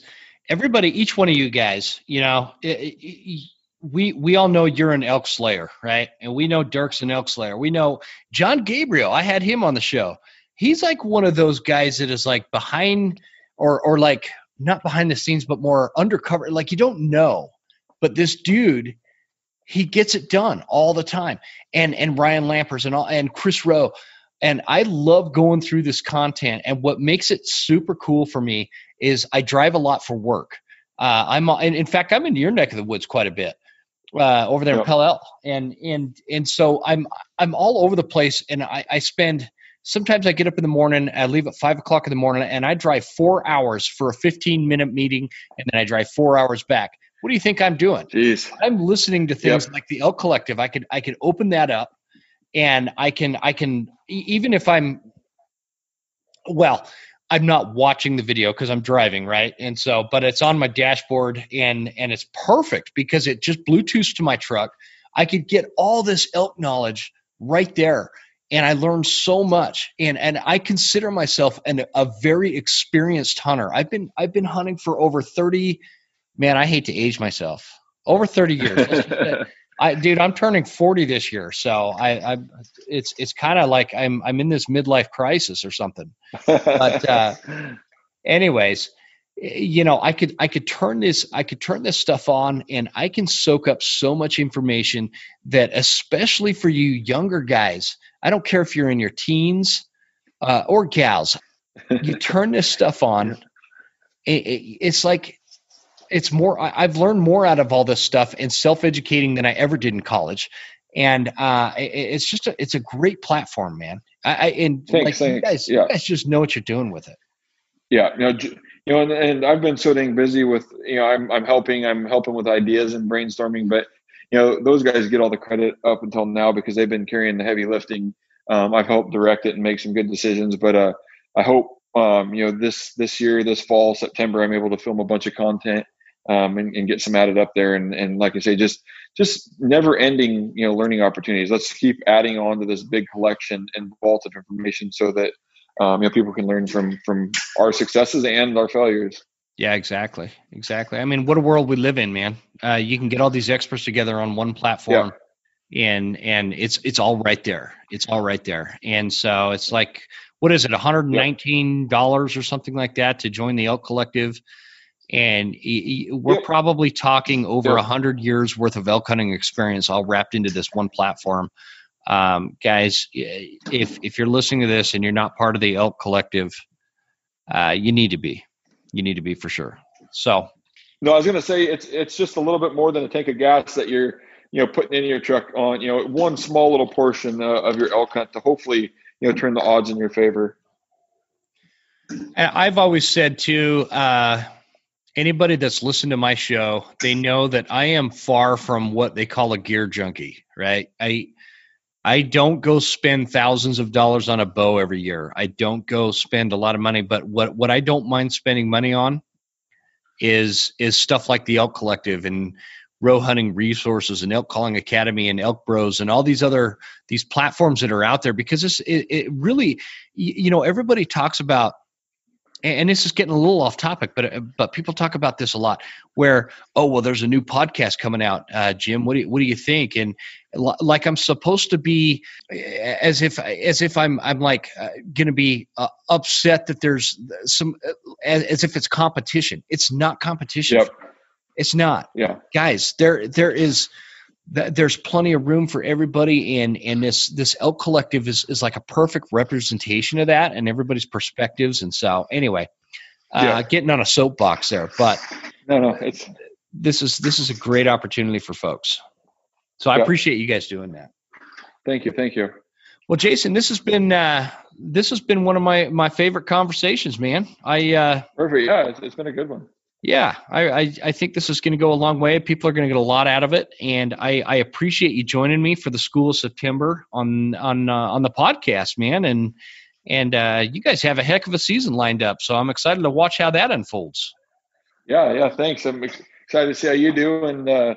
everybody each one of you guys you know it, it, we we all know you're an elk slayer, right? And we know Dirk's an elk slayer. We know John Gabriel. I had him on the show. He's like one of those guys that is like behind or or like not behind the scenes, but more undercover. Like you don't know, but this dude, he gets it done all the time. And and Ryan Lampers and all and Chris Rowe. And I love going through this content. And what makes it super cool for me is I drive a lot for work. Uh, I'm in, in fact I'm in your neck of the woods quite a bit uh, over there yep. in Pe Ell, and and and so I'm I'm all over the place, and I, I spend sometimes I get up in the morning, I leave at five o'clock in the morning, and I drive four hours for a 15 minute meeting, and then I drive four hours back. What do you think I'm doing? Jeez. I'm listening to things yep. like the Elk Collective. I could I could open that up, and I can I can even if I'm well, I'm not watching the video because I'm driving, right? And so, but it's on my dashboard and and it's perfect because it just Bluetooths to my truck. I could get all this elk knowledge right there. And I learned so much. And and I consider myself an, a very experienced hunter. I've been I've been hunting for over 30, man, I hate to age myself. Over 30 years. [laughs] I, dude, I'm turning 40 this year, so I, I it's it's kind of like I'm I'm in this midlife crisis or something. But uh, [laughs] anyways, you know, I could I could turn this I could turn this stuff on, and I can soak up so much information that, especially for you younger guys, I don't care if you're in your teens uh, or gals. you turn this stuff on. [laughs] It, it, it's like it's more. I, I've learned more out of all this stuff and self educating than I ever did in college. And uh, it, it's just a, it's a great platform, man. I, I and Thanks, like you guys, Yeah. you guys just know what you're doing with it. Yeah, you know, you know, and, and I've been so dang busy with, you know, I'm I'm helping, I'm helping with ideas and brainstorming, but you know, those guys get all the credit up until now because they've been carrying the heavy lifting. Um, I've helped direct it and make some good decisions, but uh, I hope, um, you know, this this year, this fall, September, I'm able to film a bunch of content um, and, and get some added up there, and and like I say, just just never ending, you know, learning opportunities. Let's keep adding on to this big collection and vault of information so that um, you know people can learn from from our successes and our failures. Yeah, exactly, exactly. I mean, what a world we live in, man. Uh, you can get all these experts together on one platform, and and it's it's all right there. It's all right there. And so it's like, what is it, one hundred and nineteen dollars or something like that to join the Elk Collective? And y- y- we're probably talking over a Yep. hundred years worth of elk hunting experience all wrapped into this one platform. Um, guys, if if you're listening to this and you're not part of the Elk Collective, uh, you need to be. You need to be for sure. So No, I was going to say it's it's just a little bit more than a tank of gas that you're you know putting in your truck on you know one small little portion uh, of your elk hunt to hopefully you know turn the odds in your favor. And I've always said too, uh, anybody that's listened to my show, they know that I am far from what they call a gear junkie, right? I I don't go spend thousands of dollars on a bow every year. I don't go spend a lot of money, but what what I don't mind spending money on is is stuff like the Elk Collective and row hunting resources and elk calling academy and elk bros and all these other these platforms that are out there because it's it, it really you know everybody talks about and this is getting a little off topic, but uh, but people talk about this a lot. Where oh well, there's a new podcast coming out, uh, Jim. What do you, what do you think? And li- like I'm supposed to be uh, as if as if I'm I'm like uh, going to be uh, upset that there's some uh, as, as if it's competition. It's not competition. Yep. It's not, Yeah. guys. There there is th- there's plenty of room for everybody and and this this elk collective is is like a perfect representation of that and everybody's perspectives and so anyway uh Yeah. getting on a soapbox there but No, no, it's this is this is a great opportunity for folks so i Yeah. appreciate you guys doing that thank you, thank you. well jason this has been uh this has been one of my my favorite conversations man i uh Perfect. Yeah, it's, it's been a good one. Yeah, I, I, I think this is going to go a long way. People are going to get a lot out of it, and I, I appreciate you joining me for the School of September on on uh, on the podcast, man. And and uh, you guys have a heck of a season lined up, so I'm excited to watch how that unfolds. Yeah, yeah. Thanks. I'm excited to see how you do, and uh,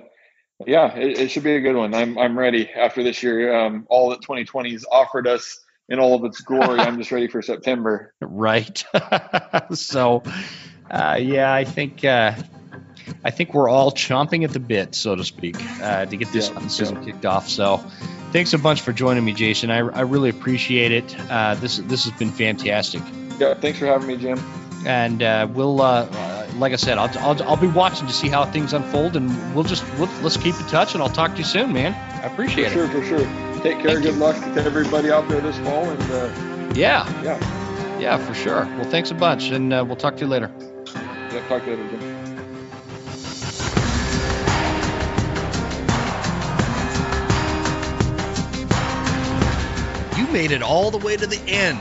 yeah, it, it should be a good one. I'm I'm ready after this year. Um, all that 2020 has offered us in all of its glory. I'm just ready for September. [laughs] Right. [laughs] so, uh, yeah, I think uh, I think we're all chomping at the bit, so to speak, uh, to get this Yeah, hunting season kicked off. So, thanks a bunch for joining me, Jason. I, I really appreciate it. Uh, this this has been fantastic. Yeah, thanks for having me, Jim. and uh, we'll uh, uh, like I said, I'll, I'll I'll be watching to see how things unfold, and we'll just we'll, let's keep in touch, and I'll talk to you soon, man. I appreciate it. For appreciate sure, for sure. Take care. Thank Good you. luck to everybody out there this fall, and uh, Yeah, yeah, yeah, for sure. Well, thanks a bunch, and uh, we'll talk to you later. yeah. Talk to you later, Jim. You made it all the way to the end.